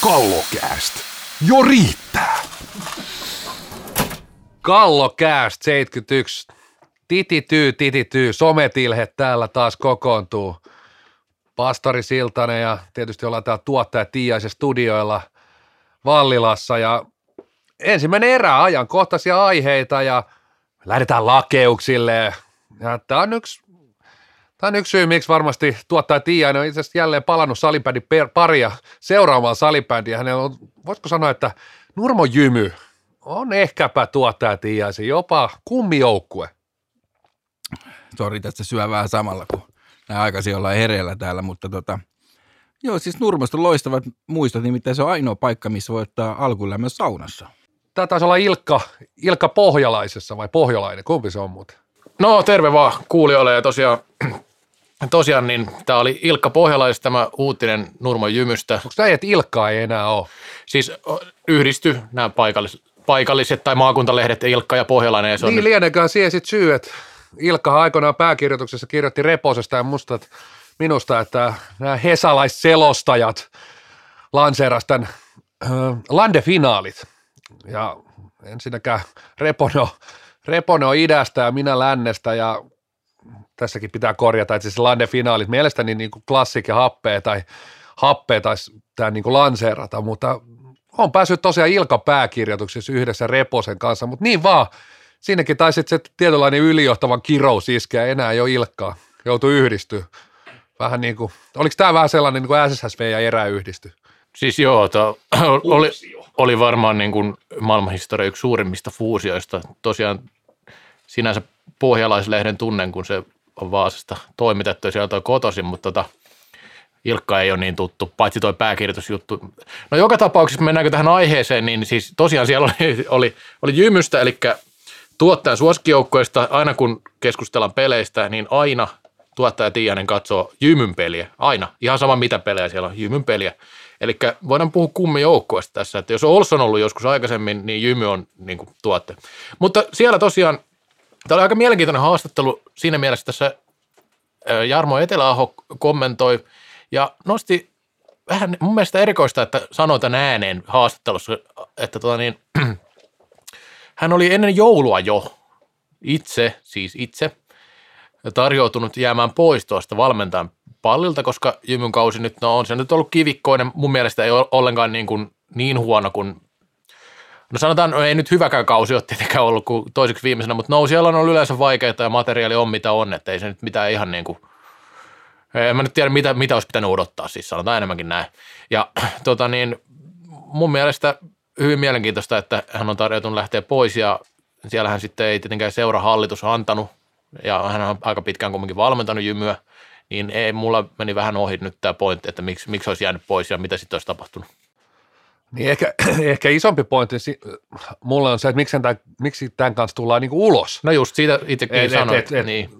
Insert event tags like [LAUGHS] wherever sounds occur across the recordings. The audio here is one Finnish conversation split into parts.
Kallokääst. Jo riittää. Kallokääst 71. Titityy, titityy. Sometilhe täällä taas kokoontuu. Pastori Siltanen ja tietysti ollaan täällä tuottaja Tiaisen studioilla Vallilassa ja ensimmäinen erä ajankohtaisia aiheita ja lähdetään lakeuksille. Ja tämä on yksi Tämä on yksi syy, miksi varmasti tuottaja Tiainen on itse asiassa jälleen palannut salibändin paria seuraamaan salibändiä. Hänellä on, voisiko sanoa, että Nurmo Jymy on ehkäpä tuottaja Tiaisen, jopa kummijoukkue. Sori, tästä syö vähän samalla, kun näin aikaisin ollaan hereillä täällä, mutta tota, joo, siis Nurmosta loistavat muistot, nimittäin se on ainoa paikka, missä voi ottaa alkulämmön saunassa. Tämä taisi olla Ilkka, Ilkka Pohjalaisessa vai Pohjalainen, kumpi se on muuten? No terve vaan kuulijoille ja tosiaan [CLEARS THROAT] tosiaan niin tämä oli Ilkka Pohjalais tämä uutinen Nurmo Jymystä. Onko tämä, että Ilkkaa ei enää ole? Siis yhdisty nämä paikalliset, paikalliset tai maakuntalehdet Ilkka ja Pohjalainen. Ja se niin, on lieneköhän siihen sitten syy, että Ilkka aikoinaan pääkirjoituksessa kirjoitti Reposesta ja musta, että minusta, että nämä hesalaisselostajat lanseerasivat tämän äh, landefinaalit. Ja ensinnäkään Repono, Repono idästä ja minä lännestä ja tässäkin pitää korjata, että siis Lande-finaalit mielestäni niin kuin klassik ja happea tai happea taisi tämä niin kuin lanseerata, mutta on päässyt tosiaan Ilka pääkirjoituksessa yhdessä Reposen kanssa, mutta niin vaan, siinäkin taisi se tietynlainen ylijohtavan kirous iskeä, enää jo Ilkkaa, joutui yhdistyä. Vähän niin kuin, oliko tämä vähän sellainen niin kuin SSV ja erä yhdisty? Siis joo, to, [CLEARS THROAT] oli, oli varmaan niin kuin maailmanhistoria yksi suurimmista fuusioista. Tosiaan sinänsä pohjalaislehden tunnen, kun se on Vaasasta toimitettu ja sieltä on kotoisin, mutta tota, Ilkka ei ole niin tuttu, paitsi toi pääkirjoitusjuttu. No joka tapauksessa, mennäänkö tähän aiheeseen, niin siis tosiaan siellä oli, oli, oli jymystä, eli tuottajan suosikkijoukkoista, aina kun keskustellaan peleistä, niin aina tuottaja Tiianen katsoo jymyn peliä, aina, ihan sama mitä pelejä siellä on, jymyn peliä. Eli voidaan puhua kummi joukkueesta tässä, että jos Olson on ollut joskus aikaisemmin, niin jymy on niin kuin, tuotte. Mutta siellä tosiaan Tämä oli aika mielenkiintoinen haastattelu siinä mielessä tässä Jarmo Eteläaho kommentoi ja nosti vähän mun mielestä erikoista, että sanoi tämän ääneen haastattelussa, että tota niin, [CLEARS THROAT] hän oli ennen joulua jo itse, siis itse, tarjoutunut jäämään pois tuosta valmentajan pallilta, koska Jymyn kausi nyt no on se nyt ollut kivikkoinen. Mun mielestä ei ole ollenkaan niin, kuin, niin huono kuin No sanotaan, no ei nyt hyväkään kausi ole tietenkään ollut kuin toiseksi viimeisenä, mutta no siellä on ollut yleensä vaikeita ja materiaali on mitä on, että ei se nyt mitään ihan niin kuin, en mä nyt tiedä mitä, mitä olisi pitänyt odottaa, siis sanotaan enemmänkin näin. Ja [CLEARS THROAT] tota niin, mun mielestä hyvin mielenkiintoista, että hän on tarjoutunut lähteä pois ja siellähän sitten ei tietenkään seura hallitus antanut ja hän on aika pitkään kumminkin valmentanut jymyä, niin ei, mulla meni vähän ohi nyt tämä pointti, että miksi, miksi olisi jäänyt pois ja mitä sitten olisi tapahtunut. Niin ehkä, [CLEARS THROAT] ehkä isompi pointti mulle on se, että miksi tämän, miksi tämän kanssa tullaan niin kuin ulos. No just siitä itsekin sanoin. Et, et, niin.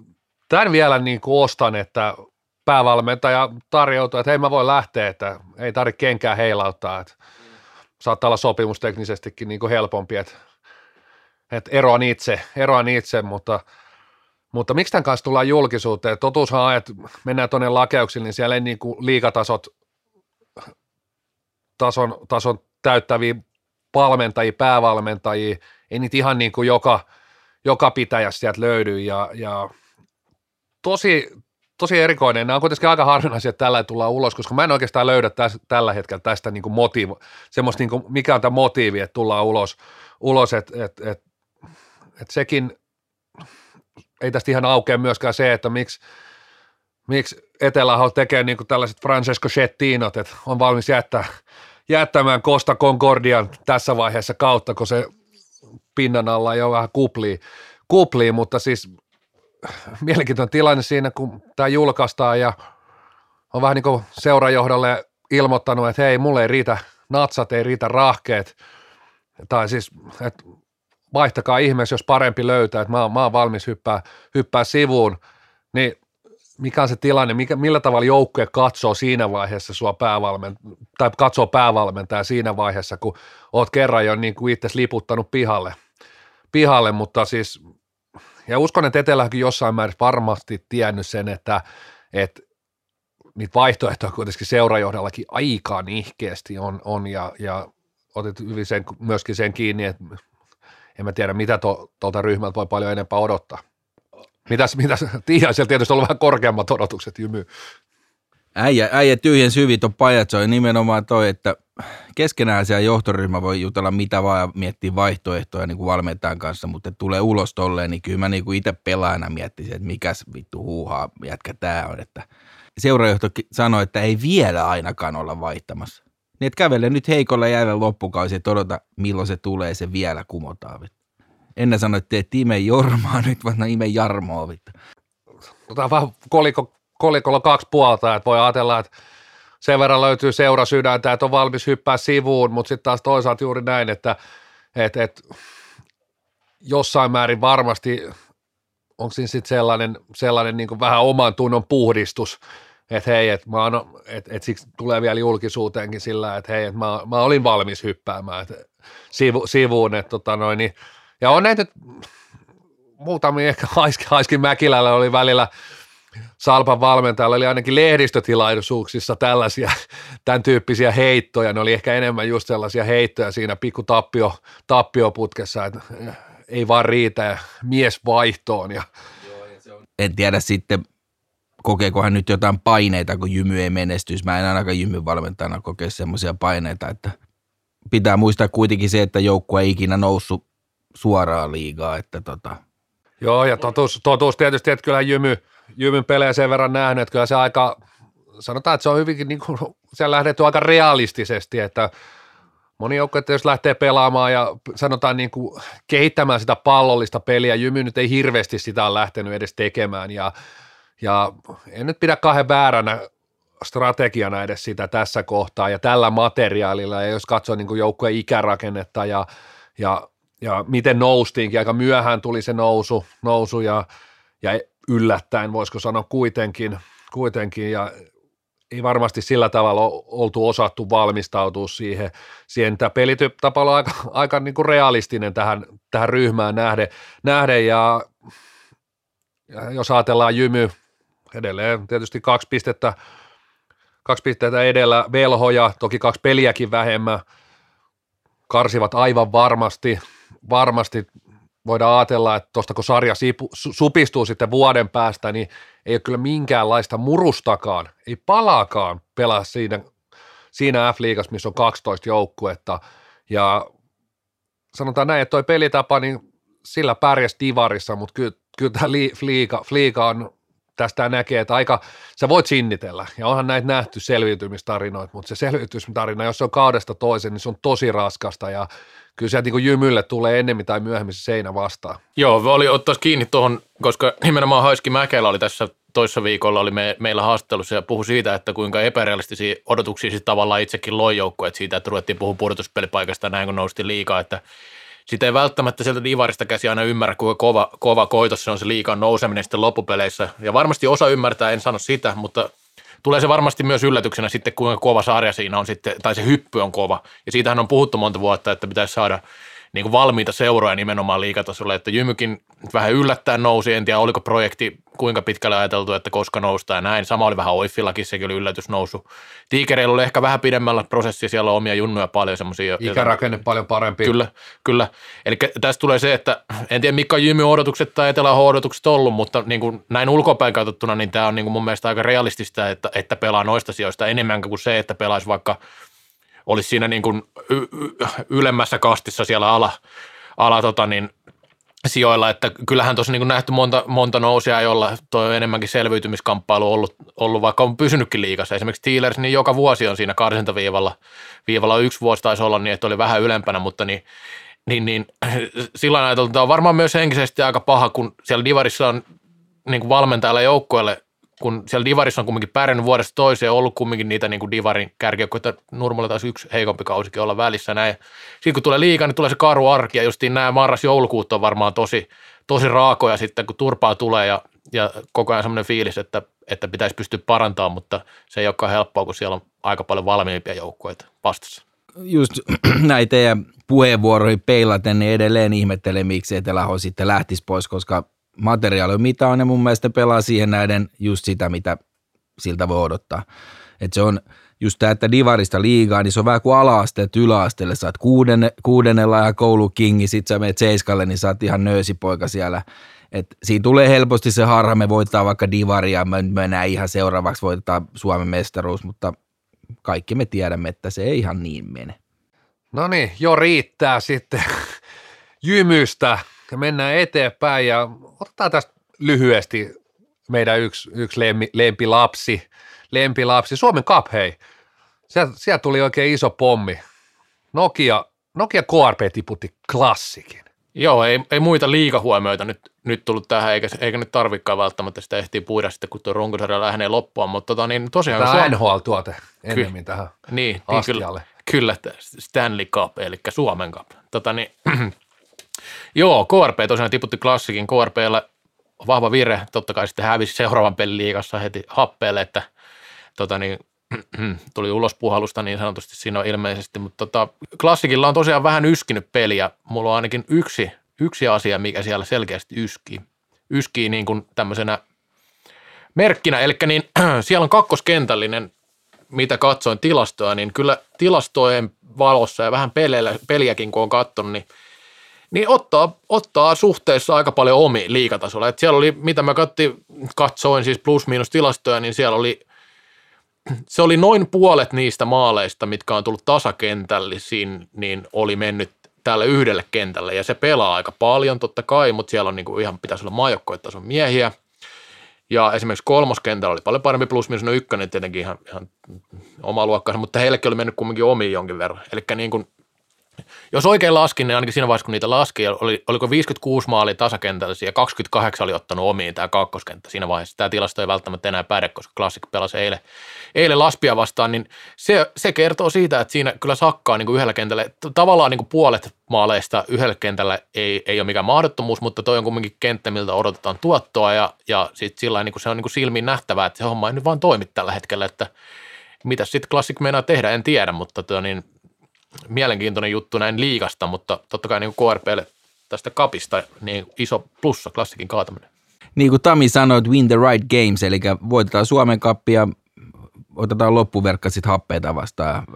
Tämän vielä niin kuin ostan, että päävalmentaja tarjoutuu, että hei mä voin lähteä, että ei tarvitse kenkään heilauttaa, että saattaa olla sopimusteknisestikin niin kuin helpompi, että, että eroan itse, eroan itse, mutta, mutta miksi tämän kanssa tullaan julkisuuteen? Totuushan on, että mennään tuonne lakeuksille, niin siellä ei niin kuin liikatasot tason, tason täyttäviä valmentajia, päävalmentajia, ei niitä ihan niin kuin joka, joka pitäjässä sieltä löydy ja, ja tosi, tosi erikoinen. Nämä on kuitenkin aika harvinaisia, että tällä tullaan ulos, koska mä en oikeastaan löydä täs, tällä hetkellä tästä niin kuin motiivi, semmoista niin kuin, mikä on tämä motiivi, että tullaan ulos, ulos että et, et, et sekin ei tästä ihan aukea myöskään se, että miksi, miksi Eteläho tekee niin tällaiset Francesco Chettinot, että on valmis jättää, jättämään Costa Concordian tässä vaiheessa kautta, kun se pinnan alla jo vähän kuplii, kuplii. Mutta siis mielenkiintoinen tilanne siinä, kun tämä julkaistaan ja on vähän niin kuin seurajohdolle ilmoittanut, että hei, mulle ei riitä natsat, ei riitä rahkeet, tai siis, että vaihtakaa ihmeessä, jos parempi löytää, että mä mä oon valmis hyppää, hyppää sivuun, niin mikä on se tilanne, mikä, millä tavalla joukkue katsoo siinä vaiheessa sua päävalment, tai katsoo päävalmentaja siinä vaiheessa, kun oot kerran jo niin kuin itse liputtanut pihalle, pihalle, mutta siis ja uskon, että Eteläkin jossain määrin varmasti tiennyt sen, että, että niitä vaihtoehtoja kuitenkin seurajohdallakin aika nihkeästi on, on ja, ja otit hyvin sen, myöskin sen kiinni, että en mä tiedä, mitä tuolta ryhmältä voi paljon enempää odottaa. Mitäs, mitäs [LAUGHS] Tiihaisella tietysti on ollut vähän korkeammat odotukset Jymy. Äijä, äijä tyhjen syvit on pajatso ja nimenomaan toi, että keskenään siellä johtoryhmä voi jutella mitä vaan ja miettiä vaihtoehtoja niin kuin valmentajan kanssa, mutta tulee ulos tolleen, niin kyllä mä niin kuin itse pelaajana miettisin, että mikäs vittu huuhaa jätkä tää on, että seurajohto sanoi, että ei vielä ainakaan olla vaihtamassa. Niin että kävele nyt heikolle jäälle loppukausi, että odota milloin se tulee, se vielä kumotaan. Ennen sanoi, että ime Jormaa, [LAUGHS] nyt vaan ime Jarmoa. Vittu. On vähän koliko, kolikolla kaksi puolta, että voi ajatella, että sen verran löytyy seura sydäntä, että on valmis hyppää sivuun, mutta sitten taas toisaalta juuri näin, että et, et, jossain määrin varmasti onko siinä sitten sellainen, sellainen niin vähän oman tunnon puhdistus, että hei, että et, et siksi tulee vielä julkisuuteenkin sillä, että hei, että mä, mä olin valmis hyppäämään että sivu, sivuun, että tota noin, niin, ja on näitä muutamia, ehkä [LAUGHS] Haiski, Haiski Mäkilällä oli välillä Salpan valmentajalla oli ainakin lehdistötilaisuuksissa tällaisia, [LAUGHS] tämän tyyppisiä heittoja. Ne oli ehkä enemmän just sellaisia heittoja siinä pikku tappio, tappioputkessa, että ei vaan riitä mies vaihtoon. Ja... En tiedä sitten, kokeeko hän nyt jotain paineita, kun Jymy ei menestys. Mä en ainakaan Jymyn valmentajana kokea semmoisia paineita, että pitää muistaa kuitenkin se, että joukkue ei ikinä noussut suoraan liigaa, että tota. Joo, ja totuus, totuus tietysti, että kyllä Jymy, Jymyn pelejä sen verran nähnyt, että kyllä se aika, sanotaan, että se on hyvinkin, niin kuin, se on lähdetty aika realistisesti, että moni joukkue, jos lähtee pelaamaan ja sanotaan niin kuin kehittämään sitä pallollista peliä, Jymy nyt ei hirveästi sitä ole lähtenyt edes tekemään ja, ja en nyt pidä kahden vääränä strategiana edes sitä tässä kohtaa ja tällä materiaalilla. Ja jos katsoo niin joukkueen ikärakennetta ja, ja, ja miten noustiinkin, aika myöhään tuli se nousu, nousu ja, ja yllättäen voisiko sanoa kuitenkin, kuitenkin. Ja ei varmasti sillä tavalla oltu osattu valmistautua siihen. siihen. Tämä pelitapa on aika, aika niin kuin realistinen tähän, tähän ryhmään nähden, nähden. Ja, ja jos ajatellaan Jymy, edelleen tietysti kaksi pistettä, kaksi pistettä edellä velhoja, toki kaksi peliäkin vähemmän, karsivat aivan varmasti, varmasti voidaan ajatella, että tuosta kun sarja supistuu sitten vuoden päästä, niin ei ole kyllä minkäänlaista murustakaan, ei palaakaan pelaa siinä, siinä F-liigassa, missä on 12 joukkuetta. Ja sanotaan näin, että toi pelitapa, niin sillä pärjäs divarissa, mutta kyllä, kyllä tämä Fliika, Fliika on tästä näkee, että aika, sä voit sinnitellä, ja onhan näitä nähty selviytymistarinoita, mutta se selviytymistarina, jos se on kaudesta toisen, niin se on tosi raskasta, ja kyllä se niin jymylle tulee ennemmin tai myöhemmin se seinä vastaan. Joo, oli ottaa kiinni tuohon, koska nimenomaan Haiski Mäkelä oli tässä toissa viikolla oli me, meillä haastattelussa ja puhui siitä, että kuinka epärealistisia odotuksia sitten tavallaan itsekin loi että siitä, että ruvettiin puhua pudotuspelipaikasta näin kun nousti liikaa, että sitä ei välttämättä sieltä divarista käsi aina ymmärrä, kuinka kova, kova koitos se on se liikan nouseminen sitten loppupeleissä. Ja varmasti osa ymmärtää, en sano sitä, mutta tulee se varmasti myös yllätyksenä sitten, kuinka kova sarja siinä on sitten, tai se hyppy on kova. Ja siitähän on puhuttu monta vuotta, että pitäisi saada – niin kuin valmiita seuroja nimenomaan liikatasolle, että Jymykin vähän yllättäen nousi, en tiedä oliko projekti kuinka pitkälle ajateltu, että koska noustaan ja näin. Sama oli vähän Oiffillakin, sekin oli yllätys nousu. Tiikereillä oli ehkä vähän pidemmällä prosessi, siellä on omia junnuja paljon semmoisia. Ikärakenne joten, paljon parempi. Kyllä, kyllä. Eli tästä tulee se, että en tiedä mikä Jymy odotukset tai etelä odotukset ollut, mutta niin kuin näin ulkopäin katsottuna, niin tämä on niin kuin mun mielestä aika realistista, että, että pelaa noista sijoista enemmän kuin se, että pelaisi vaikka – olisi siinä niin kuin ylemmässä kastissa siellä ala, ala tota niin, sijoilla, että kyllähän tuossa niin nähty monta, monta nousia, jolla tuo enemmänkin selviytymiskamppailu ollut, ollut, vaikka on pysynytkin liikassa. Esimerkiksi Steelers, niin joka vuosi on siinä karsintaviivalla, viivalla yksi vuosi taisi olla niin, että oli vähän ylempänä, mutta niin, niin, niin [CLEARS THROAT] sillä ajateltu, että on varmaan myös henkisesti aika paha, kun siellä Divarissa on niin kuin valmentajalla joukkueelle kun siellä Divarissa on kumminkin pärjännyt vuodesta toiseen, ollut kumminkin niitä niin kuin Divarin että Nurmolla taisi yksi heikompi kausikin olla välissä näin. Sitten kun tulee liikaa, niin tulee se karu arki ja justiin nämä marras-joulukuut on varmaan tosi, tosi raakoja sitten, kun turpaa tulee ja, ja koko ajan semmoinen fiilis, että, että pitäisi pystyä parantamaan, mutta se ei olekaan helppoa, kun siellä on aika paljon valmiimpia joukkoja vastassa. Just [CLEARS THROAT] näitä teidän puheenvuoroihin peilaten, niin edelleen ihmettelen, miksi Eteläho sitten lähtisi pois, koska materiaali, mitä on, ja mun mielestä pelaa siihen näiden just sitä, mitä siltä voi odottaa. Et se on just tämä, että divarista liigaa, niin se on vähän kuin ala-aste, että yläasteelle saat kuudenne, kuudennella ja koulukingi, sit sä menet seiskalle, niin saat ihan nöösipoika siellä. Et siinä tulee helposti se harha, me voitetaan vaikka divaria, me mennään ihan seuraavaksi, voitetaan Suomen mestaruus, mutta kaikki me tiedämme, että se ei ihan niin mene. No niin, jo riittää sitten [LAUGHS] jymystä mennään eteenpäin ja otetaan tästä lyhyesti meidän yksi, yksi lempi, lempilapsi, lempilapsi, Suomen Cup, hei. Sieltä, sieltä tuli oikein iso pommi. Nokia, Nokia KRP tiputti klassikin. Joo, ei, ei muita liikahuomioita nyt, nyt tullut tähän, eikä, eikä nyt tarvikaan välttämättä sitä ehtii puida sitten, kun tuo runkosarja lähenee loppua, mutta tota, niin tosiaan... Tämä Suom- NHL-tuote ennemmin tähän niin, niin kyllä, kyllä, Stanley Cup, eli Suomen Cup. Tota, niin, [CLEARS THROAT] joo, KRP tosiaan tiputti klassikin. KRPllä vahva vire, totta kai sitten hävisi seuraavan pelin liigassa heti happeelle, että tota, niin, [CLEARS THROAT] tuli ulos puhalusta niin sanotusti siinä on ilmeisesti, mutta tota, klassikilla on tosiaan vähän yskinyt peliä. Mulla on ainakin yksi, yksi asia, mikä siellä selkeästi yskii. Yskii niin kuin tämmöisenä merkkinä, eli niin, [CLEARS THROAT] siellä on kakkoskentällinen, mitä katsoin tilastoa, niin kyllä tilastojen valossa ja vähän peleillä, peliäkin kun on katsonut, niin niin ottaa, ottaa suhteessa aika paljon omi liikatasolla. Et siellä oli, mitä mä katsoin, katsoin siis plus-miinus tilastoja, niin siellä oli, se oli noin puolet niistä maaleista, mitkä on tullut tasakentällisiin, niin oli mennyt tälle yhdelle kentälle. Ja se pelaa aika paljon totta kai, mutta siellä on niinku ihan, pitäisi olla maajoukkoitason miehiä. Ja esimerkiksi kolmoskentällä oli paljon parempi plus minus, no ykkönen tietenkin ihan, ihan oma luokkansa, mutta heillekin oli mennyt kumminkin omiin jonkin verran. Eli niin kuin jos oikein laskin, niin ainakin siinä vaiheessa, kun niitä laski, oli, oliko 56 maalia tasakentällisiä ja 28 oli ottanut omiin tämä kakkoskenttä siinä vaiheessa. Tämä tilasto ei välttämättä enää päde, koska Classic pelasi eilen, eilen Laspia vastaan, niin se, se kertoo siitä, että siinä kyllä sakkaa niin kuin yhdellä kentällä. Tavallaan niin kuin puolet maaleista yhdellä kentällä ei, ei ole mikään mahdottomuus, mutta toi on kumminkin kenttä, miltä odotetaan tuottoa ja, ja sit sillä niin kuin se on niin kuin silmiin nähtävää, että se homma ei nyt vaan toimi tällä hetkellä, että mitä sitten Classic meinaa tehdä, en tiedä, mutta tuo, niin mielenkiintoinen juttu näin liikasta, mutta totta kai niin KRPlle tästä kapista niin iso plussa klassikin kaataminen. Niin kuin Tami sanoi, että win the right games, eli voitetaan Suomen kappia, otetaan loppuverkka sitten happeita vastaan.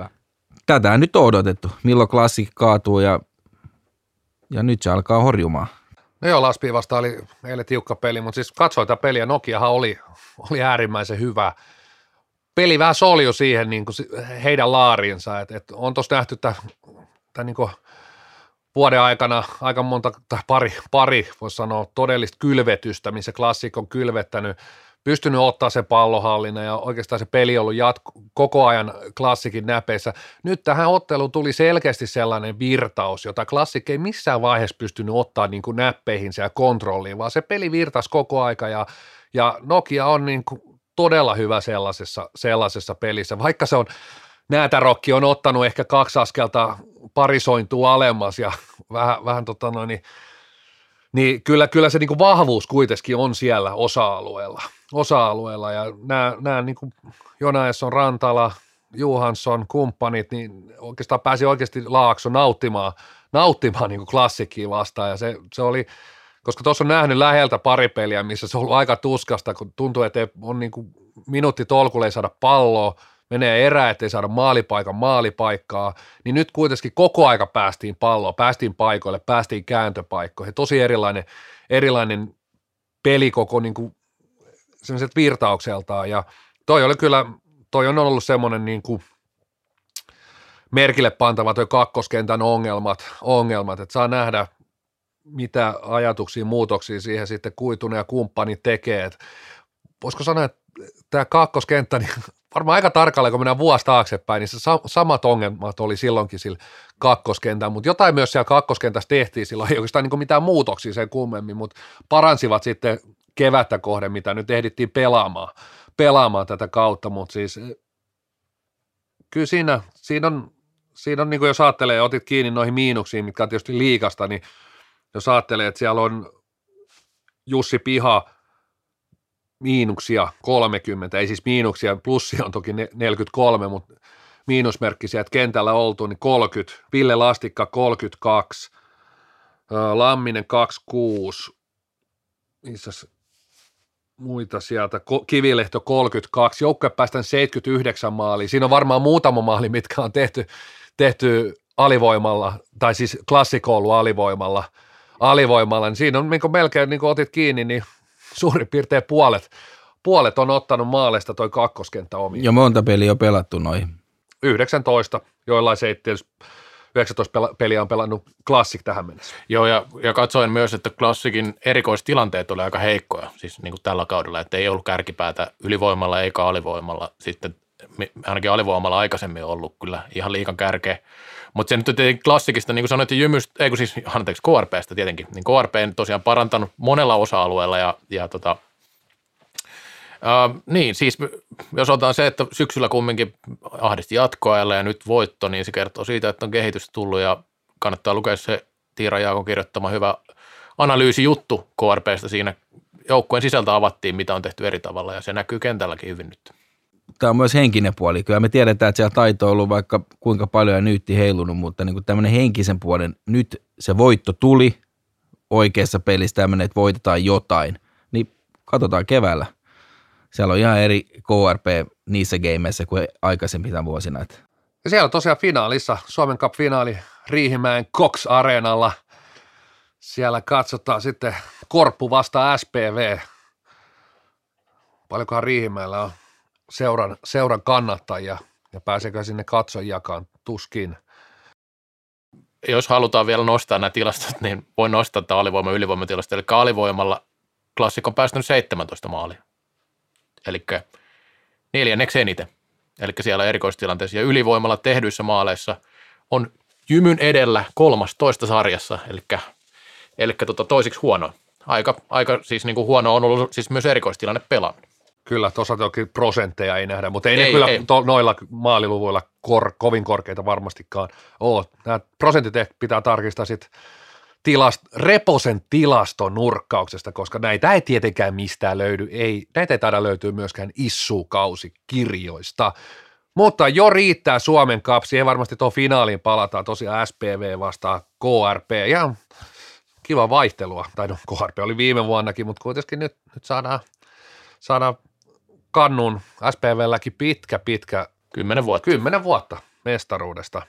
Tätä nyt on odotettu, milloin klassikki kaatuu ja, ja nyt se alkaa horjumaan. No joo, Laspi vasta oli eilen tiukka peli, mutta siis katsoin tätä peliä, Nokiahan oli, oli äärimmäisen hyvä. Peli vähän solju siihen niin kuin heidän laariinsa, että, että on tuossa nähty tämän, tämän niin kuin vuoden aikana aika monta, tai pari, pari voisi sanoa, todellista kylvetystä, missä klassikko on kylvettänyt, pystynyt ottaa se pallohallinnan ja oikeastaan se peli on ollut jatko, koko ajan klassikin näpeissä. Nyt tähän otteluun tuli selkeästi sellainen virtaus, jota klassikki ei missään vaiheessa pystynyt ottaa niin kuin näppeihinsä ja kontrolliin, vaan se peli virtasi koko aika ja, ja Nokia on niin kuin todella hyvä sellaisessa, sellaisessa pelissä, vaikka se on Näätärokki on ottanut ehkä kaksi askelta parisointua alemmas ja [LAUGHS] vähän, vähän tota noin, niin, niin kyllä, kyllä se niin kuin vahvuus kuitenkin on siellä osa-alueella, osa-alueella. Ja nämä, nämä niin kuin Jonaesson, Rantala, Juhansson, kumppanit, niin oikeastaan pääsi oikeasti Laakso nauttimaan, nauttimaan niin kuin klassikkiin vastaan. Ja se, se oli, koska tuossa on nähnyt läheltä pari peliä, missä se on ollut aika tuskasta, kun tuntuu, että on niin kuin minuutti tolkulle ei saada palloa, menee erä, ettei saada maalipaikan maalipaikkaa, niin nyt kuitenkin koko aika päästiin palloa, päästiin paikoille, päästiin kääntöpaikkoihin. Tosi erilainen, erilainen peli koko niin kuin virtaukseltaan ja toi oli kyllä, toi on ollut semmoinen niin kuin merkille pantava toi kakkoskentän ongelmat, ongelmat, että saa nähdä, mitä ajatuksia, muutoksia siihen sitten Kuitunen ja kumppani tekee. Et voisiko sanoa, että tämä kakkoskenttä, [LAUGHS] niin varmaan aika tarkalleen, kun mennään vuosi taaksepäin, niin se samat ongelmat oli silloinkin sillä kakkoskentän, mutta jotain myös siellä kakkoskentässä tehtiin silloin, [LAUGHS] ei oikeastaan niin mitään muutoksia sen kummemmin, mutta paransivat sitten kevättä kohden, mitä nyt ehdittiin pelaamaan, pelaamaan tätä kautta, mutta siis kyllä siinä, siinä on, siinä on niin kuin jos ajattelee, otit kiinni noihin miinuksiin, mitkä on tietysti liikasta, niin jos ajattelee, että siellä on Jussi Piha – miinuksia 30, ei siis miinuksia, plussia on toki 43, mutta miinusmerkkisiä, että kentällä oltu, niin 30, Ville Lastikka 32, Lamminen 26, Missäs muita sieltä, Kivilehto 32, joukkue päästään 79 maaliin. Siinä on varmaan muutama maali, mitkä on tehty, tehty alivoimalla, tai siis klassikoulu alivoimalla, alivoimalla, niin siinä on niin kuin melkein, niin kuin otit kiinni, niin suurin piirtein puolet, puolet on ottanut maaleista toi kakkoskenttä omiin. Jo monta peliä on pelattu noihin. 19, joillain se ei tietysti 19 pela- peliä on pelannut Classic tähän mennessä. Joo, ja, ja katsoin myös, että klassikin erikoistilanteet oli aika heikkoja, siis niin kuin tällä kaudella, että ei ollut kärkipäätä ylivoimalla eikä alivoimalla, sitten ainakin alivoimalla aikaisemmin on ollut kyllä ihan liikan kärkeä. Mutta se nyt tietenkin klassikista, niin kuin sanoit, Jymystä, ei kun siis, anteeksi, KRPstä tietenkin, niin KRP on tosiaan parantanut monella osa-alueella ja, ja tota, Uh, niin, siis jos otetaan se, että syksyllä kumminkin ahdisti jatkoajalla ja nyt voitto, niin se kertoo siitä, että on kehitys tullut ja kannattaa lukea se Tiira Jaakon kirjoittama hyvä analyysijuttu KRPstä siinä joukkueen sisältä avattiin, mitä on tehty eri tavalla ja se näkyy kentälläkin hyvin nyt. Tämä on myös henkinen puoli. Kyllä me tiedetään, että siellä taito on ollut vaikka kuinka paljon ja nyytti heilunut, mutta niin tämmöinen henkisen puolen, nyt se voitto tuli oikeassa pelissä tämmöinen, että voitetaan jotain, niin katsotaan keväällä. Siellä on ihan eri KRP niissä gameissa kuin aikaisempina vuosina. Ja siellä on tosiaan finaalissa, Suomen Cup-finaali Riihimäen Cox Areenalla. Siellä katsotaan sitten Korppu vasta SPV. Paljonkohan Riihimäellä on seuran, seuran kannattajia ja pääseekö sinne katsojakaan tuskin. Jos halutaan vielä nostaa nämä tilastot, niin voi nostaa tämä alivoima ylivoimatilasto. Eli alivoimalla klassikko on päästänyt 17 maalia. Eli neljänneksi eniten. Eli siellä erikoistilanteessa ja ylivoimalla tehdyissä maaleissa on jymyn edellä kolmas toista sarjassa, eli, eli tota toisiksi huono. Aika, aika siis niin kuin huono on ollut siis myös erikoistilanne pelannut. Kyllä, tuossa toki prosentteja ei nähdä, mutta ei, ei ne Ei, kyllä ei. To, noilla maaliluvuilla kor, kovin korkeita varmastikaan ole. Nämä prosentit pitää tarkistaa sitten tilast, Reposen tilastonurkkauksesta, koska näitä ei tietenkään mistään löydy. Ei, näitä ei taida löytyä myöskään issukausikirjoista. Mutta jo riittää Suomen Cup, siihen varmasti tuohon finaaliin palataan tosiaan SPV vastaan KRP. Ihan kiva vaihtelua, tai no KRP oli viime vuonnakin, mutta kuitenkin nyt, nyt saadaan, saadaan kannun SPVlläkin pitkä, pitkä, Kymmenen vuotta. kymmenen vuotta mestaruudesta.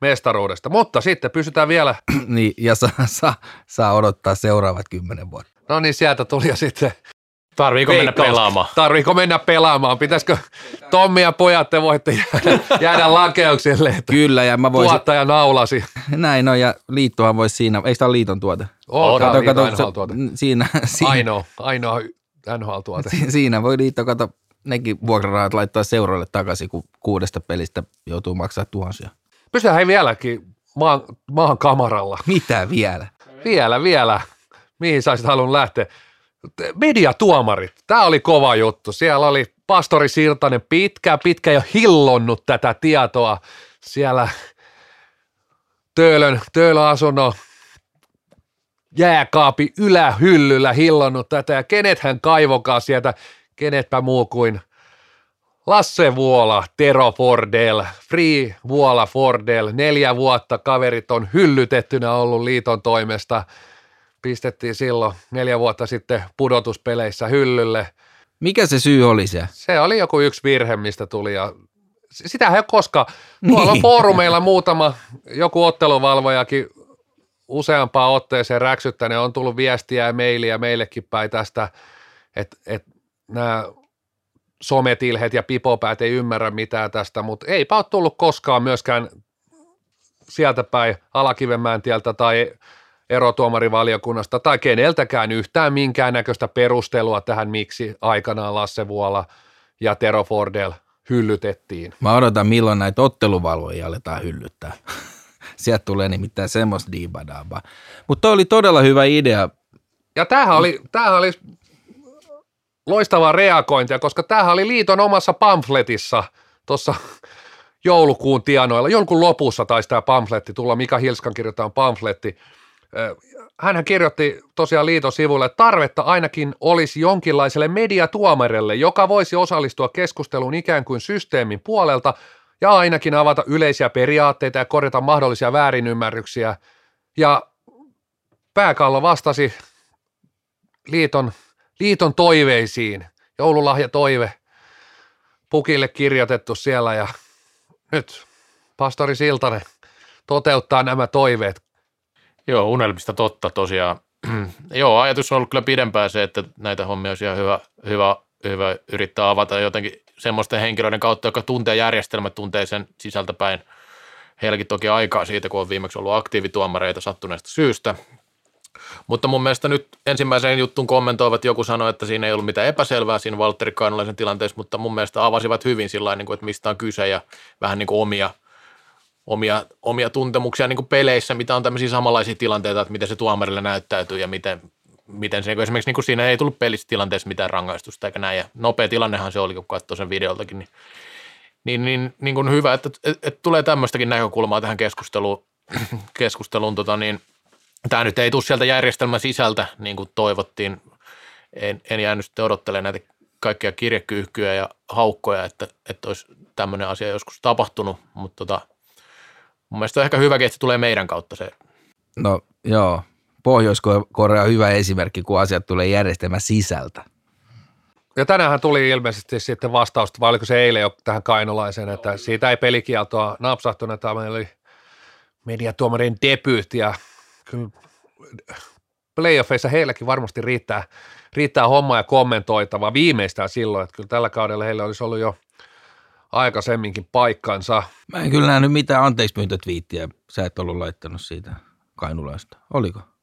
mestaruudesta. Mutta sitten pysytään vielä, [CLEARS THROAT] niin, ja saa, saa, saa odottaa seuraavat kymmenen vuotta. no niin sieltä tuli jo sitten Tarviiko mennä Veikkaus. pelaamaan? Tarviiko mennä pelaamaan? Pitäisikö Tommi ja pojat, te voitte jäädä, jäädä lakeuksille, että Kyllä, ja mä voisin, tuottaja naulasi. näin on, ja liittohan voisi siinä, eikö tämä liiton tuote? Oh, Kato, kato, se- NHL-tuote. siinä, siinä, Ainoa, ainoa NHL-tuote. Si- Siinä voi liitto, kato, nekin vuokrarahat laittaa seuroille takaisin, kun kuudesta pelistä joutuu maksaa tuhansia. Pysytään hei vieläkin maan, maan kamaralla. Mitä vielä? Vielä, vielä. Mihin sä olisit halunnut lähteä? Mediatuomarit. Tämä oli kova juttu. Siellä oli pastori Sirtanen pitkä, pitkä jo hillonnut tätä tietoa. Siellä Töölön, Töölön asunnon jääkaapi ylähyllyllä hillonnut tätä. Ja kenet hän kaivokaa sieltä, kenetpä muu kuin Lasse Vuola, Tero Fordel, Free Vuola Fordel, neljä vuotta kaverit on hyllytettynä ollut liiton toimesta. Pistettiin silloin neljä vuotta sitten pudotuspeleissä hyllylle. Mikä se syy oli se? Se oli joku yksi virhe, mistä tuli ja sitä ei ole koskaan. Tuolla on Niin. foorumeilla muutama, joku otteluvalvojakin useampaan otteeseen räksyttänyt, on tullut viestiä ja mailia meillekin päin tästä, että, että nämä sometilhet ja pipopäät ei ymmärrä mitään tästä, mutta eipä ole tullut koskaan myöskään sieltä päin Alakivenmäen tieltä tai erotuomarivaliokunnasta tai keneltäkään yhtään minkäännäköistä perustelua tähän, miksi aikanaan Lasse Vuola ja Tero Fordel hyllytettiin. Mä odotan, milloin näitä otteluvalvojia aletaan hyllyttää. Sieltä tulee nimittäin semmoista diibadaabaa. Mutta toi oli todella hyvä idea. Ja tämähän oli, tämähän oli loistavaa reagointia, koska tämähän oli liiton omassa pamfletissa tuossa joulukuun tienoilla. Joulukuun lopussa taisi tämä pamfletti tulla, Mika Hilskan kirjoittama pamfletti. Hänhän kirjoitti tosiaan liiton sivuille, että tarvetta ainakin olisi jonkinlaiselle mediatuomarille, joka voisi osallistua keskusteluun ikään kuin systeemin puolelta ja ainakin avata yleisiä periaatteita ja korjata mahdollisia väärinymmärryksiä. Ja pääkallo vastasi liiton, liiton toiveisiin. Joululahja toive pukille kirjoitettu siellä ja nyt pastori Siltanen toteuttaa nämä toiveet. Joo, unelmista totta tosiaan. [CLEARS THROAT] Joo, ajatus on ollut kyllä pidempään se, että näitä hommia olisi ihan hyvä, hyvä, hyvä yrittää avata jotenkin semmoisten henkilöiden kautta, joka tuntee järjestelmät, tuntee sen sisältäpäin. Heilläkin toki aikaa siitä, kun on viimeksi ollut aktiivituomareita sattuneesta syystä. Mutta mun mielestä nyt ensimmäiseen juttuun kommentoivat, joku sanoi, että siinä ei ollut mitään epäselvää siinä Valtteri Kainalaisen tilanteessa, mutta mun mielestä avasivat hyvin sillä niin kuin, että mistä on kyse ja vähän niin kuin omia, omia, omia tuntemuksia niin kuin peleissä, mitä on tämmöisiä samanlaisia tilanteita, että miten se tuomarille näyttäytyy ja miten, miten se, esimerkiksi niin siinä ei tullut pelissä tilanteessa mitään rangaistusta eikä näin. Ja nopea tilannehan se oli, kun katsoi sen videoltakin, niin, niin, niin, niin kuin hyvä, että, että, että tulee tämmöistäkin näkökulmaa tähän keskusteluun, [CLEARS THROAT] keskusteluun tota niin, tämä nyt ei tule sieltä järjestelmän sisältä, niin kuin toivottiin. En, en jäänyt sitten odottelemaan näitä kaikkia kirjekyyhkyjä ja haukkoja, että, että olisi tämmöinen asia joskus tapahtunut, mutta tota, mun mielestä on ehkä hyväkin, että se tulee meidän kautta se. No joo, Pohjois-Korea on hyvä esimerkki, kun asiat tulee järjestelmän sisältä. Ja tänään tuli ilmeisesti sitten vastausta, vai oliko se eilen jo tähän kainolaiseen, että siitä ei pelikieltoa napsahtunut, että meillä oli mediatuomarin debyyt ja kyllä playoffeissa heilläkin varmasti riittää, riittää hommaa ja kommentoitavaa viimeistään silloin, että kyllä tällä kaudella heillä olisi ollut jo aikaisemminkin paikkansa. Mä en kyllä nähnyt mitään anteeksi Sä et ollut laittanut siitä kainulaista. Oliko?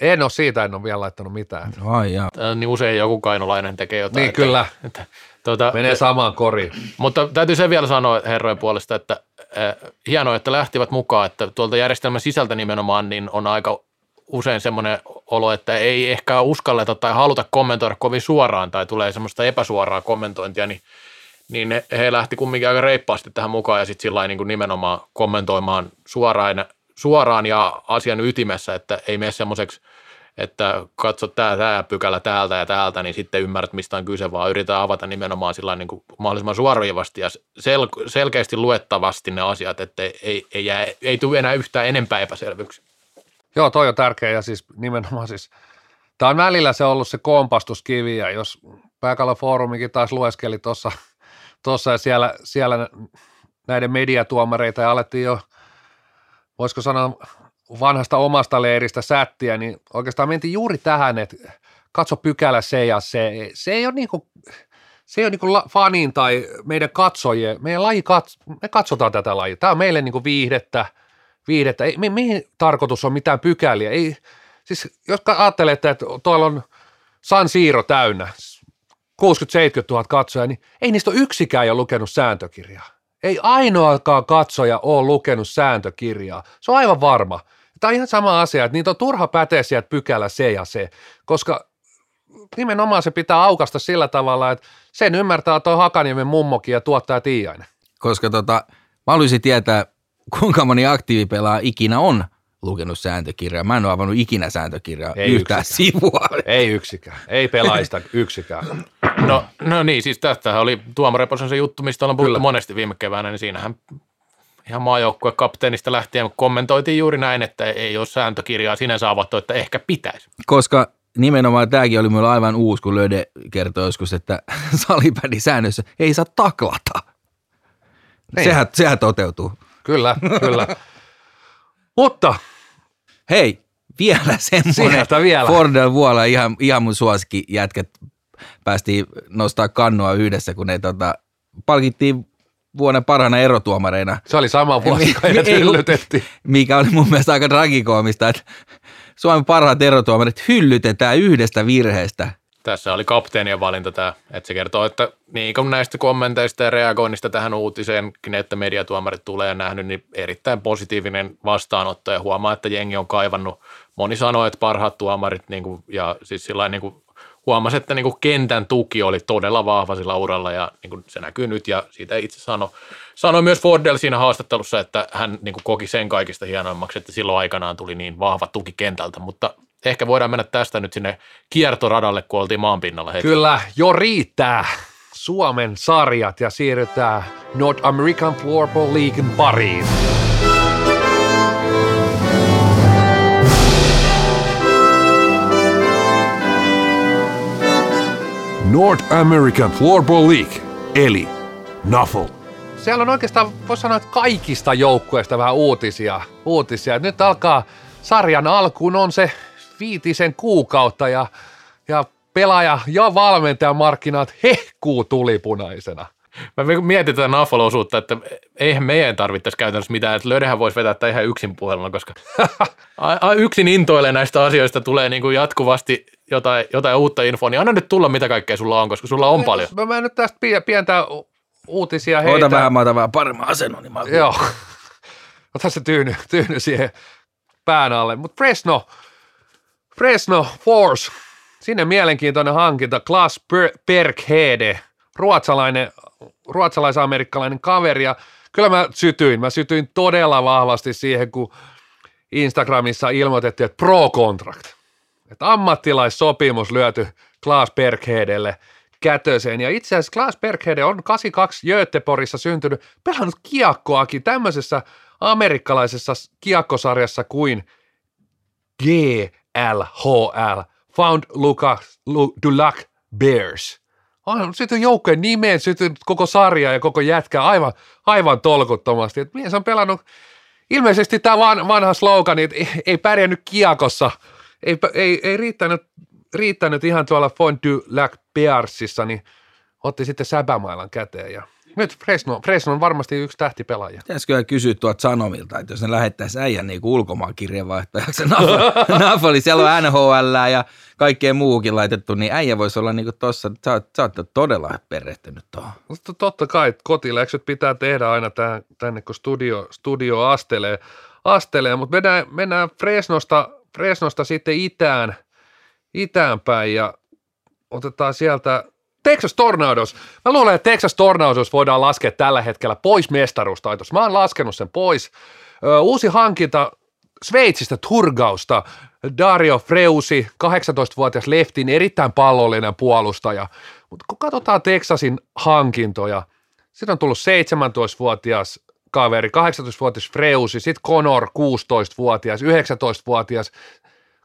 En ole siitä, en ole vielä laittanut mitään. No, ai jaa. Niin usein joku kainulainen tekee jotain. Niin että, kyllä. Että, tuota, Menee samaan koriin. Mutta täytyy se vielä sanoa herrojen puolesta, että äh, hienoa, että lähtivät mukaan, että tuolta järjestelmän sisältä nimenomaan niin on aika usein semmoinen olo, että ei ehkä uskalleta tai haluta kommentoida kovin suoraan tai tulee semmoista epäsuoraa kommentointia, niin, niin he, he lähti kumminkin aika reippaasti tähän mukaan ja sitten sillä niin kuin nimenomaan kommentoimaan suoraan, suoraan ja asian ytimessä, että ei mene semmoiseksi – että katsot tämä, tämä pykälä täältä ja täältä, niin sitten ymmärrät, mistä on kyse, vaan yritetään avata nimenomaan sillä niin kuin mahdollisimman suoravasti ja sel- selkeästi luettavasti ne asiat, että ei, ei, ei, jää, ei tule enää yhtään enempää epäselvyyksiä. Joo, toi on tärkeä ja siis nimenomaan siis, tämä on välillä se ollut se kompastuskivi ja jos Pääkalofoorumikin taas lueskeli tuossa tossa ja siellä, siellä näiden mediatuomareita ja alettiin jo, voisiko sanoa vanhasta omasta leiristä sättiä, niin oikeastaan mentiin juuri tähän, että katso pykälä se ja se. Se ei ole niin kuin, se ei ole niin kuin fanin tai meidän katsojien, meidän laji, kats, me katsotaan tätä lajia. Tämä on meille niin kuin viihdettä, viihdettä. Ei, mihin tarkoitus on mitään pykäliä? Ei, siis jos ajattelette, että tuolla on San Siiro täynnä, 60-70 000 katsoja, niin ei niistä ole yksikään jo lukenut sääntökirjaa. Ei ainoakaan katsoja ole lukenut sääntökirjaa. Se on aivan varma. Tämä on ihan sama asia, että niitä on turha päteä sieltä pykälä se ja se, koska nimenomaan se pitää aukasta sillä tavalla, että sen ymmärtää tuo Hakaniemen mummokin ja tuottaa Tiiainen. Koska tota, mä haluaisin tietää, kuinka moni aktiivipelaa ikinä on lukenut sääntökirjaa. Mä en ole avannut ikinä sääntökirjaa ei yhtään yksikään. sivua. Ei yksikään. Ei pelaista yksikään. No, no niin, siis tästä oli Tuomareposen se juttu, mistä ollaan puhuttu monesti viime keväänä, niin siinähän ihan maajoukkueen kapteenista lähtien kommentoitiin juuri näin, että ei ole sääntökirjaa sinänsä avattu, että ehkä pitäisi. Koska nimenomaan tämäkin oli minulla aivan uusi, kun Löde kertoi joskus, että [LAUGHS] salipädin säännössä ei saa taklata. Niin. Sehän, sehän toteutuu. Kyllä, kyllä. Mutta hei, vielä [LAUGHS] semmoinen vielä. Fordel Vuola, ihan, ihan mun suosikki jätkät päästiin nostaa kannua yhdessä, kun ne tota, palkittiin vuoden parhaana erotuomareina. Se oli sama vuosi, kun hyllytettiin. Mikä oli mun mielestä aika tragikoomista, että Suomen parhaat erotuomarit hyllytetään yhdestä virheestä. Tässä oli kapteenien valinta tämä, että se kertoo, että niin kuin näistä kommenteista ja reagoinnista tähän uutiseen, että mediatuomarit tulee nähnyt, niin erittäin positiivinen vastaanotto. Ja huomaa, että jengi on kaivannut. Moni sanoi, että parhaat tuomarit niin kuin, ja siis sillä niin kuin huomasi, että niin kuin kentän tuki oli todella vahva sillä uralla ja niin kuin se näkyy nyt. Ja siitä itse sanoi, sanoi myös Fordell siinä haastattelussa, että hän niin kuin koki sen kaikista hienoimmaksi, että silloin aikanaan tuli niin vahva tuki kentältä, mutta ehkä voidaan mennä tästä nyt sinne kiertoradalle, kun oltiin maanpinnalla hetki. Kyllä, jo riittää Suomen sarjat ja siirrytään North American Floorball Leaguein pariin. North American Floorball League, eli NAFL. Siellä on oikeastaan, voisi sanoa, että kaikista joukkueista vähän uutisia. uutisia. Nyt alkaa sarjan alkuun on se viitisen kuukautta ja, ja pelaaja ja valmentajan markkinat hehkuu tulipunaisena. Mä mietin tätä Nafol-osuutta, että eihän meidän tarvittaisi käytännössä mitään, että löydähän voisi vetää tätä ihan yksin puheluna, koska [LAUGHS] a- a- yksin intoilee näistä asioista, tulee niin kuin jatkuvasti jotain, jotain uutta infoa, niin anna nyt tulla mitä kaikkea sulla on, koska sulla on paljon. Mä, mä nyt tästä pie- pientä uutisia Ota heitä. vähän, mä otan vähän paremman asennon, niin mä Joo. [LAUGHS] Ota se tyyny, tyyny siihen pään alle. Mutta Fresno, Fresno Force, sinne mielenkiintoinen hankinta. Klaas Per- Berghede, ruotsalainen, ruotsalais-amerikkalainen kaveri. Ja kyllä mä sytyin, mä sytyin todella vahvasti siihen, kun Instagramissa ilmoitettiin, että pro-contract. Että ammattilaissopimus lyöty Klaas Berghedelle kätöseen. Ja itse asiassa Klaas Berghede on 82 Göteborgissa syntynyt, pelannut kiekkoakin tämmöisessä amerikkalaisessa kiekkosarjassa kuin GLHL, Found Lucas, Lu, Dulac Bears. On sytty joukkojen nimeen, sytty koko sarja ja koko jätkä aivan, aivan tolkuttomasti. Et mies on pelannut, ilmeisesti tämä van, vanha slogan, että ei, ei pärjännyt kiekossa, ei, ei, ei riittänyt, riittänyt ihan tuolla Fond du Lac Bearsissa, niin otti sitten säbämailan käteen ja nyt Fresno, Fresno on varmasti yksi tähtipelaaja. Pitäisikö kysyä tuolta Sanomilta, että jos ne lähettäisi äijän niin ulkomaan kirjeenvaihtajaksi Nafali, [LAUGHS] siellä on NHL ja kaikkea muukin laitettu, niin äijä voisi olla niin tuossa, sä, oot- sä oot todella perehtynyt tuohon. Mutta totta kai että kotiläksyt pitää tehdä aina tähän, tänne, kun studio, studio astelee, astelee. mutta mennään, mennään Fresnosta, Fresnosta sitten itään, itään päin ja otetaan sieltä Texas Tornadoes. Mä luulen, että Texas Tornadoes voidaan laskea tällä hetkellä pois mestaruustaitosta. Mä oon laskenut sen pois. Uusi hankinta Sveitsistä Turgausta, Dario Freusi, 18-vuotias leftin, erittäin pallollinen puolustaja. Mutta kun katsotaan Texasin hankintoja, sitten on tullut 17-vuotias kaveri, 18-vuotias Freusi, sitten Conor 16-vuotias, 19-vuotias,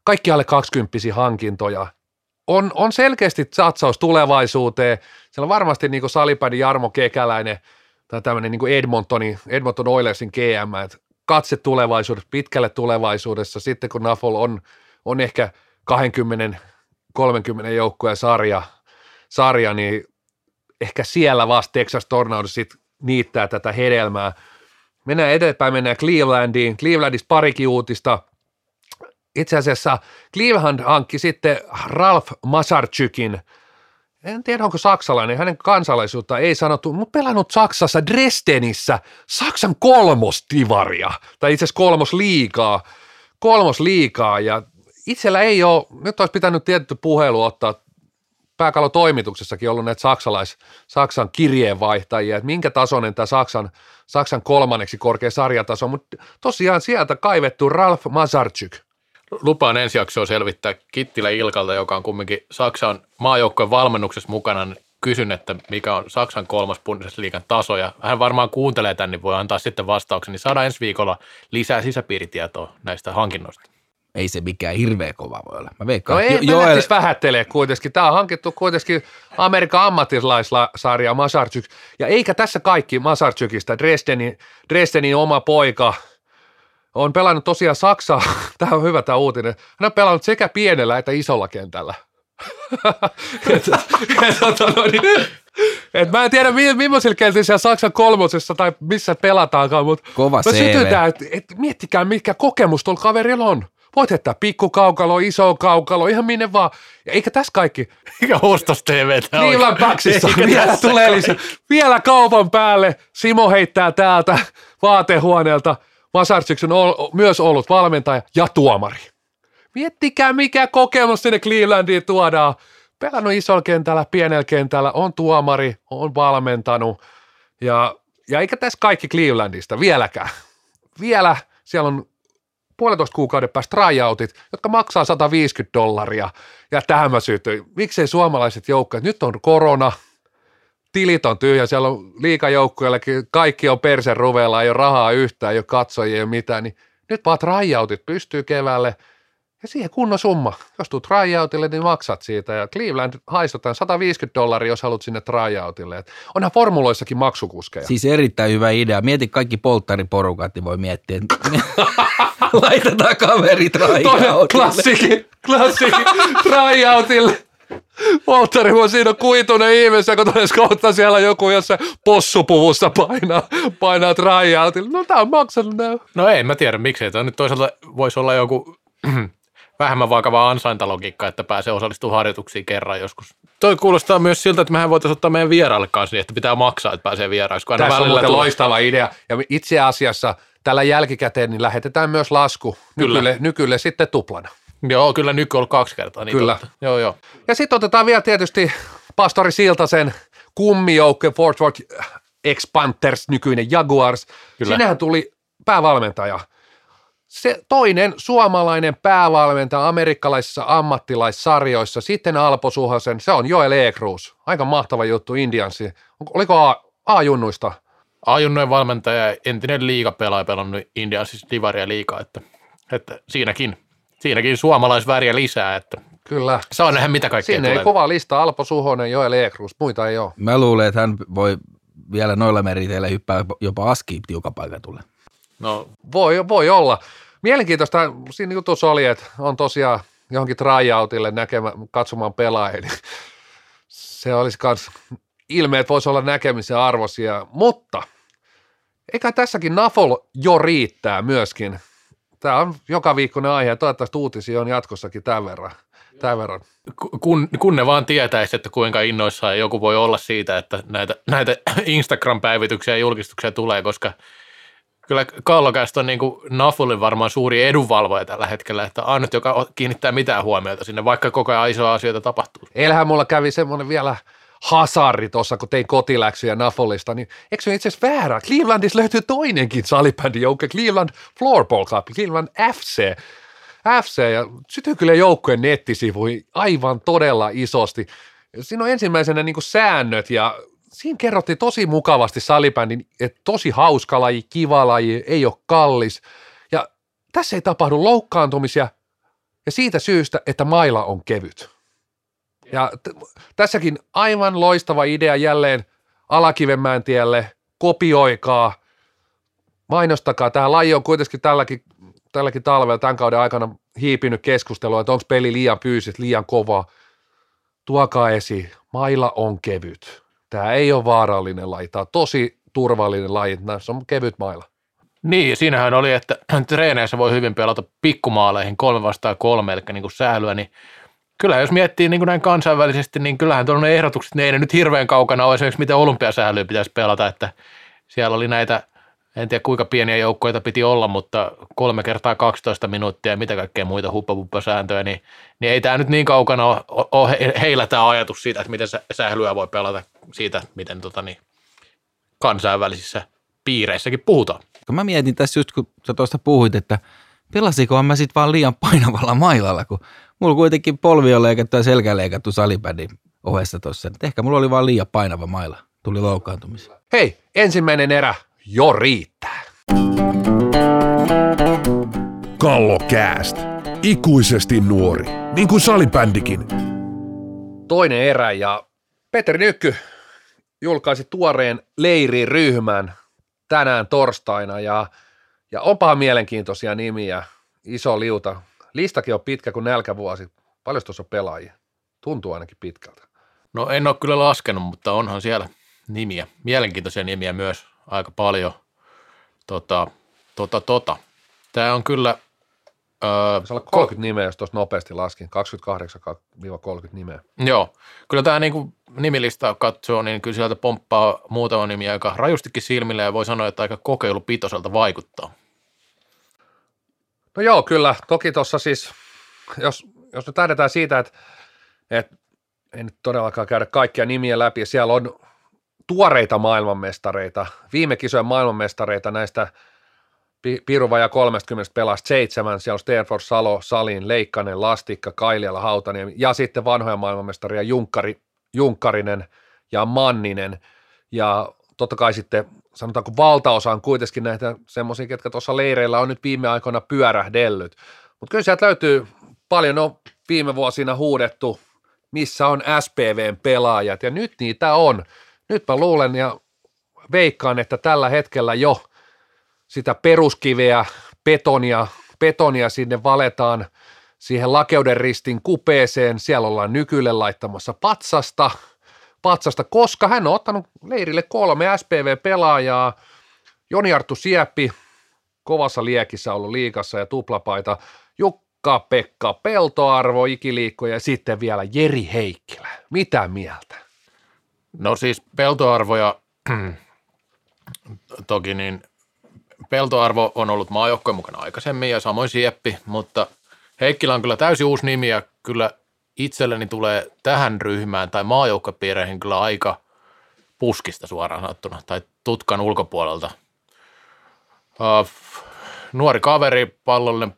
kaikki alle 20 hankintoja. On, on selkeästi satsaus tulevaisuuteen. Siellä on varmasti niin kuin Salipäin Jarmo Kekäläinen tai tämmöinen niin Edmontonin, Edmonton Oilersin GM, että katse tulevaisuudessa, pitkälle tulevaisuudessa, sitten kun Nafol on, on ehkä 20-30 joukkueen sarja, sarja, niin ehkä siellä vasta Texas Tornadoes sit niittää tätä hedelmää. Mennään eteenpäin, mennään Clevelandiin. Clevelandista parikin uutista. Itse asiassa Cleveland hankki sitten Ralph Masarczykin. En tiedä, onko saksalainen, hänen kansalaisuutta ei sanottu, mutta pelannut Saksassa Dresdenissä Saksan kolmostivaria, tai itse asiassa kolmosliikaa, kolmosliikaa, ja itsellä ei ole, nyt olisi pitänyt tietty puhelu ottaa pääkallon toimituksessakin ollut näitä saksalais, Saksan kirjeenvaihtajia, että minkä tasoinen tämä Saksan, Saksan kolmanneksi korkea sarjataso, mutta tosiaan sieltä kaivettu Ralf Mazarczyk. Lupaan ensi jaksoa selvittää Kittilä Ilkalta, joka on kumminkin Saksan maajoukkojen valmennuksessa mukana. niin Kysyn, että mikä on Saksan kolmas Bundesliigan taso, ja hän varmaan kuuntelee tämän, niin voi antaa sitten vastauksen, niin saadaan ensi viikolla lisää sisäpiiritietoa näistä hankinnoista. Ei se mikään hirveä kova voi olla. Mä veikkaan. No ei Jo- jo, Joel- lähtisi vähättelee kuitenkin. Tämä on hankittu kuitenkin Amerikan ammattilaissarja Masarczyk. Ja eikä tässä kaikki Masarczykista. Dresdenin, Dresdenin oma poika on pelannut tosiaan Saksaa. [LAUGHS] Tämä on hyvä tämä uutinen. Hän on pelannut sekä pienellä että isolla kentällä. et, [LAUGHS] et, tota, no niin, et mä en tiedä, mi- millaisilla kentillä siellä Saksan kolmosessa tai missä pelataankaan, mutta Kova mä sytytään, että et, miettikää, mikä kokemus tuolla kaverilla on. Voit heittää pikkukaukalo, iso kaukalo, ihan minne vaan. Ja eikä tässä kaikki. Mikä ostos TV Cleveland Backsissa vielä tulee lisää. Vielä kaupan päälle. Simo heittää täältä vaatehuoneelta. Masarczyks on myös ollut valmentaja ja tuomari. Miettikää, mikä kokemus sinne Clevelandiin tuodaan. Pelannut isolla kentällä, pienellä kentällä, on tuomari, on valmentanut. Ja, ja eikä tässä kaikki Clevelandista vieläkään. Vielä siellä on puolitoista kuukauden päästä tryoutit, jotka maksaa 150 dollaria. Ja tähän mä sytyin. Miksei suomalaiset joukkueet, nyt on korona, tilit on tyhjä, siellä on liikajoukkueellekin, kaikki on persen ruvella, ei ole rahaa yhtään, ei ole katsojia, ei ole mitään, niin nyt vaan tryoutit pystyy keväälle, Ja siihen kunnon summa. Jos tuut tryoutille, niin maksat siitä. Ja Cleveland haistotaan 150 dollaria, jos haluat sinne tryoutille. Et onhan formuloissakin maksukuskeja. Siis erittäin hyvä idea. Mieti kaikki polttariporukat, niin voi miettiä, [LAUGHS] laitetaan kaverit Toinen tryoutille. klassiki, klassiki [LAUGHS] tryoutille. Valtteri voi siinä kuitunen ihmeessä, kun toinen kautta siellä joku jossain possupuvussa painaa, painaa tryoutille. No tää on maksanut nää. No ei, mä tiedä miksei. Tämä nyt toisaalta voisi olla joku [CLEARS THROAT] vähemmän vakava ansaintalogiikka, että pääsee osallistumaan harjoituksiin kerran joskus. Toi kuulostaa myös siltä, että mehän voitaisiin ottaa meidän vieraille kanssa niin, että pitää maksaa, että pääsee aina Tässä on muuten tulee- loistava idea. Ja itse asiassa tällä jälkikäteen niin lähetetään myös lasku Kyllä. nykylle, nykylle sitten tuplana. Joo, kyllä nyky on kaksi kertaa. Niin Kyllä. totta. Joo, joo. Ja sitten otetaan vielä tietysti Pastori Siltasen kummijoukko Fort Worth ex-Panthers, nykyinen Jaguars. Kyllä. Sinähän tuli päävalmentaja. Se toinen suomalainen päävalmentaja amerikkalaisissa ammattilaissarjoissa, sitten Alpo Suhosen, se on Joel Ekrus. Aika mahtava juttu Indiansi. Oliko A- A-junnuista? Ajunnojen valmentaja ja entinen liigapelaaja pelannut Indiansissa divaria liikaa, että, että siinäkin, siinäkin suomalaisväriä lisää, että Kyllä. saa nähdä mitä kaikkea Sinne ei tulee. kova lista, Alpo Suhonen, Joel Ekrus, muita ei ole. Mä luulen, että hän voi vielä noilla meriteillä hyppää jopa askiin tiukan paikan tulee. No, Voi, voi olla. Mielenkiintoista siinä jutussa oli, että on tosiaan johonkin tryoutille näkemä, katsomaan pelaajia, niin [LAUGHS] se olisi myös ilmeet voisi olla näkemisen arvoisia, mutta eikä tässäkin Nafol jo riittää myöskin. Tämä on joka viikkoinen aihe ja toivottavasti uutisia on jatkossakin tämän verran. Tämän verran. kun, kun ne vaan tietäisi, että kuinka innoissaan joku voi olla siitä, että näitä, näitä [CLEARS THROAT] Instagram-päivityksiä ja julkistuksia tulee, koska kyllä Kallokästä on niin Nafulin varmaan suuri edunvalvoja tällä hetkellä, että ainut, joka kiinnittää mitään huomiota sinne, vaikka koko ajan isoja asioita tapahtuu. Eilähän mulla kävi semmoinen vielä hasarri tuossa, kun tein kotiläksyjä Nafolista, niin eikö se itse asiassa väärä? Clevelandissa löytyy toinenkin salibändijoukko, Cleveland Floorball Club, Cleveland FC. FC ja sytyy kyllä joukkojen nettisivuihin aivan todella isosti. Siinä on ensimmäisenä niin säännöt ja siinä kerrottiin tosi mukavasti salibändin, että tosi hauska laji, kiva laji, ei ole kallis. Ja tässä ei tapahdu loukkaantumisia ja siitä syystä, että maila on kevyt. Ja t- tässäkin aivan loistava idea jälleen Alakivenmäen tielle, kopioikaa, mainostakaa. Tämä laji on kuitenkin tälläkin, tälläkin talvella tämän kauden aikana hiipinyt keskustelua, että onko peli liian pyysit, liian kova. Tuokaa esiin, mailla on kevyt. Tämä ei ole vaarallinen laji, tämä on tosi turvallinen laji, näissä on kevyt mailla. Niin, siinähän oli, että [CLEARS THROAT] treeneissä voi hyvin pelata pikkumaaleihin kolme vastaan kolme, eli niin kuin säilyä, niin kyllä jos miettii niin kuin näin kansainvälisesti, niin kyllähän tuollainen ehdotukset, ne ei ne nyt hirveän kaukana ole esimerkiksi miten olympiasählyä pitäisi pelata, että siellä oli näitä, en tiedä kuinka pieniä joukkoita piti olla, mutta kolme kertaa 12 minuuttia ja mitä kaikkea muita huppapuppassääntöjä, niin, niin ei tämä nyt niin kaukana ole, ole he- heillä tämä ajatus siitä, että miten sä- sählyä voi pelata siitä, miten tota niin, kansainvälisissä piireissäkin puhutaan. Mä mietin tässä just, kun sä tuosta puhuit, että pelasikohan mä sit vaan liian painavalla mailalla, kun mulla kuitenkin polvi on leikattu ja selkä leikattu salipädin ohessa tuossa. Ehkä mulla oli vaan liian painava maila. Tuli loukkaantumisia. Hei, ensimmäinen erä jo riittää. Kallokääst. Ikuisesti nuori. Niin kuin salibändikin. toinen erä ja Petri Nykky julkaisi tuoreen leiriryhmän tänään torstaina ja, ja onpahan mielenkiintoisia nimiä, iso liuta. Listakin on pitkä kuin nälkävuosi. Paljon tuossa on pelaajia? Tuntuu ainakin pitkältä. No en ole kyllä laskenut, mutta onhan siellä nimiä, mielenkiintoisia nimiä myös aika paljon. Tota, tota, tota. Tämä on kyllä, öö, Se on 30 nimeä, jos tuossa nopeasti laskin. 28-30 nimeä. joo, kyllä tämä niinku nimilista katsoo, niin kyllä sieltä pomppaa muutama nimi aika rajustikin silmille ja voi sanoa, että aika kokeilupitoiselta vaikuttaa. No joo, kyllä. Toki tuossa siis, jos, jos nyt lähdetään siitä, että, että ei nyt todellakaan käydä kaikkia nimiä läpi, siellä on tuoreita maailmanmestareita, viime kisojen maailmanmestareita näistä Pi- Piruva ja 30 pelasi seitsemän, siellä on Stanford, Salo, Salin, Leikkanen, Lastikka, Kailiala, Hautaniemi ja sitten vanhoja maailmanmestaria Junkkari, Junkkarinen ja Manninen ja totta kai sitten sanotaanko valtaosa on kuitenkin näitä semmoisia, ketkä tuossa leireillä on nyt viime aikoina pyörähdellyt. Mutta kyllä sieltä löytyy paljon on viime vuosina huudettu, missä on SPVn pelaajat, ja nyt niitä on. Nyt mä luulen ja veikkaan, että tällä hetkellä jo sitä peruskiveä, betonia, betonia sinne valetaan siihen lakeuden ristin kupeeseen. Siellä ollaan nykylle laittamassa patsasta, patsasta, koska hän on ottanut leirille kolme SPV-pelaajaa. Joni Arttu Sieppi, kovassa liekissä ollut liikassa ja tuplapaita. Jukka-Pekka Peltoarvo, ikiliikko ja sitten vielä Jeri Heikkilä. Mitä mieltä? No siis peltoarvoja [CLEARS THROAT] toki niin peltoarvo on ollut maajoukkojen mukana aikaisemmin ja samoin Sieppi, mutta Heikkilä on kyllä täysin uusi nimi ja kyllä itselleni tulee tähän ryhmään tai maajoukkopiireihin kyllä aika puskista suoraan sanottuna tai tutkan ulkopuolelta. Uh, nuori kaveri, pallollinen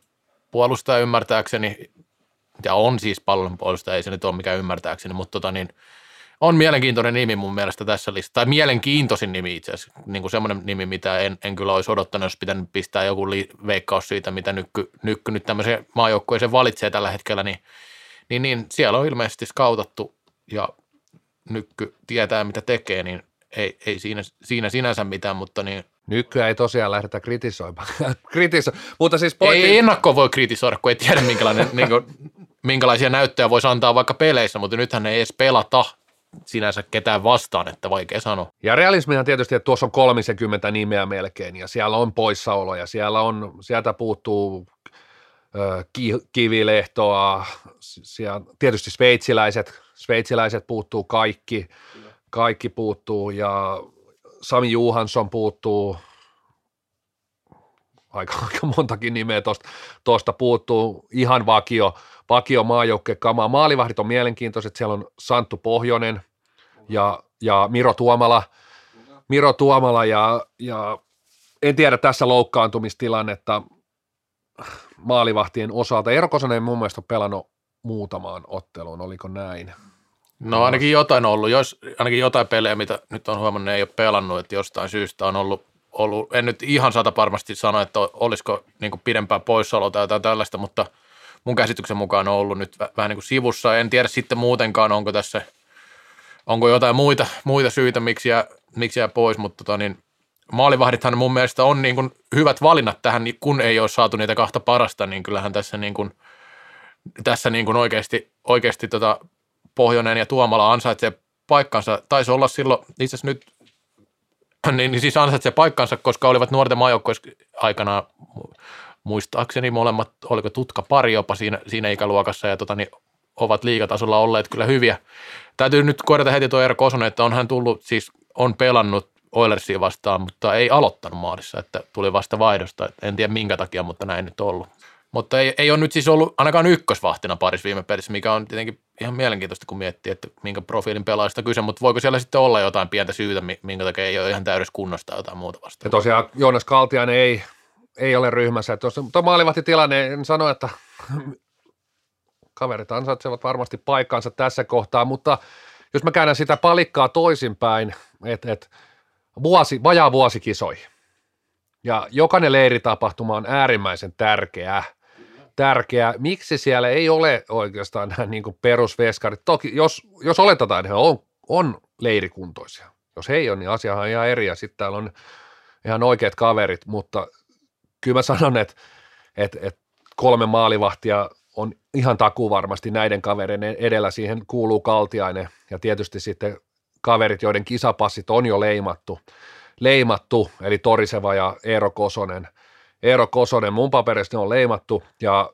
puolustaja ymmärtääkseni, ja on siis pallollinen puolustaja, ei se nyt ole mikään ymmärtääkseni, mutta tota niin, on mielenkiintoinen nimi mun mielestä tässä listassa, tai mielenkiintoisin nimi itse asiassa, niin kuin semmoinen nimi, mitä en, en kyllä olisi odottanut, jos pitänyt pistää joku li- veikkaus siitä, mitä nykky, nykky nyt tämmöisen maajoukkueeseen valitsee tällä hetkellä, niin, niin, niin siellä on ilmeisesti skautattu ja nykky tietää, mitä tekee, niin ei, ei siinä, siinä sinänsä mitään, mutta niin Nykyään ei tosiaan lähdetä kritisoimaan. [LAUGHS] Kritiso- mutta siis pointti... ei ennakko voi kritisoida, kun ei tiedä, minkälainen, [LAUGHS] niin kuin, minkälaisia näyttöjä voisi antaa vaikka peleissä, mutta nythän ei edes pelata sinänsä ketään vastaan, että vaikea sanoa. Ja realismihan tietysti, että tuossa on 30 nimeä melkein ja siellä on poissaoloja, siellä on, sieltä puuttuu kivilehtoa, siellä, tietysti sveitsiläiset, sveitsiläiset puuttuu kaikki, kaikki puuttuu ja Sami Juhansson puuttuu, aika, aika montakin nimeä tuosta, tuosta puuttuu, ihan vakio, vakio maajoukke kamaa. Maalivahdit on mielenkiintoiset, siellä on Santtu Pohjonen ja, ja Miro Tuomala, Miro Tuomala ja, ja en tiedä tässä loukkaantumistilannetta maalivahtien osalta. Eero Kosonen mun mielestä on pelannut muutamaan otteluun, oliko näin? No ainakin jotain on ollut, jos, ainakin jotain pelejä, mitä nyt on huomannut, ei ole pelannut, että jostain syystä on ollut, ollut en nyt ihan sata varmasti sano, että olisiko niin pidempää poissaoloa tai jotain tällaista, mutta mun käsityksen mukaan on ollut nyt vähän niin kuin sivussa. En tiedä sitten muutenkaan, onko tässä, onko jotain muita, muita syitä, miksi jää, miksi jää pois, mutta tota niin, maalivahdithan mun mielestä on niin kuin hyvät valinnat tähän, niin kun ei ole saatu niitä kahta parasta, niin kyllähän tässä, niin kuin, tässä niin kuin oikeasti, oikeasti tota Pohjonen ja Tuomala ansaitsee paikkansa. Taisi olla silloin, itse asiassa nyt, [CLEARS THROAT] niin, niin siis ansaitsee paikkansa, koska olivat nuorten maajoukkoissa aikana muistaakseni molemmat, oliko tutka pari jopa siinä, siinä ikäluokassa ja tota, niin ovat liigatasolla olleet kyllä hyviä. Täytyy nyt korjata heti tuo Eero Kosonen, että on hän tullut, siis on pelannut Oilersia vastaan, mutta ei aloittanut maalissa, että tuli vasta vaihdosta. En tiedä minkä takia, mutta näin nyt ollut. Mutta ei, ei ole nyt siis ollut ainakaan ykkösvahtina parissa viime pelissä, mikä on tietenkin ihan mielenkiintoista, kun miettii, että minkä profiilin pelaajista kyse, mutta voiko siellä sitten olla jotain pientä syytä, minkä takia ei ole ihan täydessä kunnosta jotain muuta vastaan. Ja tosiaan Joonas Kaltiainen ei, ei ole ryhmässä. Tuo maalivahtitilanne, en sano, että [LAUGHS] kaverit ansaitsevat varmasti paikkaansa tässä kohtaa, mutta jos mä käännän sitä palikkaa toisinpäin, että et vuosi, vajaa vuosikisoihin, ja jokainen leiritapahtuma on äärimmäisen tärkeä, tärkeä. Miksi siellä ei ole oikeastaan nämä niin perusveskarit? Toki jos, jos oletetaan, että he on, on leirikuntoisia. Jos ei ole, niin asia on ihan eri ja sitten täällä on ihan oikeat kaverit, mutta kyllä mä sanon, että, että, että kolme maalivahtia on ihan takuu varmasti näiden kavereiden edellä. Siihen kuuluu Kaltiainen ja tietysti sitten kaverit, joiden kisapassit on jo leimattu, leimattu eli Toriseva ja Eero Kosonen – Eero Kosonen mun paperista on leimattu ja,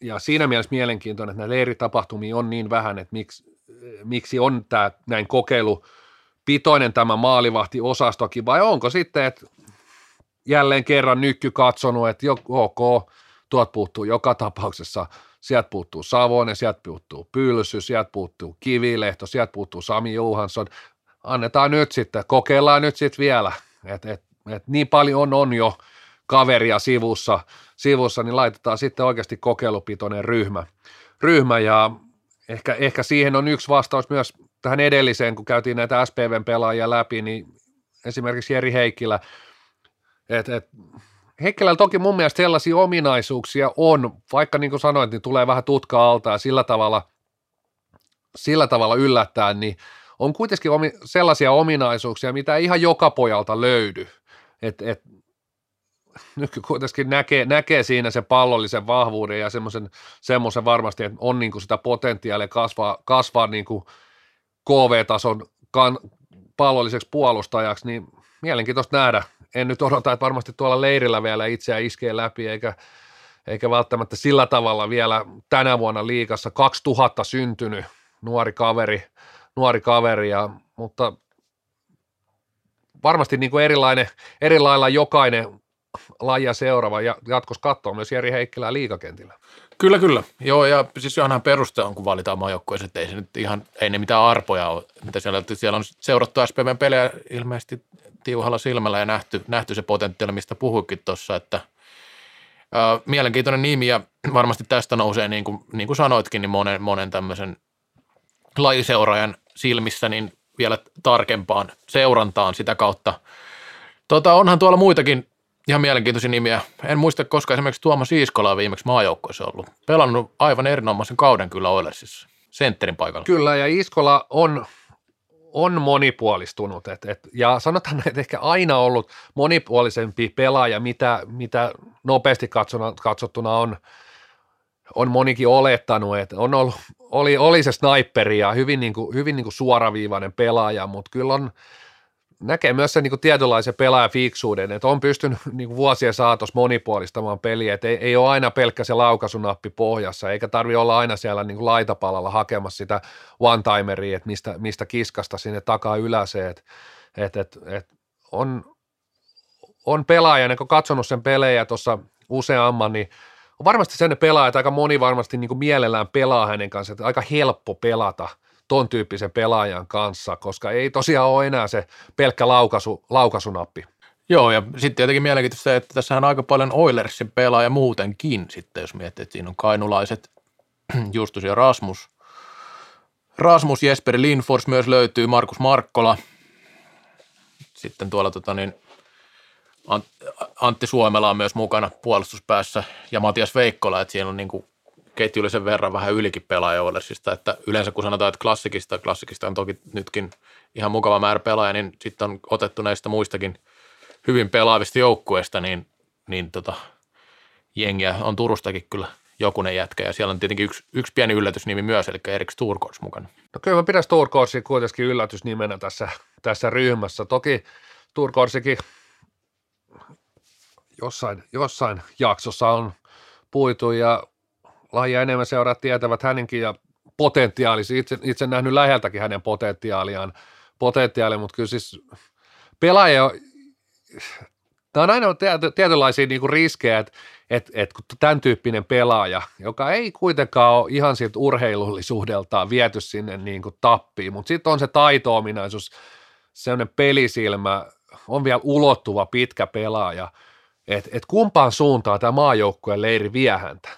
ja siinä mielessä mielenkiintoinen, että näitä leiritapahtumia on niin vähän, että miksi, miksi on tämä näin kokeilu pitoinen tämä maalivahti-osastokin vai onko sitten, että jälleen kerran nykky katsonut, että ok, tuot puuttuu joka tapauksessa, sieltä puuttuu Savonen, sieltä puuttuu Pylsy, sieltä puuttuu Kivilehto, sieltä puuttuu Sami Johansson, annetaan nyt sitten, kokeillaan nyt sitten vielä, että et, et niin paljon on, on jo kaveria sivussa, sivussa, niin laitetaan sitten oikeasti kokeilupitoinen ryhmä. ryhmä ja ehkä, ehkä siihen on yksi vastaus myös tähän edelliseen, kun käytiin näitä SPVn pelaajia läpi, niin esimerkiksi Jeri Heikkilä, että et, Heikkelällä toki mun mielestä sellaisia ominaisuuksia on, vaikka niin kuin sanoit, niin tulee vähän tutka alta ja sillä tavalla, sillä tavalla yllättää, niin on kuitenkin omi, sellaisia ominaisuuksia, mitä ei ihan joka pojalta löydy. Et, et, nyt kuitenkin näkee, näkee siinä sen pallollisen vahvuuden ja semmoisen, semmoisen varmasti, että on niin kuin sitä potentiaalia kasvaa, kasvaa niin kuin KV-tason kan, pallolliseksi puolustajaksi, niin mielenkiintoista nähdä. En nyt odota, että varmasti tuolla leirillä vielä itseä iskee läpi, eikä, eikä välttämättä sillä tavalla vielä tänä vuonna liikassa 2000 syntynyt nuori kaveri, nuori kaveri ja, mutta varmasti niin kuin erilainen, erilailla jokainen lajia seuraava ja jatkossa katsoa myös Jeri Heikkilää liikakentillä. Kyllä, kyllä. Joo, ja siis johanhan peruste on, kun valitaan maajoukkueeseen, että ei se nyt ihan, ei ne mitään arpoja ole, mitä siellä, siellä on seurattu SPVn pelejä ilmeisesti tiuhalla silmällä ja nähty, nähty se potentiaali, mistä puhuikin tuossa, että ää, mielenkiintoinen nimi ja varmasti tästä nousee, niin kuin, niin kuin sanoitkin, niin monen, monen tämmöisen lajiseuraajan silmissä niin vielä tarkempaan seurantaan sitä kautta. Tota, onhan tuolla muitakin ihan mielenkiintoisia nimiä. En muista, koska esimerkiksi Tuomas Iiskola on viimeksi maajoukkoissa ollut. Pelannut aivan erinomaisen kauden kyllä Oilersissa, sentterin paikalla. Kyllä, ja Iskola on, on monipuolistunut. Et, et, ja sanotaan, että ehkä aina ollut monipuolisempi pelaaja, mitä, mitä nopeasti katsona, katsottuna on, on monikin olettanut. Että on ollut, oli, oli se sniperi ja hyvin, niin kuin, hyvin niin kuin suoraviivainen pelaaja, mutta kyllä on – näkee myös sen niin tietynlaisen pelaajafiksuuden, että on pystynyt [LAUGHS] niin kuin vuosien saatossa monipuolistamaan peliä, että ei, ei ole aina pelkkä se laukaisunappi pohjassa, eikä tarvi olla aina siellä niin kuin laitapalalla hakemassa sitä one-timeria, että mistä, mistä kiskasta sinne takaa yläseen, että et, et, et on, on pelaaja, kun katsonut sen pelejä tuossa useamman, niin on varmasti sen pelaaja, että aika moni varmasti niin mielellään pelaa hänen kanssaan, että aika helppo pelata – ton tyyppisen pelaajan kanssa, koska ei tosiaan ole enää se pelkkä laukaisu, laukaisunappi. Joo, ja sitten tietenkin mielenkiintoista se, että tässä on aika paljon Oilersin pelaaja muutenkin sitten, jos miettii, että siinä on kainulaiset [CLEARS THROAT] Justus ja Rasmus. Rasmus, Jesperi Linfors myös löytyy, Markus Markkola, sitten tuolla tota niin, Antti Suomela on myös mukana puolustuspäässä ja Matias Veikkola, että siellä on niin kuin ketjullisen verran vähän ylikin pelaaja Oilersista, että yleensä kun sanotaan, että klassikista, klassikista on toki nytkin ihan mukava määrä pelaaja, niin sitten on otettu näistä muistakin hyvin pelaavista joukkueista, niin, niin tota, jengiä on Turustakin kyllä jokunen jätkä, ja siellä on tietenkin yksi, yksi pieni yllätysnimi myös, eli Erik Sturkors mukana. No kyllä mä pidän kuitenkin yllätysnimenä tässä, tässä ryhmässä. Toki Sturkorsikin jossain, jossain jaksossa on puitu ja lajia enemmän seuraat tietävät hänenkin ja potentiaalisi. Itse, itse nähnyt läheltäkin hänen potentiaaliaan, potentiaalia, mutta kyllä siis pelaaja, tämä on aina tietynlaisia niin kuin riskejä, että että että kun tämän tyyppinen pelaaja, joka ei kuitenkaan ole ihan siltä urheilullisuudeltaan viety sinne niin kuin tappiin, mutta sitten on se taito-ominaisuus, sellainen pelisilmä, on vielä ulottuva pitkä pelaaja, että et kumpaan suuntaan tämä maajoukkueen leiri vie häntä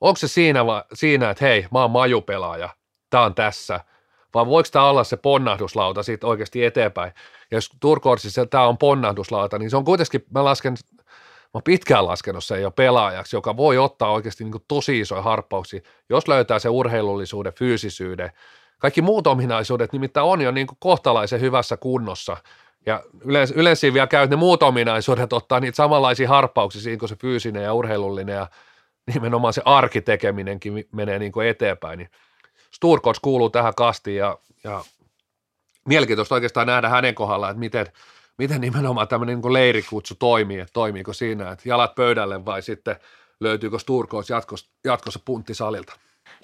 onko se siinä, va, siinä että hei, mä oon majupelaaja, tää on tässä, vai voiko tämä olla se ponnahduslauta siitä oikeasti eteenpäin. Ja jos Turkorsissa tämä on ponnahduslauta, niin se on kuitenkin, mä lasken, mä pitkään laskenut sen jo pelaajaksi, joka voi ottaa oikeasti niin tosi isoja harppauksia, jos löytää se urheilullisuuden, fyysisyyden. Kaikki muut ominaisuudet nimittäin on jo niin kohtalaisen hyvässä kunnossa. Ja yleensä, yleensä vielä käy, ne muut ominaisuudet ottaa niitä samanlaisia harppauksia siinä kuin se fyysinen ja urheilullinen ja nimenomaan se arkitekeminenkin menee niin kuin eteenpäin, niin Sturkots kuuluu tähän kastiin ja, ja mielenkiintoista oikeastaan nähdä hänen kohdallaan, että miten, miten nimenomaan tämmöinen niin leirikutsu toimii, että toimiiko siinä, että jalat pöydälle vai sitten löytyykö Sturkots jatkossa, jatkossa punttisalilta.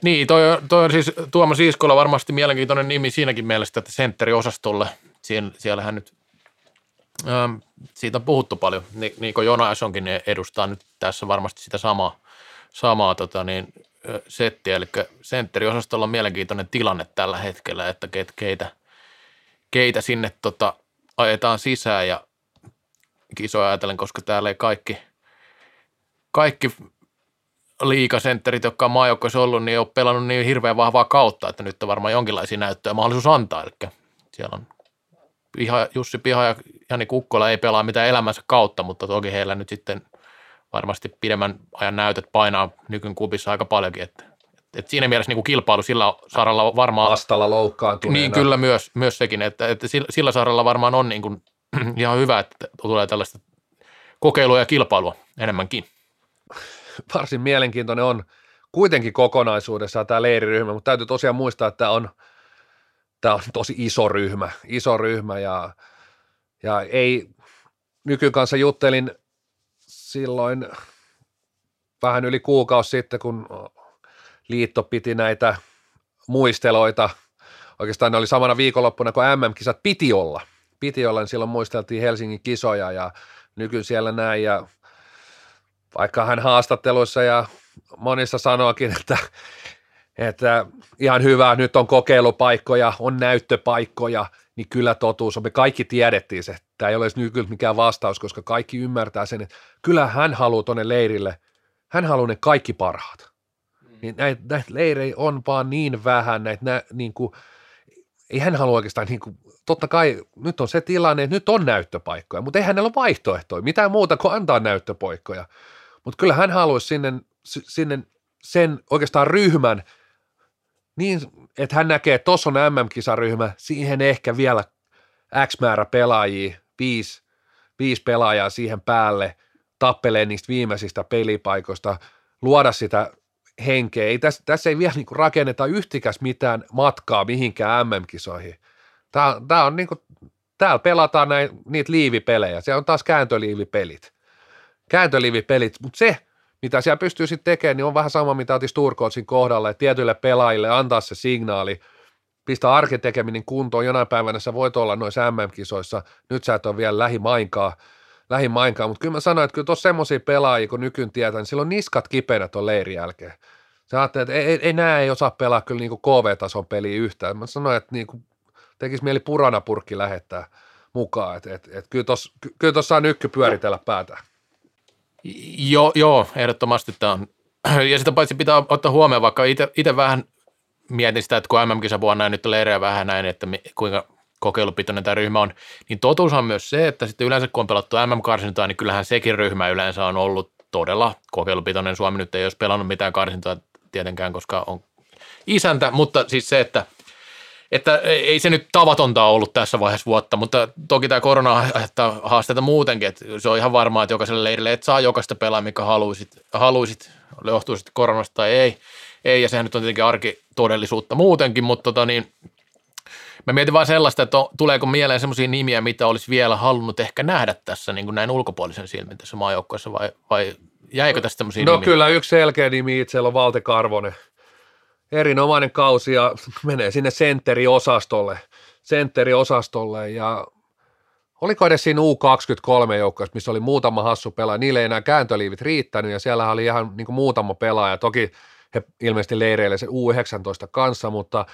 Niin, toi, toi on siis Tuomas Iskola varmasti mielenkiintoinen nimi siinäkin mielessä, että sentteriosastolle, siellä, siellähän nyt ähm, siitä on puhuttu paljon, niin kuin Jonas onkin, edustaa nyt tässä varmasti sitä samaa, samaa tota niin, settiä, eli sentteriosastolla on mielenkiintoinen tilanne tällä hetkellä, että ket, keitä, keitä sinne tota, ajetaan sisään ja kisoja ajatellen, koska täällä ei kaikki, kaikki liikasentterit, jotka on maajoukkoissa ollut, niin ei ole pelannut niin hirveän vahvaa kautta, että nyt on varmaan jonkinlaisia näyttöjä mahdollisuus antaa. Eli siellä on Piha, Jussi Piha ja Jani Kukkola ei pelaa mitään elämänsä kautta, mutta toki heillä nyt sitten – varmasti pidemmän ajan näytöt painaa nykyn kubissa aika paljonkin, että et siinä mielessä niin kilpailu sillä saralla varmaan... Astalla loukkaantuneena. Niin kyllä myös, myös sekin, että, että sillä, saralla varmaan on niin kuin, [CLEARS THROAT] ihan hyvä, että tulee tällaista kokeilua ja kilpailua enemmänkin. Varsin mielenkiintoinen on kuitenkin kokonaisuudessaan tämä leiriryhmä, mutta täytyy tosiaan muistaa, että tämä on, tämä on tosi iso ryhmä, iso ryhmä ja, ja ei, nykyn kanssa juttelin silloin vähän yli kuukausi sitten, kun liitto piti näitä muisteloita. Oikeastaan ne oli samana viikonloppuna, kun MM-kisat piti olla. Piti olla, niin silloin muisteltiin Helsingin kisoja ja nykyn siellä näin. Ja vaikka hän haastatteluissa ja monissa sanoakin, että, että ihan hyvä, nyt on kokeilupaikkoja, on näyttöpaikkoja, niin kyllä totuus on. Me kaikki tiedettiin se. Tämä ei ole nykyltä mikään vastaus, koska kaikki ymmärtää sen, että kyllä hän haluaa tuonne leirille, hän haluaa ne kaikki parhaat. Niin näitä, näitä leirejä on vaan niin vähän, näitä nä, niin kuin, ei hän halua oikeastaan, niin kuin, totta kai nyt on se tilanne, että nyt on näyttöpaikkoja, mutta ei hänellä ole vaihtoehtoja, mitään muuta kuin antaa näyttöpaikkoja. Mutta kyllä hän haluaisi sinne, sinne sen oikeastaan ryhmän, niin että hän näkee, että tuossa on MM-kisaryhmä, siihen ehkä vielä X määrä pelaajia, viisi, viisi pelaajaa siihen päälle, tappelee niistä viimeisistä pelipaikoista, luoda sitä henkeä. Ei tässä, tässä ei vielä niin rakenneta yhtikäs mitään matkaa mihinkään MM-kisoihin. Tämä, tämä on niin täällä pelataan näin, niitä liivipelejä. Se on taas kääntöliivipelit. Kääntöliivipelit, mutta se, mitä siellä pystyy sitten tekemään, niin on vähän sama, mitä otis Turkootsin kohdalle, tietyille pelaajille antaa se signaali, pistä arkitekeminen kuntoon, jonain päivänä sä voit olla noissa MM-kisoissa, nyt sä et ole vielä lähimainkaan, lähimainkaan, mutta kyllä mä sanoin, että kyllä tuossa semmoisia pelaajia, kun nykyn tietää, niin silloin niskat kipeänä tuon leirin jälkeen. Sä ajattelet, että ei, ei, ei nämä ei osaa pelaa kyllä niin KV-tason peliä yhtään. Mä sanoin, että niin kuin, tekisi mieli puranapurkki lähettää mukaan, että et, et, kyllä tuossa saa nykky pyöritellä päätä. Joo, joo, ehdottomasti tämä on. Ja sitä paitsi pitää ottaa huomioon, vaikka itse vähän mietin sitä, että kun MM-kisavuonna nyt leirejä vähän näin, että kuinka kokeilupitoinen tämä ryhmä on, niin totuus on myös se, että sitten yleensä kun on pelattu MM-karsintaa, niin kyllähän sekin ryhmä yleensä on ollut todella kokeilupitoinen. Suomi nyt ei olisi pelannut mitään karsintaa tietenkään, koska on isäntä, mutta siis se, että että ei se nyt tavatonta ollut tässä vaiheessa vuotta, mutta toki tämä korona aiheuttaa haasteita muutenkin, että se on ihan varmaa, että jokaiselle leirille et saa jokaista pelaa, mikä haluaisit, haluaisit johtuu sitten koronasta tai ei, ei, ja sehän nyt on tietenkin arkitodellisuutta muutenkin, mutta tota niin, Mä mietin vaan sellaista, että tuleeko mieleen sellaisia nimiä, mitä olisi vielä halunnut ehkä nähdä tässä niin kuin näin ulkopuolisen silmin tässä maajoukkueessa vai, vai jäikö tästä sellaisia No nimiä? kyllä yksi selkeä nimi itsellä on Valte Karvonen. Erinomainen kausi ja menee sinne sentteriosastolle, sentteriosastolle ja oliko edes siinä U23 joukkueessa, missä oli muutama hassu pelaaja, niille ei enää kääntöliivit riittänyt ja siellä oli ihan niin muutama pelaaja, toki he ilmeisesti leireille se U19 kanssa, mutta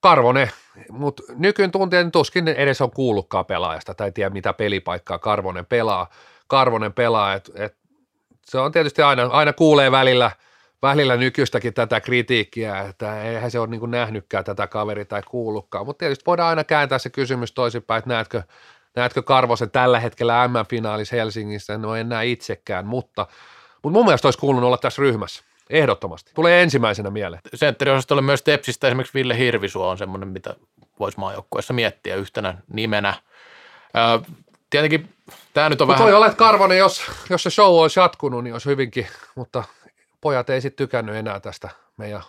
Karvone, mutta nykyyn tuntien tuskin edes on kuullutkaan pelaajasta tai tiedä mitä pelipaikkaa Karvonen pelaa. Karvonen pelaa, että et, se on tietysti aina, aina kuulee välillä, välillä nykyistäkin tätä kritiikkiä, että eihän se ole niin nähnytkään tätä kaveri tai kuullutkaan, mutta tietysti voidaan aina kääntää se kysymys toisinpäin, että näetkö, näetkö Karvosen tällä hetkellä M-finaalissa Helsingissä, no en näe itsekään, mutta, mutta mun mielestä olisi kuulunut olla tässä ryhmässä. Ehdottomasti. Tulee ensimmäisenä mieleen. Sentteriosastolle myös Tepsistä esimerkiksi Ville Hirvisuo on semmoinen, mitä voisi maajoukkueessa miettiä yhtenä nimenä. Ää, tietenkin tämä nyt on Mut vähän... olla, että Karvonen, jos, jos se show olisi jatkunut, niin olisi hyvinkin, mutta pojat ei sitten tykännyt enää tästä meidän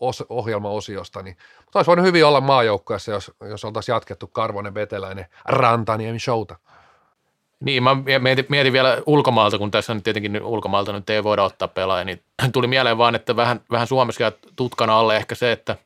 os, ohjelmaosiosta, niin, mutta olisi voinut hyvin olla maajoukkueessa, jos, jos oltaisiin jatkettu Karvonen, Veteläinen, Rantaniemi showta. Niin, mä mietin, mietin vielä ulkomaalta, kun tässä on tietenkin ulkomaalta nyt ei voida ottaa pelaajia, niin [CLEARS THROAT] tuli mieleen vaan, että vähän, vähän Suomessa jää tutkana alle ehkä se, että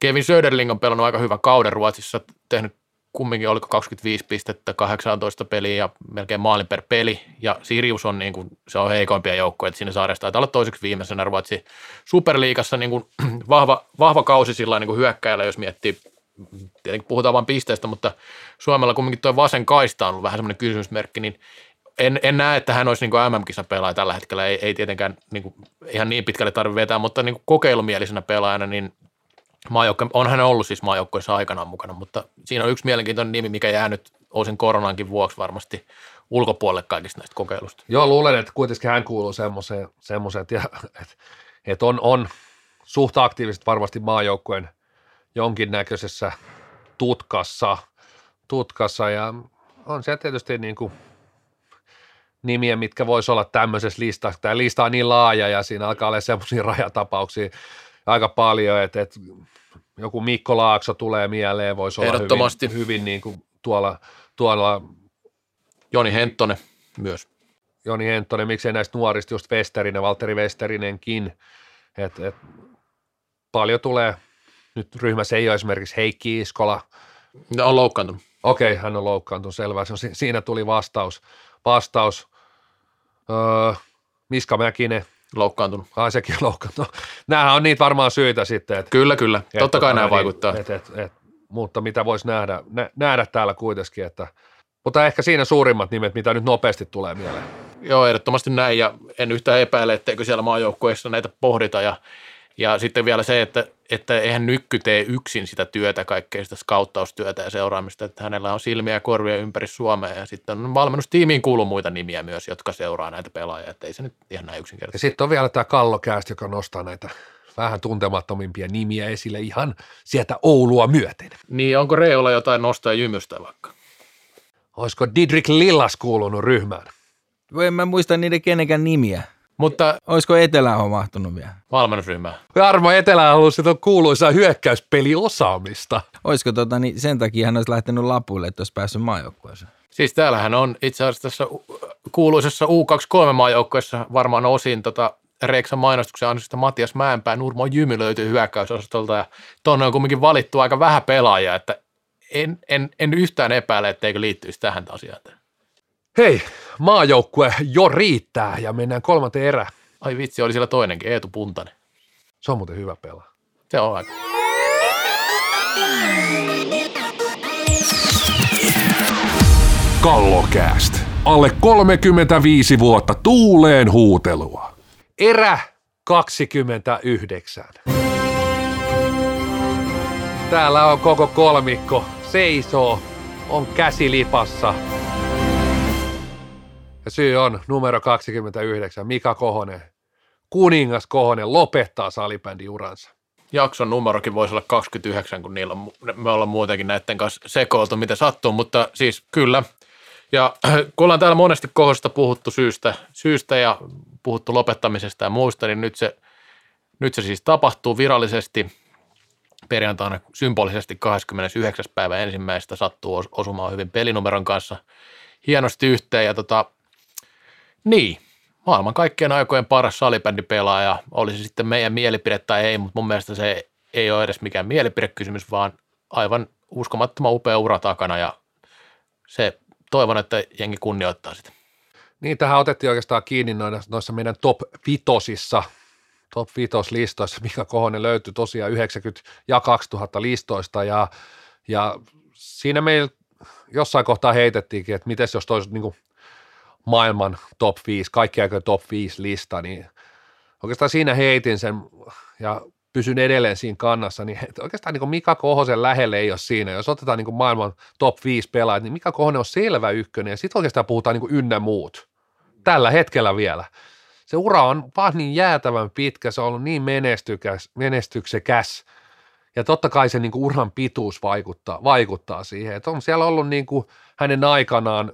Kevin Söderling on pelannut aika hyvän kauden Ruotsissa, tehnyt kumminkin oliko 25 pistettä, 18 peliä ja melkein maalin per peli, ja Sirius on, niin kuin, se on heikoimpia joukkoja, että siinä saaressa taitaa olla toiseksi viimeisenä Ruotsin superliigassa niin kuin, [CLEARS THROAT] vahva, vahva kausi sillä niin kuin hyökkäillä, jos miettii. Tietenkin puhutaan vain pisteestä, mutta Suomella kumminkin tuo vasen kaista on ollut vähän semmoinen kysymysmerkki, niin en, en näe, että hän olisi niin MM-kisan pelaaja tällä hetkellä, ei, ei tietenkään niin kuin, ihan niin pitkälle tarvitse vetää, mutta niin kuin kokeilumielisenä pelaajana, niin maajoukko, on hän ollut siis maajoukkoissa aikanaan mukana, mutta siinä on yksi mielenkiintoinen nimi, mikä jää nyt osin koronankin vuoksi varmasti ulkopuolelle kaikista näistä kokeilusta. Joo, luulen, että kuitenkin hän kuuluu semmoiseen, semmoiseen että, että, että on, on suht aktiivisesti varmasti maajoukkueen jonkinnäköisessä tutkassa, tutkassa ja on se tietysti niin kuin nimiä, mitkä voisi olla tämmöisessä listassa. Tämä lista on niin laaja ja siinä alkaa olla semmoisia rajatapauksia aika paljon, että, että joku Mikko Laakso tulee mieleen, voisi olla hyvin, hyvin niin kuin tuolla, tuolla Joni Henttonen myös. Joni Henttonen, miksei näistä nuorista just Westerinen, Valtteri Westerinenkin, et, et, paljon tulee, nyt ryhmässä ei ole esimerkiksi Heikki Iskola. Ne on loukkaantunut. Okei, hän on loukkaantunut, selvä. Se on, siinä tuli vastaus. vastaus. Öö, Miska Mäkinen. Loukkaantunut. Ai sekin on loukkaantunut. [LAUGHS] Nämähän on niitä varmaan syitä sitten. Että, kyllä, kyllä. Totta kai nämä niin, vaikuttaa. Et, et, et, mutta mitä voisi nähdä, nä, nähdä täällä kuitenkin, että mutta ehkä siinä suurimmat nimet, mitä nyt nopeasti tulee mieleen. Joo, ehdottomasti näin ja en yhtään epäile, etteikö siellä maajoukkueessa näitä pohdita ja ja sitten vielä se, että, että eihän Nykky tee yksin sitä työtä, kaikkea sitä skauttaustyötä ja seuraamista, että hänellä on silmiä ja korvia ympäri Suomea ja sitten on valmennustiimiin kuuluu muita nimiä myös, jotka seuraa näitä pelaajia, että ei se nyt ihan näin yksinkertaisesti. Ja sitten on vielä tämä Kallokääst, joka nostaa näitä vähän tuntemattomimpia nimiä esille ihan sieltä Oulua myöten. Niin, onko Reolla jotain nostaa jymystä vaikka? Olisiko Didrik Lillas kuulunut ryhmään? En mä muista niiden kenenkään nimiä. Mutta Olisiko Etelään on mahtunut vielä? Valmennusryhmää. Armo Etelä halusi sitä kuuluisaa hyökkäyspeliosaamista. Olisiko tota, niin sen takia hän olisi lähtenyt lapuille, että olisi päässyt maajoukkueeseen? Siis täällähän on itse asiassa tässä kuuluisessa U23-maajoukkueessa varmaan osin tota Reeksan mainostuksen ansiosta Matias Mäenpää Nurmo Jymy löytyy hyökkäysosastolta ja tuonne on kuitenkin valittu aika vähän pelaajia, että en, en, en yhtään epäile, etteikö liittyisi tähän asiaan. Hei, maajoukkue jo riittää ja mennään kolmanteen erään. Ai vitsi, oli siellä toinenkin, Eetu Puntanen. Se on muuten hyvä pelaa. Se on aika. Kallokääst. Alle 35 vuotta tuuleen huutelua. Erä 29. Täällä on koko kolmikko. Seisoo, on käsilipassa. Ja syy on numero 29, Mika Kohonen. Kuningas Kohonen lopettaa salibändiuransa. Jakson numerokin voisi olla 29, kun niillä on, me ollaan muutenkin näiden kanssa sekoiltu, mitä sattuu, mutta siis kyllä. Ja [CLEARS THROAT] kun ollaan täällä monesti Kohosta puhuttu syystä, syystä ja puhuttu lopettamisesta ja muusta, niin nyt se, nyt se siis tapahtuu virallisesti perjantaina symbolisesti 29. päivä ensimmäistä sattuu osumaan hyvin pelinumeron kanssa hienosti yhteen ja tota, niin, maailman kaikkien aikojen paras salibändipelaaja, oli se sitten meidän mielipide tai ei, mutta mun mielestä se ei ole edes mikään mielipidekysymys, vaan aivan uskomattoman upea ura takana ja se toivon, että jengi kunnioittaa sitä. Niin, tähän otettiin oikeastaan kiinni noissa meidän top vitosissa, top vitos listoissa, mikä Kohonen löytyi tosiaan 90 ja 2000 listoista ja, ja siinä meillä jossain kohtaa heitettiinkin, että miten jos toiset niin maailman top 5, kaikki top 5 lista, niin oikeastaan siinä heitin sen ja pysyn edelleen siinä kannassa, niin [LAUGHS] oikeastaan niin Mika Kohosen lähelle ei ole siinä. Jos otetaan niin maailman top 5 pelaajat, niin Mika Kohonen on selvä ykkönen ja sitten oikeastaan puhutaan niin ynnä muut. Tällä hetkellä vielä. Se ura on vaan niin jäätävän pitkä, se on ollut niin menestykäs, menestyksekäs ja totta kai se niin uran pituus vaikuttaa, vaikuttaa siihen, että on siellä ollut niin hänen aikanaan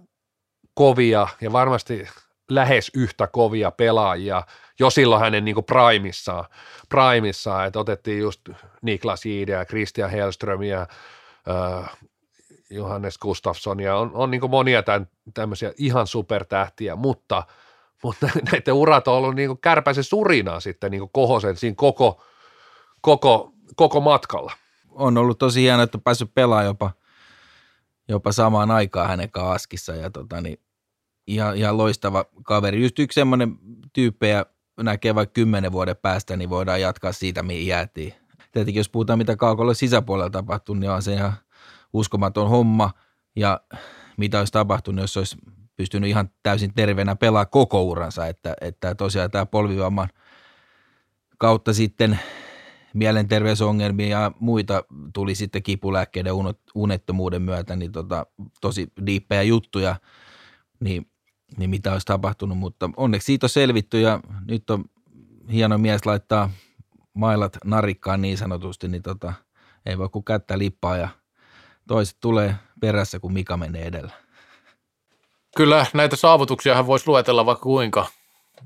kovia ja varmasti lähes yhtä kovia pelaajia jo silloin hänen niin primissaan, primissaan, että otettiin just Niklas Jide ja Christian Hellström ja äh, Johannes Gustafsson ja on, on niin monia tämän, tämmöisiä ihan supertähtiä, mutta, mutta [LAUGHS] näiden urat on ollut niin kärpäisen surinaa sitten niin Kohosen siinä koko, koko, koko matkalla. On ollut tosi hienoa, että on päässyt pelaamaan jopa, jopa samaan aikaan hänen kanssa Askissa ja tota, niin ihan, ihan loistava kaveri. Just yksi semmoinen tyyppejä näkee vaikka kymmenen vuoden päästä, niin voidaan jatkaa siitä, mihin jäätiin. Tietenkin jos puhutaan, mitä kaukolla sisäpuolella tapahtuu, niin on se ihan uskomaton homma. Ja mitä olisi tapahtunut, jos olisi pystynyt ihan täysin terveenä pelaa koko uransa, että, että tosiaan tämä polvivamman kautta sitten mielenterveysongelmia ja muita tuli sitten kipulääkkeiden unettomuuden myötä, niin tota, tosi diippejä juttuja, niin, niin mitä olisi tapahtunut, mutta onneksi siitä on selvitty ja nyt on hieno mies laittaa mailat narikkaan niin sanotusti, niin tota, ei voi kuin kättä lippaa ja toiset tulee perässä, kun Mika menee edellä. Kyllä näitä saavutuksia voisi luetella vaikka kuinka.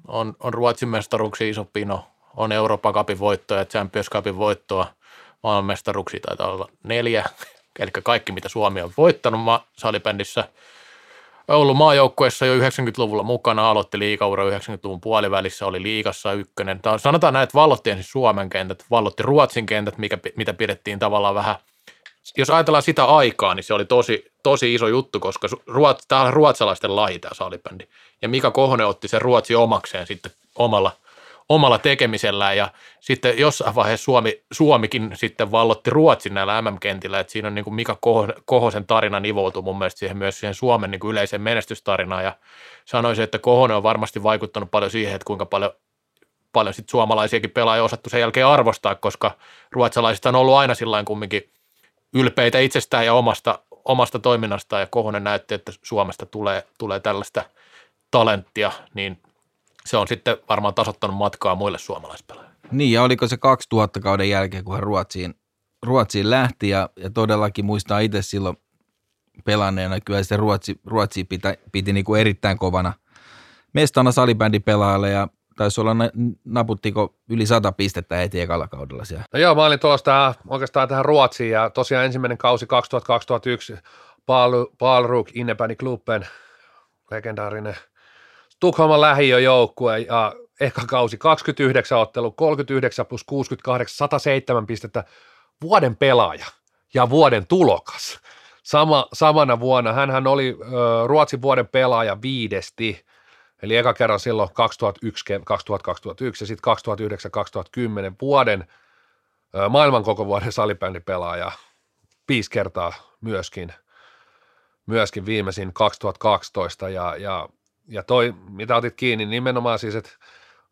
On, on Ruotsin mestaruksi iso pino, on Euroopan Cupin voittoa ja Champions Cupin voittoa. Maailmanmestaruksi taitaa olla neljä, [LAUGHS] eli kaikki mitä Suomi on voittanut ma- Ollut maajoukkueessa jo 90-luvulla mukana, aloitti liikaura 90-luvun puolivälissä, oli liikassa ykkönen. Sanotaan näin, että vallotti ensin Suomen kentät, vallotti Ruotsin kentät, mikä, mitä pidettiin tavallaan vähän – jos ajatellaan sitä aikaa, niin se oli tosi, tosi iso juttu, koska ruot, tämä on ruotsalaisten laji tämä salibändi. Ja Mika Kohonen otti sen Ruotsi omakseen sitten omalla, omalla tekemisellään. Ja sitten jossain vaiheessa Suomi, Suomikin sitten vallotti Ruotsin näillä MM-kentillä, että siinä on niin kuin Mika Kohosen tarina nivoutuu mun mielestä siihen myös siihen Suomen niin kuin yleiseen menestystarinaan. Ja sanoisin, että Kohonen on varmasti vaikuttanut paljon siihen, että kuinka paljon paljon sitten suomalaisiakin pelaajia osattu sen jälkeen arvostaa, koska ruotsalaisista on ollut aina sillä kumminkin ylpeitä itsestään ja omasta, omasta toiminnastaan. Ja Kohonen näytti, että Suomesta tulee, tulee tällaista talenttia, niin se on sitten varmaan tasottanut matkaa muille suomalaispelaajille. Niin ja oliko se 2000 kauden jälkeen, kun hän Ruotsiin, Ruotsiin lähti ja, ja todellakin muistaa itse silloin pelanneena, kyllä se Ruotsi, Ruotsi pitä, piti niin kuin erittäin kovana mestana salibändipelaajalle ja taisi olla, naputtiko yli sata pistettä heti ekalla kaudella siellä. No joo, mä olin tähän, oikeastaan tähän Ruotsiin ja tosiaan ensimmäinen kausi 2000-2001 Palruk Innebäni Klubben, legendaarinen Tukholman lähiöjoukkue ja ehkä kausi 29 ottelu, 39 plus 68, 107 pistettä, vuoden pelaaja ja vuoden tulokas. Sama, samana vuonna hän oli ö, Ruotsin vuoden pelaaja viidesti. Eli eka kerran silloin 2001, 2001 ja sitten 2009-2010 vuoden maailman koko vuoden salibändipelaaja viisi kertaa myöskin, myöskin viimeisin 2012 ja, ja, ja toi, mitä otit kiinni, nimenomaan siis, että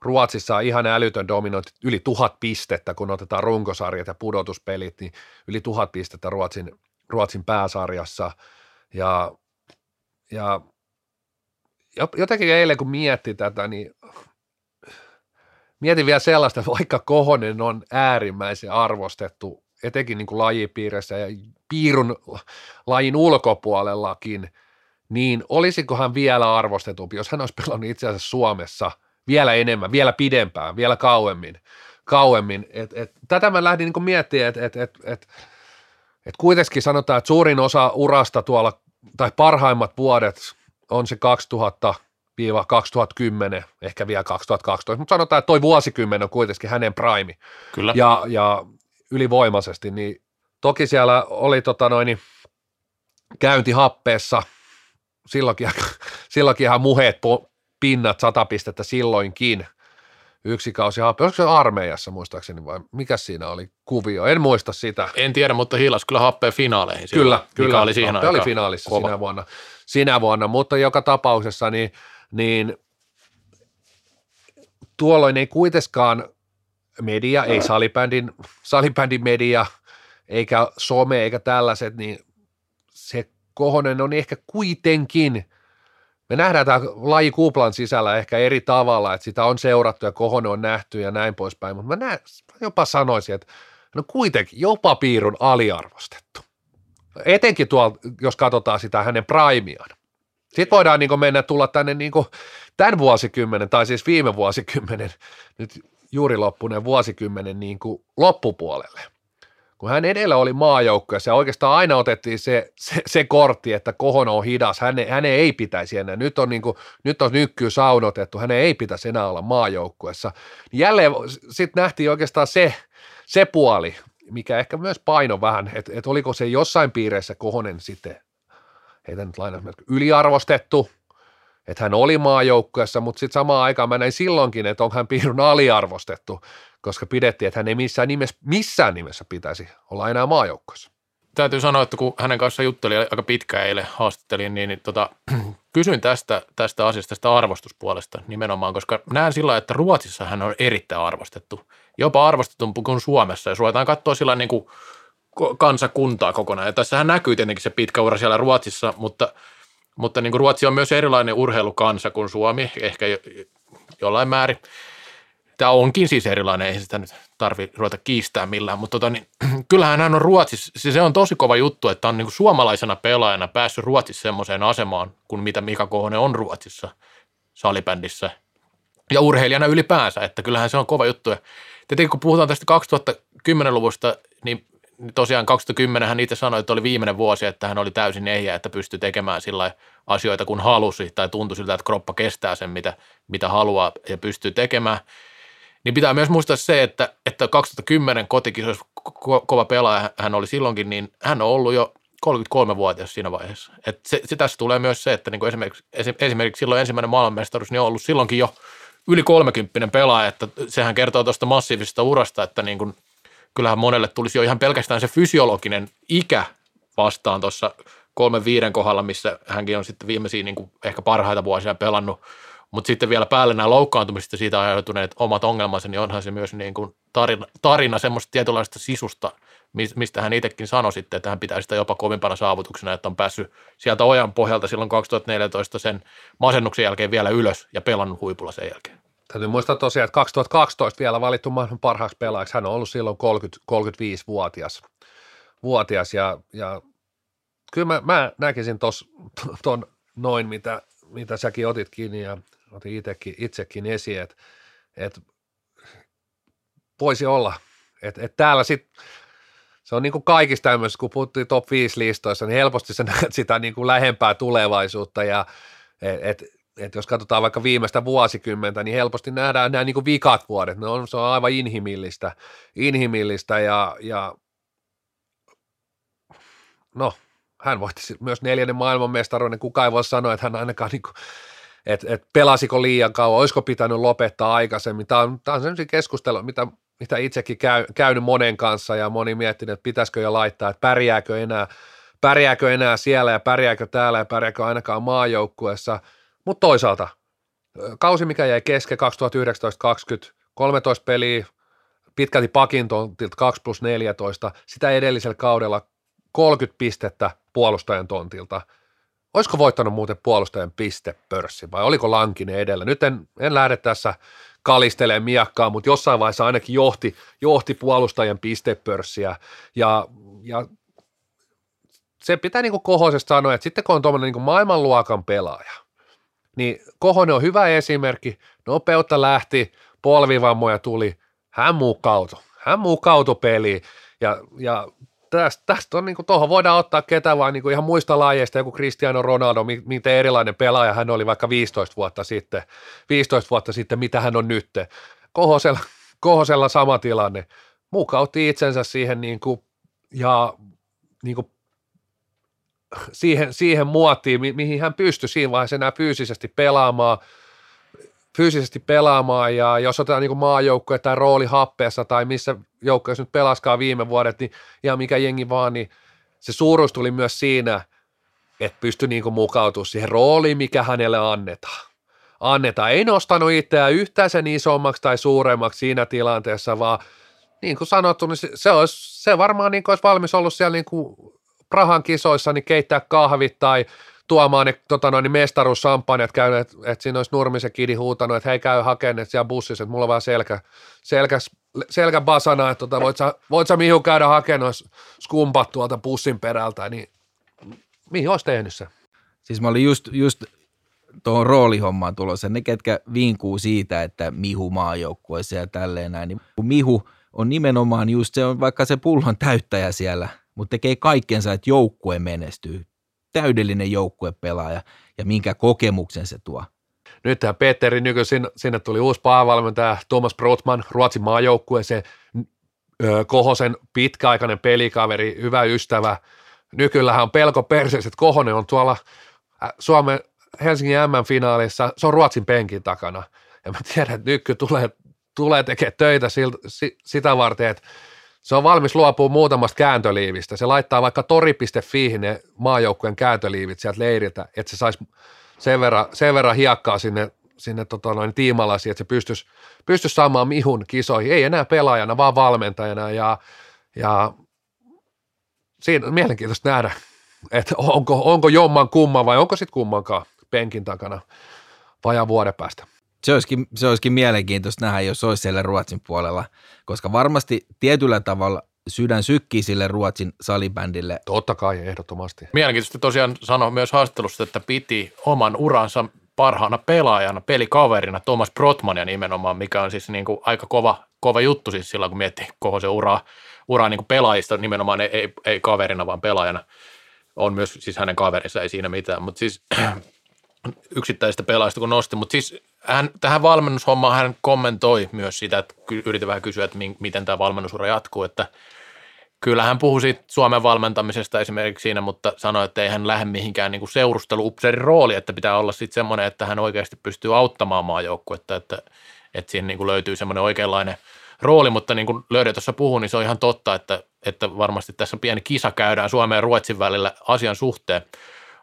Ruotsissa on ihan älytön dominointi, yli tuhat pistettä, kun otetaan runkosarjat ja pudotuspelit, niin yli tuhat pistettä Ruotsin, Ruotsin pääsarjassa. Ja, ja jotenkin eilen kun mietti tätä, niin mietin vielä sellaista, että vaikka Kohonen on äärimmäisen arvostettu, etenkin niin kuin lajipiirissä ja piirun lajin ulkopuolellakin, niin olisiko hän vielä arvostetumpi, jos hän olisi pelannut itse asiassa Suomessa vielä enemmän, vielä pidempään, vielä kauemmin. kauemmin. Et, et, tätä mä lähdin niin miettimään, että et, et, et, et kuitenkin sanotaan, että suurin osa urasta tuolla, tai parhaimmat vuodet on se 2000 2010, ehkä vielä 2012, mutta sanotaan, että toi vuosikymmen on kuitenkin hänen prime. Kyllä. Ja, ja ylivoimaisesti, niin toki siellä oli tota noin, käynti happeessa, silloinkin, [LAUGHS] silloinkin ihan muheet pinnat, sata pistettä silloinkin, yksi kausi. Olisiko se armeijassa muistaakseni vai mikä siinä oli kuvio? En muista sitä. En tiedä, mutta hilas kyllä happeen finaaleihin. Kyllä, kyllä. oli siihen oli finaalissa kova. sinä vuonna, sinä vuonna, mutta joka tapauksessa niin – niin tuolloin ei kuitenkaan media, ei salibändin, salibändin media, eikä some, eikä tällaiset, niin se Kohonen on ehkä kuitenkin, me nähdään tämä laji kuplan sisällä ehkä eri tavalla, että sitä on seurattu ja Kohonen on nähty ja näin poispäin, mutta mä näen, jopa sanoisin, että no kuitenkin jopa piirun aliarvostettu. Etenkin tuolla, jos katsotaan sitä hänen primiaan. Sitten voidaan niin mennä tulla tänne niin tämän vuosikymmenen, tai siis viime vuosikymmenen, nyt juuri loppuneen vuosikymmenen niin loppupuolelle. Kun hän edellä oli maajoukkueessa ja oikeastaan aina otettiin se, se, se kortti, että kohon on hidas, hän, hän ei pitäisi enää. Nyt on, niin kuin, nyt on nykkyy saunotettu, hän ei pitäisi enää olla maajoukkueessa. Jälleen sitten nähtiin oikeastaan se, se puoli, mikä ehkä myös paino vähän, että, että oliko se jossain piireissä kohonen sitten heitä nyt lainausmerkki, yliarvostettu, että hän oli maajoukkueessa, mutta sitten samaan aikaan mä näin silloinkin, että on hän piirun aliarvostettu, koska pidettiin, että hän ei missään nimessä, missään nimessä pitäisi olla enää maajoukkueessa. täytyy sanoa, että kun hänen kanssa juttelin aika pitkään eilen haastattelin, niin, niin tota, [CLEARS THROAT] kysyin tästä, tästä asiasta, tästä arvostuspuolesta nimenomaan, koska näen sillä että Ruotsissa hän on erittäin arvostettu. Jopa arvostetumpi kuin Suomessa, jos ruvetaan katsoa sillä niin kuin kansakuntaa kokonaan. Ja tässähän näkyy tietenkin se pitkä ura siellä Ruotsissa, mutta, mutta niin kuin Ruotsi on myös erilainen urheilukansa kuin Suomi, ehkä jollain määrin. Tämä onkin siis erilainen, ei sitä nyt tarvi ruveta kiistää millään, mutta tota, niin, [CLEARS THROAT] kyllähän hän on Ruotsissa, siis se on tosi kova juttu, että on niin kuin suomalaisena pelaajana päässyt Ruotsissa semmoiseen asemaan, kuin mitä Mika Kohonen on Ruotsissa salibändissä ja urheilijana ylipäänsä, että kyllähän se on kova juttu. Ja tietenkin kun puhutaan tästä 2010-luvusta, niin tosiaan 2010 hän itse sanoi, että oli viimeinen vuosi, että hän oli täysin ehjä, että pystyi tekemään sillä asioita kun halusi tai tuntui siltä, että kroppa kestää sen, mitä, mitä haluaa ja pystyy tekemään. Niin pitää myös muistaa se, että, että 2010 kotikisoissa ko- kova pelaaja hän oli silloinkin, niin hän on ollut jo 33-vuotias siinä vaiheessa. Et se, se, tässä tulee myös se, että niin kuin esimerkiksi, esimerkiksi silloin ensimmäinen maailmanmestaruus niin on ollut silloinkin jo yli 30 pelaaja, että sehän kertoo tuosta massiivisesta urasta, että niin kuin, kyllähän monelle tulisi jo ihan pelkästään se fysiologinen ikä vastaan tuossa kolmen viiden kohdalla, missä hänkin on sitten viimeisiä niin kuin ehkä parhaita vuosia pelannut – mutta sitten vielä päälle nämä loukkaantumiset ja siitä aiheutuneet omat ongelmansa, niin onhan se myös niin kuin tarina, tarina semmoista tietynlaista sisusta, mistä hän itsekin sanoi sitten, että hän pitää sitä jopa kovimpana saavutuksena, että on päässyt sieltä ojan pohjalta silloin 2014 sen masennuksen jälkeen vielä ylös ja pelannut huipulla sen jälkeen. Täytyy muistaa tosiaan, että 2012 vielä valittu maailman parhaaksi pelaajaksi. Hän on ollut silloin 30, 35-vuotias vuotias ja, ja kyllä mä, mä näkisin tuon noin, mitä, mitä säkin otit kiinni ja otin itsekin, itsekin esiin, että, että voisi olla, että, että täällä sitten se on niin kuin kaikista tämmöisissä, kun puhuttiin top 5 listoissa, niin helposti sä [LAUGHS] näet sitä niin kuin lähempää tulevaisuutta ja et, et, jos katsotaan vaikka viimeistä vuosikymmentä, niin helposti nähdään nämä niin kuin vikat vuodet, ne on, se on aivan inhimillistä, inhimillistä ja, ja no, hän voitti myös neljännen maailmanmestaruuden, kuka ei voi sanoa, että hän ainakaan niin kuin että et pelasiko liian kauan, olisiko pitänyt lopettaa aikaisemmin. Tämä on, on sellaisia keskustelua, mitä, mitä itsekin käy, käynyt monen kanssa ja moni miettinyt, että pitäisikö jo laittaa, että pärjääkö enää, pärjääkö enää siellä ja pärjääkö täällä ja pärjääkö ainakaan maajoukkueessa. Mutta toisaalta, kausi mikä jäi kesken 2019-2020, 13 peliä, pitkälti pakin 2 plus 14, sitä edellisellä kaudella 30 pistettä puolustajan tontilta – Olisiko voittanut muuten puolustajan pistepörssi vai oliko Lankinen edellä? Nyt en, en lähde tässä kalistelemaan miakkaa, mutta jossain vaiheessa ainakin johti, johti puolustajan pistepörssiä. Ja, ja se pitää niin kuin Kohosesta sanoa, että sitten kun on tuommoinen niin maailmanluokan pelaaja, niin Kohonen on hyvä esimerkki, nopeutta lähti, polvivammoja tuli, hän mukautui, hän mukautui peliin. Ja, ja tästä, tästä on niin kuin, tuohon voidaan ottaa ketä vaan niin kuin ihan muista lajeista, joku Cristiano Ronaldo, miten erilainen pelaaja hän oli vaikka 15 vuotta sitten, 15 vuotta sitten, mitä hän on nyt. Kohosella, [LAUGHS] Kohosella sama tilanne, mukautti itsensä siihen niin kuin, ja niin kuin, siihen, siihen muottiin, mi- mihin hän pystyi siinä vaiheessa enää fyysisesti pelaamaan, fyysisesti pelaamaan ja jos otetaan niin maajoukkue tai rooli happeessa tai missä joukkueessa nyt pelaskaa viime vuodet, niin ihan mikä jengi vaan, niin se suuruus tuli myös siinä, että pystyi niin mukautumaan siihen rooliin, mikä hänelle annetaan. Annetaan. Ei nostanut itseään yhtään sen isommaksi tai suuremmaksi siinä tilanteessa, vaan niin kuin sanottu, niin se, se, olisi, se varmaan niin olisi valmis ollut siellä niin kuin Prahan kisoissa niin keittää kahvit tai tuomaan ne tota noin, mestaruussampanjat käynyt, että, että siinä olisi Nurmisen kidi huutanut, että hei käy hakemaan siellä bussissa, että mulla on vaan selkä, selkä, selkä basana, että tota, voit, sä, voit sä Mihu käydä hakemaan skumpat tuolta bussin perältä, niin mihin olisi tehnyt se? Siis mä olin just, just tuohon roolihommaan tulossa, ne ketkä vinkuu siitä, että Mihu maajoukkueessa ja tälleen näin, niin Mihu on nimenomaan just se on vaikka se pullon täyttäjä siellä, mutta tekee kaikkensa, että joukkue menestyy täydellinen joukkuepelaaja ja minkä kokemuksen se tuo. Nyt tämä Petteri Nyky, sinne, sinne tuli uusi päävalmentaja Thomas Brotman, Ruotsin maajoukkueeseen, Kohosen pitkäaikainen pelikaveri, hyvä ystävä. Nykyllähän on pelko perseessä, että Kohonen on tuolla Suomen Helsingin M-finaalissa, se on Ruotsin penkin takana. Ja mä tiedän, että Nyky tulee, tulee tekemään töitä siltä, sitä varten, että se on valmis luopumaan muutamasta kääntöliivistä. Se laittaa vaikka tori.fi ne maajoukkueen kääntöliivit sieltä leiriltä, että se saisi sen verran, sen verran hiekkaa sinne, sinne tota noin, tiimalasi, että se pystyisi, pystyisi saamaan mihun kisoihin. Ei enää pelaajana, vaan valmentajana ja, ja siinä on mielenkiintoista nähdä, että onko, onko jomman kumman vai onko sitten kummankaan penkin takana vajaa vuoden päästä. Se olisikin, se olisikin mielenkiintoista nähdä, jos olisi siellä Ruotsin puolella, koska varmasti tietyllä tavalla sydän sykkii sille Ruotsin salibändille. Totta kai, ehdottomasti. Mielenkiintoista tosiaan sanoa myös haastattelussa, että piti oman uransa parhaana pelaajana, pelikaverina Thomas Brotmania nimenomaan, mikä on siis niin kuin aika kova, kova juttu siis silloin, kun miettii koko se uraa, uraa niin kuin pelaajista nimenomaan, ei, ei, ei kaverina, vaan pelaajana. On myös siis hänen kaverinsa, ei siinä mitään, mutta siis [CLEARS THROAT] yksittäisistä pelaajista kun nosti, mutta siis hän, tähän valmennushommaan hän kommentoi myös sitä, että yritin vähän kysyä, että miten tämä valmennusura jatkuu, että kyllä hän puhui siitä Suomen valmentamisesta esimerkiksi siinä, mutta sanoi, että ei hän lähde mihinkään niin seurustelu-upseerin rooli, että pitää olla sitten semmoinen, että hän oikeasti pystyy auttamaan maajoukkuetta, että, että siinä niin kuin löytyy semmoinen oikeanlainen rooli, mutta niin kuin Löydä tuossa puhui, niin se on ihan totta, että, että varmasti tässä pieni kisa käydään Suomen ja Ruotsin välillä asian suhteen.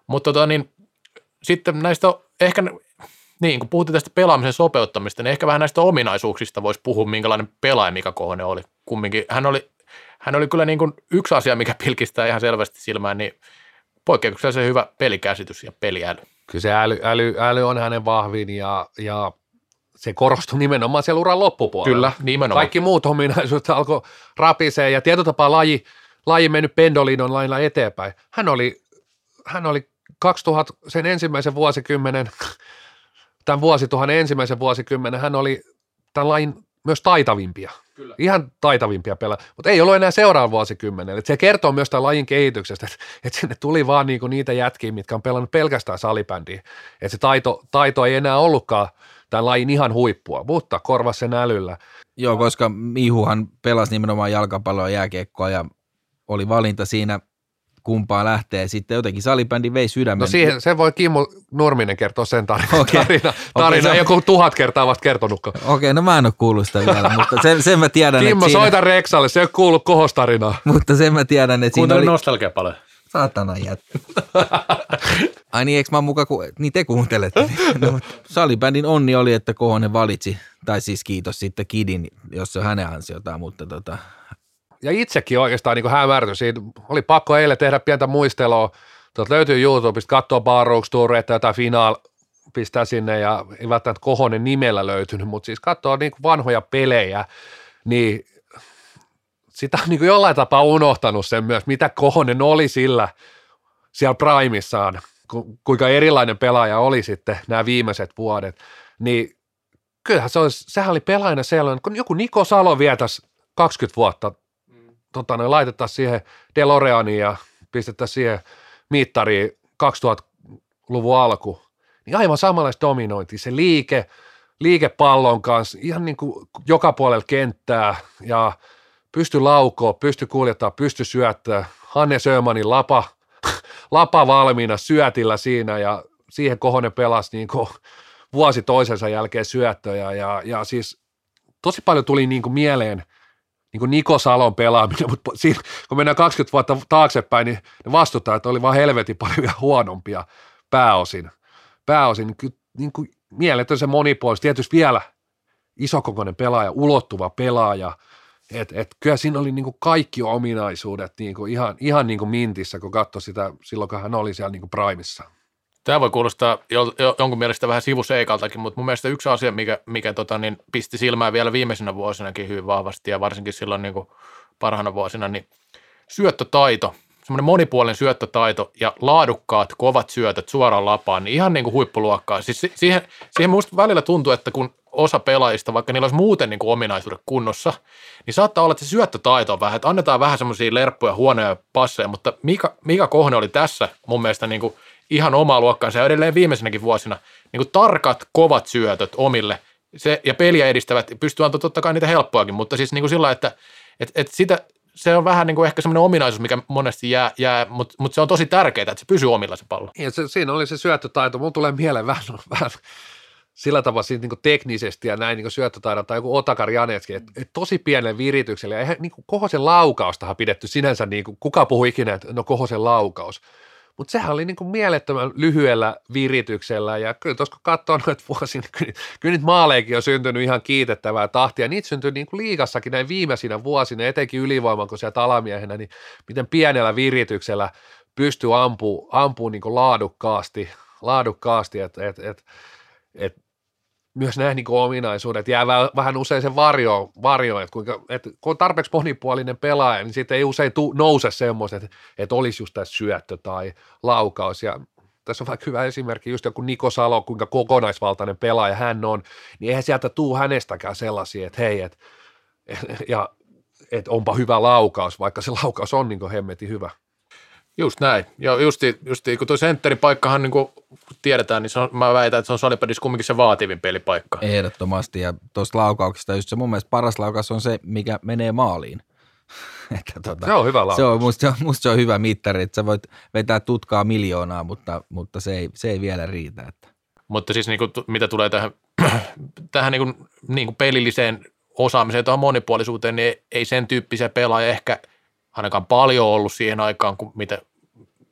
Mutta tota, niin, sitten näistä ehkä, niin kun puhuttiin tästä pelaamisen sopeuttamista, niin ehkä vähän näistä ominaisuuksista voisi puhua, minkälainen pelaaja Mika Kohonen oli. Kumminkin hän oli, hän oli kyllä niin kuin yksi asia, mikä pilkistää ihan selvästi silmään, niin poikkeuksellisen hyvä pelikäsitys ja peliäly. Kyllä se äly, äly, äly on hänen vahvin ja, ja se korostui nimenomaan siellä uran loppupuolella. Kyllä, nimenomaan. Kaikki muut ominaisuudet alkoi rapisee ja tietyllä tapaa laji, laji mennyt pendolinon lailla eteenpäin. Hän oli, hän oli 2000, sen ensimmäisen vuosikymmenen, tämän vuosituhannen ensimmäisen vuosikymmenen, hän oli tämän lain myös taitavimpia. Kyllä. Ihan taitavimpia pelaajia, mutta ei ollut enää seuraavan vuosikymmenen. se kertoo myös tämän lajin kehityksestä, että, että sinne tuli vaan niinku niitä jätkiä, mitkä on pelannut pelkästään salibändiä. Että se taito, taito ei enää ollutkaan tämän lajin ihan huippua, mutta korvasi sen älyllä. Joo, koska Mihuhan pelasi nimenomaan jalkapalloa ja jääkiekkoa ja oli valinta siinä – kumpaa lähtee. Sitten jotenkin salibändi vei sydämen. No siihen, sen voi Kimmo Nurminen kertoa sen tarina. Okay. tarina, tarina okay, joku tuhat kertaa vasta kertonutko. Okei, okay, no mä en ole kuullut sitä vielä, mutta sen, sen mä tiedän, Kimmo, että soita siinä... Reksalle, se ei ole kuullut kohostarinaa. Mutta sen mä tiedän, että siinä oli... nostalgia paljon. Saatana jättä. Ai niin, eikö mä mukaan, ku... niin te kuuntelette. No, salibändin onni oli, että Kohonen valitsi, tai siis kiitos sitten Kidin, jos se on hänen ansiotaan, mutta tota, ja itsekin oikeastaan niin hämärtyi siitä. Oli pakko eilen tehdä pientä muistelua. Tuolta löytyy YouTubesta, katsoa Barrooks Toureita tai Final pistää sinne ja ei välttämättä Kohonen nimellä löytynyt, mutta siis katsoa niin vanhoja pelejä, niin sitä on niin jollain tapaa unohtanut sen myös, mitä Kohonen oli sillä siellä primissaan, ku, kuinka erilainen pelaaja oli sitten nämä viimeiset vuodet, niin kyllähän se olisi, sehän oli pelaajana sellainen, kun joku Niko Salo vietäisi 20 vuotta tota, ne laitettaisiin siihen DeLoreaniin ja pistettäisiin siihen mittariin 2000-luvun alku, niin aivan samanlaista dominointia. Se liike, liikepallon kanssa, ihan niin kuin joka puolella kenttää ja pysty laukoa, pysty kuljettaa, pysty syöttää. Hanne Sömanin lapa, [LAUGHS] lapa valmiina syötillä siinä ja siihen Kohonen pelasi niin kuin vuosi toisensa jälkeen syöttöjä ja, ja siis tosi paljon tuli niin kuin mieleen – niin kuin Niko Salon pelaaminen, mutta siinä, kun mennään 20 vuotta taaksepäin, niin ne vastustajat oli vaan helvetin paljon [LAUGHS] huonompia pääosin. Pääosin niin, kuin mieletön se monipuolisuus, tietysti vielä isokokoinen pelaaja, ulottuva pelaaja, et, et kyllä siinä oli niin kuin kaikki ominaisuudet niin kuin ihan, ihan niin kuin mintissä, kun katsoi sitä silloin, kun hän oli siellä niin kuin primissa. Tämä voi kuulostaa jo, jo, jonkun mielestä vähän sivuseikaltakin, mutta mun mielestä yksi asia, mikä, mikä tota, niin pisti silmään vielä viimeisenä vuosinakin hyvin vahvasti ja varsinkin silloin niin kuin parhaana vuosina, niin syöttötaito, semmoinen monipuolinen syöttötaito ja laadukkaat, kovat syötöt suoraan lapaan, niin ihan niin kuin huippuluokkaa. Siis siihen, siihen musta välillä tuntuu, että kun osa pelaajista, vaikka niillä olisi muuten niin kuin ominaisuudet kunnossa, niin saattaa olla, että se syöttötaito on vähän, että annetaan vähän semmoisia lerppuja, huonoja passeja, mutta Mika, Mika Kohne oli tässä mun mielestä niin kuin ihan omaa luokkaansa ja edelleen viimeisenäkin vuosina niin kuin tarkat, kovat syötöt omille se, ja peliä edistävät, pystyy antaa totta kai niitä helppoakin, mutta siis niin kuin sillä, että et, et sitä, se on vähän niin kuin ehkä semmoinen ominaisuus, mikä monesti jää, jää mutta, mutta se on tosi tärkeää, että se pysyy omilla se pallo. Ja se, siinä oli se syöttötaito. Mulla tulee mieleen vähän, [LAUGHS] vähän sillä tavalla siitä niin teknisesti ja näin niin syöttötaidon tai joku Otakar Janetski, että et tosi pienen virityksellä. Eihän niin Kohosen laukaustahan pidetty sinänsä, niin kuin, kuka puhui ikinä, että no Kohosen laukaus. Mutta sehän oli niin kuin mielettömän lyhyellä virityksellä ja kyllä tuossa kun katsoo noita vuosia, niin kyllä, kyllä niitä maaleikin on syntynyt ihan kiitettävää tahtia. Niitä syntyi niin kuin liigassakin näin viimeisinä vuosina, etenkin ylivoiman, kun sieltä alamiehenä, niin miten pienellä virityksellä pystyy ampumaan ampuu niin kuin laadukkaasti, laadukkaasti että et, et, et myös nämä niin ominaisuudet jää vähän usein sen varjoon, varjo, että, kuinka, että kun on tarpeeksi monipuolinen pelaaja, niin sitten ei usein tu, nouse semmoiset, että, että olisi just tässä syöttö tai laukaus. Ja tässä on vaikka hyvä esimerkki, just joku Niko Salo, kuinka kokonaisvaltainen pelaaja hän on, niin eihän sieltä tuu hänestäkään sellaisia, että hei, että, [LAUGHS] ja, että onpa hyvä laukaus, vaikka se laukaus on niin hemmetin hyvä. Just näin. Ja justi, justi kun tuo sentterin paikkahan niin kuin tiedetään, niin se on, mä väitän, että se on salipadissä kumminkin se vaativin pelipaikka. Ehdottomasti. Ja tuosta laukauksesta just se mun mielestä paras laukaus on se, mikä menee maaliin. [LAUGHS] että tota, se on hyvä laukaus. Se on, musta, musta se on hyvä mittari, että sä voit vetää tutkaa miljoonaa, mutta, mutta se, ei, se ei vielä riitä. Että. Mutta siis niin kuin, mitä tulee tähän, [CLEARS THROAT] tähän niin kuin, niin kuin pelilliseen osaamiseen, tuohon monipuolisuuteen, niin ei sen tyyppisiä pelaaja ehkä – ainakaan paljon ollut siihen aikaan, kun mitä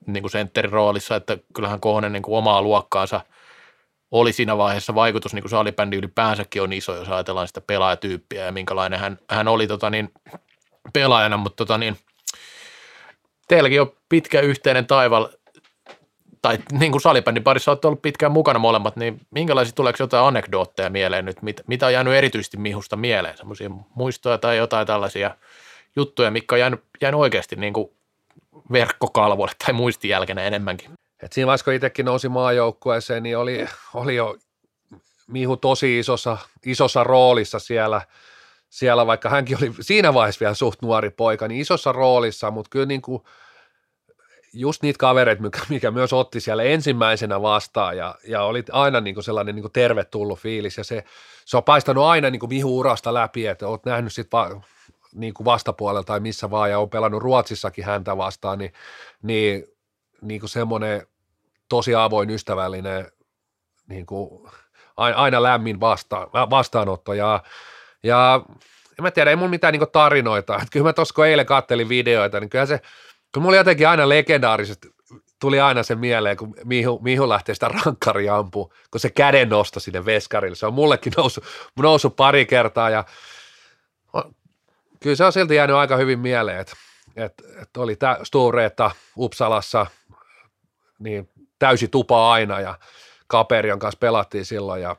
niin kuin sentterin roolissa, että kyllähän Kohonen niin kuin omaa luokkaansa oli siinä vaiheessa vaikutus, niin kuin salibändi ylipäänsäkin on iso, jos ajatellaan sitä pelaajatyyppiä ja minkälainen hän, hän oli tota niin, pelaajana, mutta tota niin, teilläkin on pitkä yhteinen taival, tai niin kuin salibändin parissa olette ollut pitkään mukana molemmat, niin minkälaisia tuleeko jotain anekdootteja mieleen nyt, mit, mitä on jäänyt erityisesti Mihusta mieleen, semmoisia muistoja tai jotain tällaisia – juttuja, mikä on jäänyt, jäänyt oikeasti niin kuin verkkokalvoille tai muistijälkenä enemmänkin. Et siinä vaiheessa, kun itsekin nousi maajoukkueeseen, niin oli, oli jo Mihu tosi isossa, isossa roolissa siellä, siellä, vaikka hänkin oli siinä vaiheessa vielä suht nuori poika, niin isossa roolissa, mutta kyllä niin kuin just niitä kavereita, mikä, mikä myös otti siellä ensimmäisenä vastaan ja, ja oli aina niin kuin sellainen niin kuin tervetullut fiilis ja se, se on paistanut aina niin kuin Mihu urasta läpi, että olet nähnyt sitten niin kuin vastapuolella tai missä vaan ja on pelannut Ruotsissakin häntä vastaan, niin, niin, niin kuin semmoinen tosi avoin, ystävällinen, niin kuin aina lämmin vasta, vastaanotto ja, ja en mä tiedä, ei mulla mitään niin tarinoita, että kyllä mä tuossa kun eilen kattelin videoita, niin kyllä se, kun mulla jotenkin aina legendaarisesti tuli aina se mieleen, kun Mihu, Mihu lähtee sitä rankkari ampu, kun se käden nosto sinne veskarille. Se on mullekin noussut, noussut pari kertaa ja kyllä se on silti jäänyt aika hyvin mieleen, että, että, että oli tämä Stureetta Uppsalassa niin täysi tupa aina ja Kaperion kanssa pelattiin silloin ja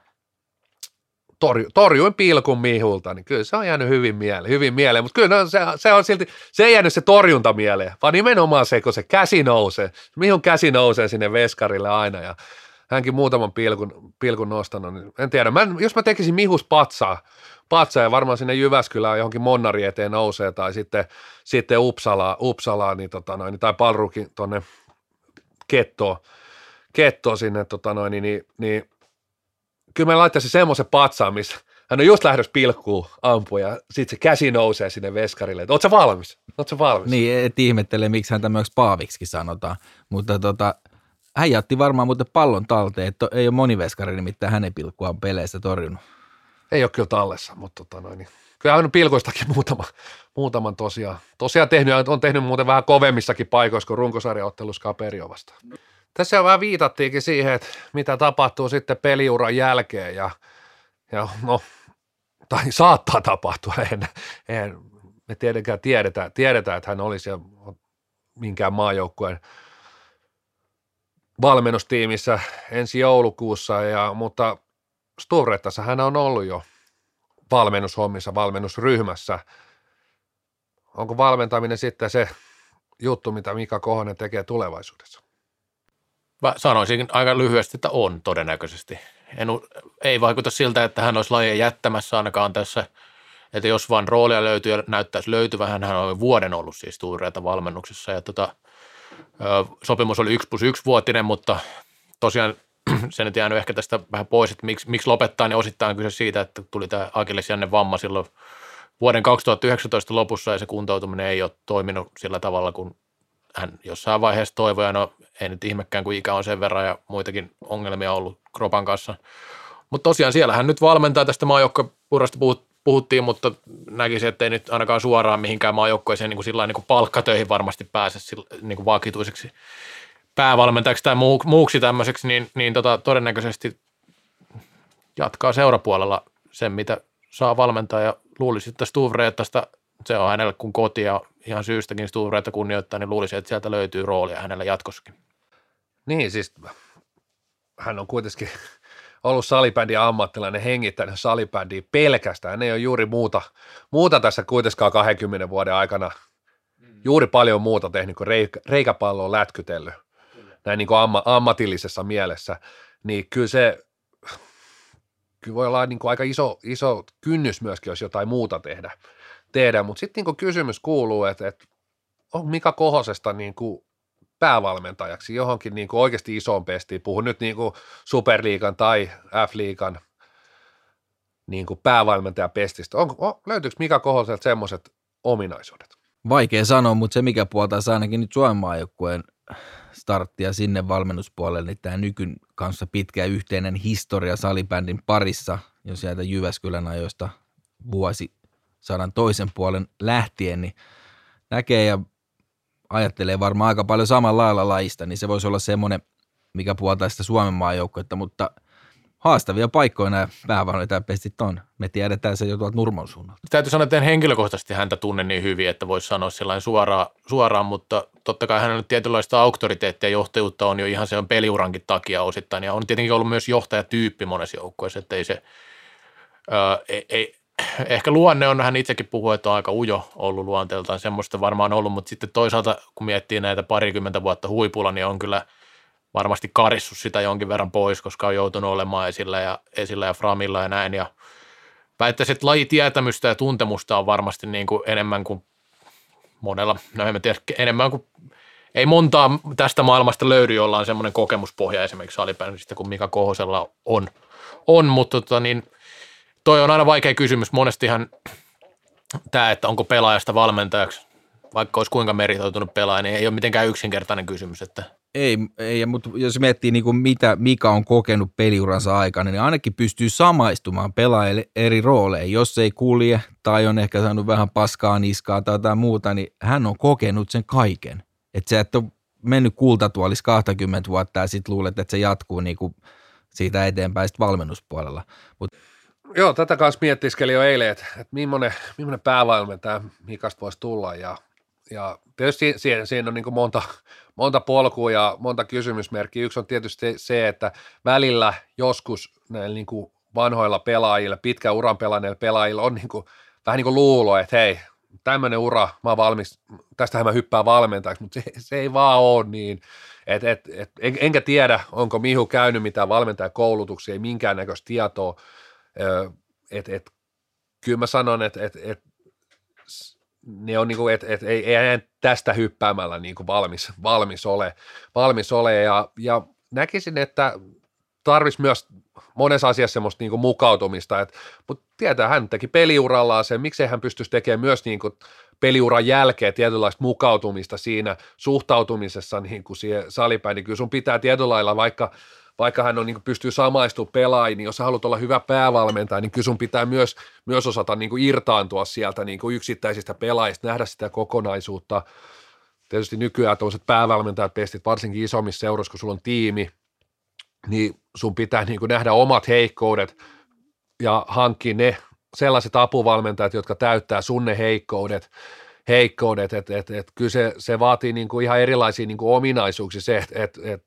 torju, torjuin pilkun Mihulta, niin kyllä se on jäänyt hyvin mieleen, hyvin mieleen. mutta kyllä no, se, se, on silti, se ei jäänyt se torjunta mieleen, vaan nimenomaan se, kun se käsi nousee, Mihun käsi nousee sinne veskarille aina ja hänkin muutaman pilkun, pilkun nostanut, niin en tiedä, mä, jos mä tekisin Mihus patsaa, patsa ja varmaan sinne Jyväskylään johonkin Monnari eteen nousee tai sitten, sitten Uppsala, Uppsala niin tota noin, tai Palrukin tuonne Kettoon, Kettoon sinne tota noin, niin, niin, niin kyllä mä laittaisin semmoisen patsaan, missä hän on just lähdössä pilkkuun ampua ja sitten se käsi nousee sinne veskarille. Oletko valmis? Oletko valmis? Niin, et ihmettele, miksi hän myös Paaviksi sanotaan. Mutta tota, hän jätti varmaan muuten pallon talteen, että ei ole moni veskari nimittäin hänen pilkkuaan peleissä torjunut. Ei ole kyllä tallessa, mutta tota noin, niin. kyllä on pilkoistakin muutama, muutaman tosiaan. Tosiaan tehnyt, on tehnyt muuten vähän kovemmissakin paikoissa kuin runkosarjaottelussa Kaperio vastaan. Tässä vähän viitattiinkin siihen, että mitä tapahtuu sitten peliuran jälkeen ja, ja no, tai saattaa tapahtua, en, en me tietenkään tiedetä, tiedetään, että hän olisi minkään maajoukkueen valmennustiimissä ensi joulukuussa, ja, mutta Sturrettassa hän on ollut jo valmennushommissa, valmennusryhmässä. Onko valmentaminen sitten se juttu, mitä Mika Kohonen tekee tulevaisuudessa? Mä sanoisin aika lyhyesti, että on todennäköisesti. En, ei vaikuta siltä, että hän olisi lajia jättämässä ainakaan tässä, että jos vaan roolia löytyy ja näyttäisi löytyvän, hän on vuoden ollut siis tuureita valmennuksessa ja tota, sopimus oli 1 plus 1 vuotinen, mutta tosiaan [CLEARS THROAT] se nyt jäänyt ehkä tästä vähän pois, että miksi, miksi lopettaa, niin osittain kyse siitä, että tuli tämä Akillesjänne vamma silloin vuoden 2019 lopussa ja se kuntoutuminen ei ole toiminut sillä tavalla, kun hän jossain vaiheessa toivoi, no ei nyt ihmekään, kun ikä on sen verran ja muitakin ongelmia ollut Kropan kanssa. Mutta tosiaan siellähän nyt valmentaa tästä maajoukkourasta puhut, puhuttiin, mutta näkisin, että ei nyt ainakaan suoraan mihinkään maajoukkoeseen niin kuin sillä niin kuin palkkatöihin varmasti pääse niin kuin vakituiseksi päävalmentajaksi tai muu, muuksi tämmöiseksi, niin, niin tota, todennäköisesti jatkaa seurapuolella sen, mitä saa valmentaa ja luulisi, että Stuvreettasta se on hänelle kun koti ja ihan syystäkin Stuvreetta kunnioittaa, niin luulisi, että sieltä löytyy roolia hänellä jatkossakin. Niin, siis hän on kuitenkin ollut salibändin ammattilainen, hengittänyt salibändiä pelkästään. Hän ei ole juuri muuta, muuta tässä kuitenkaan 20 vuoden aikana juuri paljon muuta tehnyt kuin reikä, reikäpalloa lätkytellyt näin niin kuin amma, ammatillisessa mielessä, niin kyllä se kyllä voi olla niin kuin aika iso, iso kynnys myöskin, jos jotain muuta tehdä. tehdä. Mutta sitten niin kysymys kuuluu, että, että on Mika Kohosesta niin kuin päävalmentajaksi johonkin niin kuin oikeasti isoon pestiin. Puhun nyt niin kuin Superliigan tai F-liigan niin kuin päävalmentajapestistä. On, on, löytyykö Mika Kohoselta semmoiset ominaisuudet? Vaikea sanoa, mutta se mikä puoltaa ainakin nyt Suomen maajoukkueen starttia sinne valmennuspuolelle, niin tämä nykyn kanssa pitkä yhteinen historia salibändin parissa, jos sieltä Jyväskylän ajoista vuosi sadan toisen puolen lähtien, niin näkee ja ajattelee varmaan aika paljon samalla lailla laista, niin se voisi olla semmoinen, mikä puoltaa sitä Suomen maajoukkuetta, mutta – haastavia paikkoja nämä päävalmentajapestit on. Me tiedetään se jo tuolta Nurmon suunnalta. Täytyy sanoa, että en henkilökohtaisesti häntä tunne niin hyvin, että voisi sanoa sellainen suoraan, suoraan, mutta totta kai hänellä tietynlaista auktoriteettia ja johtajuutta on jo ihan se on peliurankin takia osittain. Ja on tietenkin ollut myös johtajatyyppi monessa joukkueessa, että ei se, ää, ei, ei, ehkä luonne on, hän itsekin puhuu, että on aika ujo ollut luonteeltaan, semmoista varmaan ollut, mutta sitten toisaalta kun miettii näitä parikymmentä vuotta huipulla, niin on kyllä – varmasti karissut sitä jonkin verran pois, koska on joutunut olemaan esillä ja, esillä ja framilla ja näin. Ja väittäisin, että lajitietämystä ja tuntemusta on varmasti niin kuin enemmän kuin monella, no en tiedä, enemmän kuin ei montaa tästä maailmasta löydy, jolla on semmoinen kokemuspohja esimerkiksi salibändistä kuin Mika Kohosella on, on mutta tota niin, toi on aina vaikea kysymys. Monestihan tämä, että onko pelaajasta valmentajaksi, vaikka olisi kuinka meritoitunut pelaaja, niin ei ole mitenkään yksinkertainen kysymys, että ei, ei mutta jos miettii niin kuin mitä Mika on kokenut peliuransa aikana, niin ainakin pystyy samaistumaan pelaajille eri rooleihin. Jos ei kulje tai on ehkä saanut vähän paskaa niskaa tai jotain muuta, niin hän on kokenut sen kaiken. Että sä et ole mennyt kultatuolissa 20 vuotta ja sitten luulet, että se jatkuu niin kuin siitä eteenpäin sitten valmennuspuolella. Mut Joo, tätä kanssa miettiskelin jo eilen, että, että millainen, millainen päävalmentaja Mikasta voisi tulla ja, ja tietysti siinä, siinä on niin monta, monta polkua ja monta kysymysmerkkiä. Yksi on tietysti se, että välillä joskus näillä niin kuin vanhoilla pelaajilla, pitkä uran pelanneilla pelaajilla on niin kuin, vähän niin kuin luulo, että hei, tämmöinen ura, mä oon valmis, tästähän mä hyppään valmentajaksi, mutta se, se ei vaan ole niin. Et, et, et, en, enkä tiedä, onko Mihu käynyt mitään valmentajakoulutuksia, ei minkäännäköistä tietoa. Et, et, kyllä mä sanon, että et, et, ne on niinku, että et, ei, ei tästä hyppäämällä niinku valmis, valmis ole, valmis ole. Ja, ja näkisin, että tarvisi myös monessa asiassa semmoista niinku mukautumista, et, mutta tietää, hän teki peliurallaan sen, miksei hän pystyisi tekemään myös niinku peliuran jälkeen tietynlaista mukautumista siinä suhtautumisessa niin kuin siihen salipäin, niin kyllä sun pitää tietyllä vaikka – vaikka hän on, niin pystyy samaistumaan pelaajiin, niin jos sä haluat olla hyvä päävalmentaja, niin kyllä sun pitää myös, myös osata niin irtaantua sieltä niin yksittäisistä pelaajista, nähdä sitä kokonaisuutta. Tietysti nykyään tuollaiset päävalmentajat pestit, varsinkin isommissa seuroissa, kun sulla on tiimi, niin sun pitää niin nähdä omat heikkoudet ja hankkia ne sellaiset apuvalmentajat, jotka täyttää sun ne heikkoudet, heikkoudet, että et, et, kyllä se, se vaatii niin kuin ihan erilaisia niin kuin ominaisuuksia se, että et, et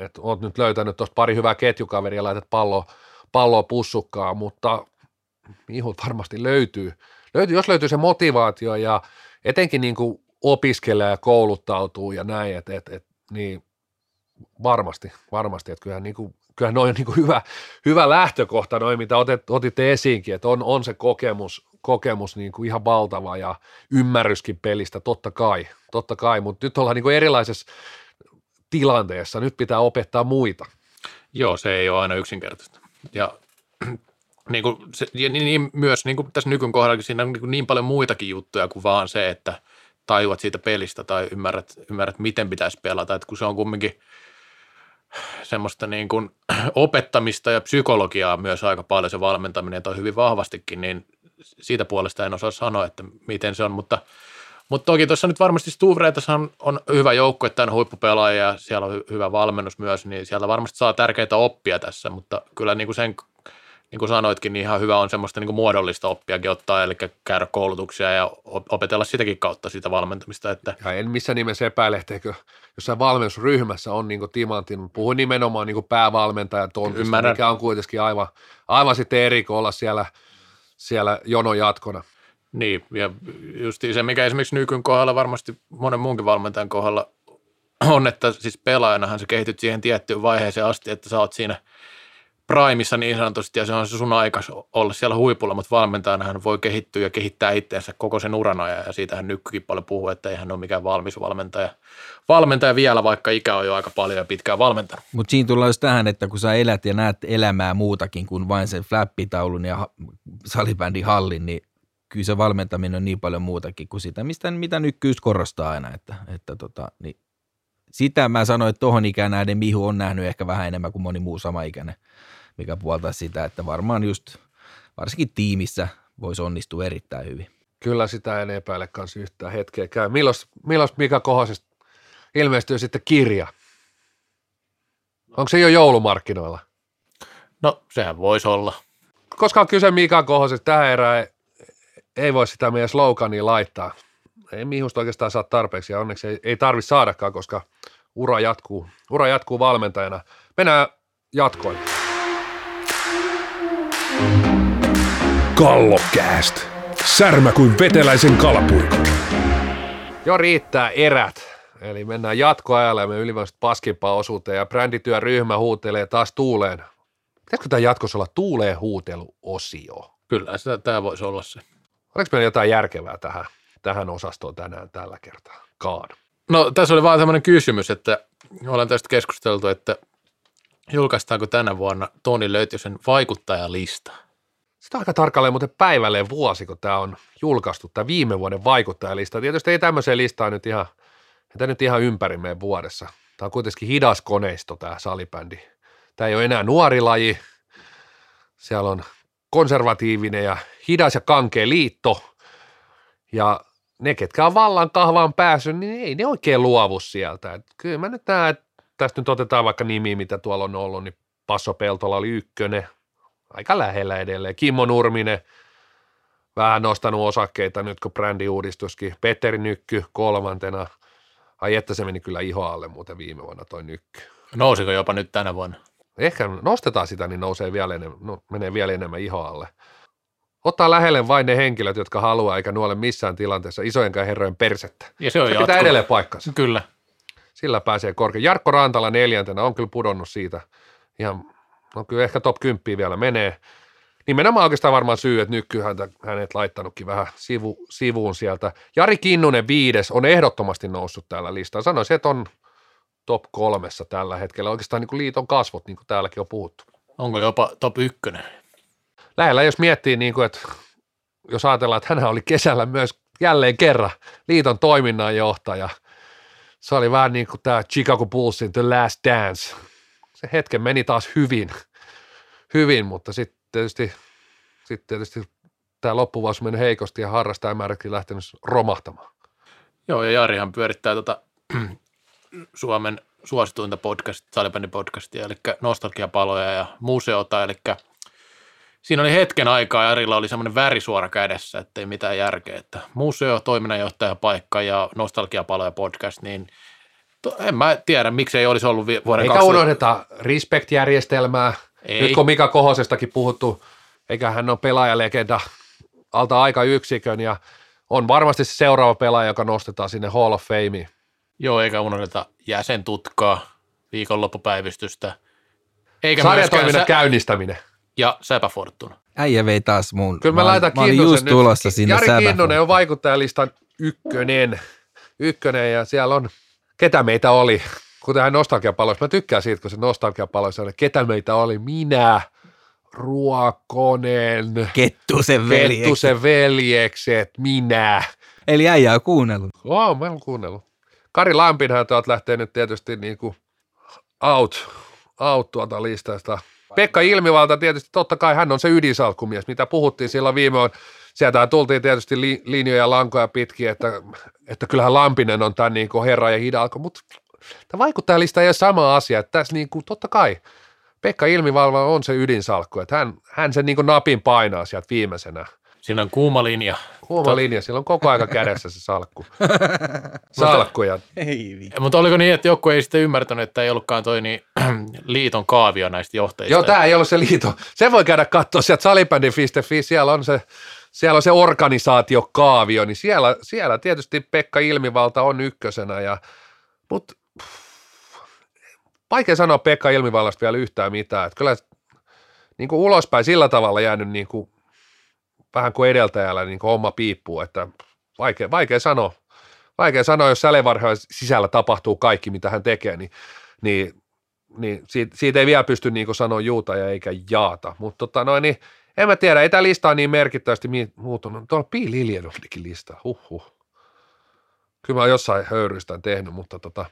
että oot nyt löytänyt tuosta pari hyvää ketjukaveria ja laitat pallo, palloa pussukkaan, mutta ihut varmasti löytyy. löytyy. Jos löytyy se motivaatio ja etenkin niin kuin opiskelee ja kouluttautuu ja näin, et, et, et, niin varmasti, varmasti, että kyllähän, niin kuin, kyllähän noin on niin kuin hyvä, hyvä lähtökohta, noin mitä otet, otitte esiinkin, että on, on se kokemus, kokemus niin kuin ihan valtava ja ymmärryskin pelistä, totta kai, totta kai, mutta nyt ollaan niin kuin erilaisessa tilanteessa. Nyt pitää opettaa muita. Joo, se ei ole aina yksinkertaista. Ja [CLEARS THROAT] niin, kuin se, ja niin, niin myös niin kuin tässä nykyn kohdalla, siinä on niin, niin paljon muitakin juttuja kuin vaan se, että tajuat siitä pelistä tai ymmärrät, ymmärrät miten pitäisi pelata. Että kun se on kumminkin semmoista niin kuin [CLEARS THROAT] opettamista ja psykologiaa myös aika paljon se valmentaminen toi hyvin vahvastikin, niin siitä puolesta en osaa sanoa, että miten se on, mutta, mutta toki tuossa nyt varmasti Stuvreetassa on, on hyvä joukko, että on huippupelaajia ja siellä on hy- hyvä valmennus myös, niin siellä varmasti saa tärkeitä oppia tässä, mutta kyllä niin kuin sen niin kuin sanoitkin, niin ihan hyvä on semmoista niin kuin muodollista oppiakin ottaa, eli käydä koulutuksia ja opetella sitäkin kautta sitä valmentamista. Että. Ja en missä nimessä epäile, etteikö jossain valmennusryhmässä on niin Timantin, puhuin nimenomaan niin päävalmentajan tontista, Ymmärrän. mikä on kuitenkin aivan, aivan sitten eri kuin olla siellä, siellä jonon jatkona. Niin, ja just se, mikä esimerkiksi nykyn kohdalla varmasti monen muunkin valmentajan kohdalla on, että siis pelaajanahan sä kehityt siihen tiettyyn vaiheeseen asti, että sä oot siinä – primissa niin sanotusti, ja se on se sun aikas olla siellä huipulla, mutta valmentajana hän voi kehittyä ja kehittää itseänsä koko sen uran ajan, ja siitähän nykykin paljon puhuu, että ei hän ole mikään valmis valmentaja. Valmentaja vielä, vaikka ikä on jo aika paljon ja pitkään valmentanut. Mutta siinä tullaan just tähän, että kun sä elät ja näet elämää muutakin kuin vain sen flappitaulun ja salibändin hallin, niin kyllä se valmentaminen on niin paljon muutakin kuin sitä, mistä, mitä nykkyys korostaa aina, että, että tota, niin sitä mä sanoin, että tohon ikään näiden Mihu on nähnyt ehkä vähän enemmän kuin moni muu sama ikäinen mikä puoltaa sitä, että varmaan just varsinkin tiimissä voisi onnistua erittäin hyvin. Kyllä sitä en epäile kanssa yhtään käy. Milloin, milloin Mika Kohosesta ilmestyy sitten kirja? Onko se jo joulumarkkinoilla? No sehän voisi olla. Koska on kyse Mika Kohosesta, tähän erään ei voi sitä meidän slogania laittaa. Ei Mihusta oikeastaan saa tarpeeksi ja onneksi ei, ei tarvitse saadakaan, koska ura jatkuu, ura jatkuu valmentajana. Mennään jatkoon. Kallokääst. Särmä kuin veteläisen kalapuikon. Jo riittää erät. Eli mennään jatkoajalle ja me ylivoimaisesti paskimpaan osuuteen ja brändityöryhmä huutelee taas tuuleen. Pitäisikö tämä jatkossa olla tuuleen huuteluosio? Kyllä, sitä, tämä voisi olla se. Oliko meillä jotain järkevää tähän, tähän osastoon tänään tällä kertaa? Kaan. No tässä oli vaan tämmöinen kysymys, että olen tästä keskusteltu, että julkaistaanko tänä vuonna Toni Löytysen vaikuttajalista? Sitä aika tarkalleen muuten päivälleen vuosi, kun tämä on julkaistu, tämä viime vuoden vaikuttajalista. Tietysti ei tämmöiseen listaan nyt ihan, että nyt ihan ympäri meidän vuodessa. Tämä on kuitenkin hidas koneisto tämä salibändi. Tämä ei ole enää nuori laji. Siellä on konservatiivinen ja hidas ja kankea liitto. Ja ne, ketkä on vallan kahvaan päässyt, niin ei ne oikein luovu sieltä. Et kyllä mä nyt näen, että tästä nyt otetaan vaikka nimi, mitä tuolla on ollut, niin Passo Peltola oli ykkönen, aika lähellä edelleen. Kimmo Nurminen, vähän nostanut osakkeita nyt kun brändiuudistuskin. Petteri Nykky kolmantena. Ai että se meni kyllä iho alle muuten viime vuonna toi Nykky. Nousiko jopa nyt tänä vuonna? Ehkä nostetaan sitä, niin nousee vielä enemmän, no, menee vielä enemmän iho alle. Ottaa lähelle vain ne henkilöt, jotka haluaa, eikä nuole missään tilanteessa isojenkaan herrojen persettä. Ja se on se pitää edelleen paikkansa. Kyllä. Sillä pääsee korkein. Jarkko Rantala neljäntenä on kyllä pudonnut siitä ihan no kyllä ehkä top 10 vielä menee. Nimenomaan oikeastaan varmaan syy, että nykyään hänet laittanutkin vähän sivu, sivuun sieltä. Jari Kinnunen viides on ehdottomasti noussut täällä listalla. Sanoisin, että on top kolmessa tällä hetkellä. Oikeastaan niin kuin liiton kasvot, niin kuin täälläkin on puhuttu. Onko jopa top ykkönen? Lähellä, jos miettii, niin kuin, että jos ajatellaan, että hän oli kesällä myös jälleen kerran liiton toiminnanjohtaja. Se oli vähän niin kuin tämä Chicago Bullsin The Last Dance – se hetken meni taas hyvin, hyvin mutta sitten tietysti, sit tietysti tämä loppuvuosi meni heikosti ja harrastajamääräkin lähtenyt romahtamaan. Joo, ja Jarihan pyörittää tuota Suomen suosituinta podcast, podcastia, eli nostalgiapaloja ja museota, eli siinä oli hetken aikaa Jarilla oli semmoinen värisuora kädessä, ettei mitään järkeä, että museo, toiminnanjohtaja paikka ja nostalgiapaloja podcast, niin – en mä tiedä, miksi ei olisi ollut vuoden Eikä 2000. unohdeta Respect-järjestelmää. Ei. Nyt kun Mika Kohosestakin puhuttu, eikä hän ole pelaajalegenda alta aika yksikön ja on varmasti se seuraava pelaaja, joka nostetaan sinne Hall of Fameen. Joo, eikä unohdeta jäsentutkaa, viikonloppupäivystystä. Eikä Sarjatoiminnan sä... käynnistäminen. Ja Säpä Fortuna. Äijä vei taas mun. Kyllä mä, mä laitan mä just tulossa sinne Jari Kinnunen on vaikuttajalistan ykkönen, ykkönen ja siellä on ketä meitä oli, kuten hän nostalgiapaloissa, mä tykkään siitä, kun se nostalgiapaloissa on, ketä meitä oli, minä, Ruokonen, Kettusen veljekset, Kettusen veljekset minä. Eli äijä on kuunnellut. Oo, mä oon kuunnellut. Kari Lampinhan te oot lähtenyt tietysti niin kuin out, out tuolta listasta. Pekka Ilmivalta tietysti, totta kai hän on se ydinsalkkumies, mitä puhuttiin silloin viime on. Sieltä tultiin tietysti li, linjoja lankoja pitkin, että, että kyllähän Lampinen on tämän niin kuin herra ja hidalko, mutta tämä vaikuttaa ei ole sama asia, että tässä niin kuin, totta kai Pekka Ilmivalva on se ydinsalkku, että hän, hän sen niin kuin napin painaa sieltä viimeisenä. Siinä on kuuma linja. Kuuma linja, sillä on koko aika kädessä se salkku. [LAUGHS] salkku ja Ei vi. Mutta oliko niin, että joku ei sitten ymmärtänyt, että ei ollutkaan toi niin, [CLEARS THROAT] liiton kaavio näistä johtajista? Joo, tämä ei ollut se liito. Se voi käydä katsoa sieltä salibändi.fi, siellä on se, siellä on se organisaatiokaavio, niin siellä, siellä tietysti Pekka Ilmivalta on ykkösenä, ja, mutta vaikea sanoa Pekka Ilmivallasta vielä yhtään mitään, että kyllä niin kuin ulospäin sillä tavalla jäänyt niin kuin, vähän kuin edeltäjällä niin kuin oma piippuu, että vaikea, vaikea sanoa, vaikea sanoa, jos sälevarhojen sisällä tapahtuu kaikki, mitä hän tekee, niin, niin, niin siitä, siitä, ei vielä pysty niin sanoa juuta ja eikä jaata, mutta tota noin, niin en mä tiedä, ei tämä lista ole niin merkittävästi muuttunut. Tuolla Pi Liljen olikin lista, huhhuh. Kyllä mä jossain höyryistä tehnyt, mutta tota,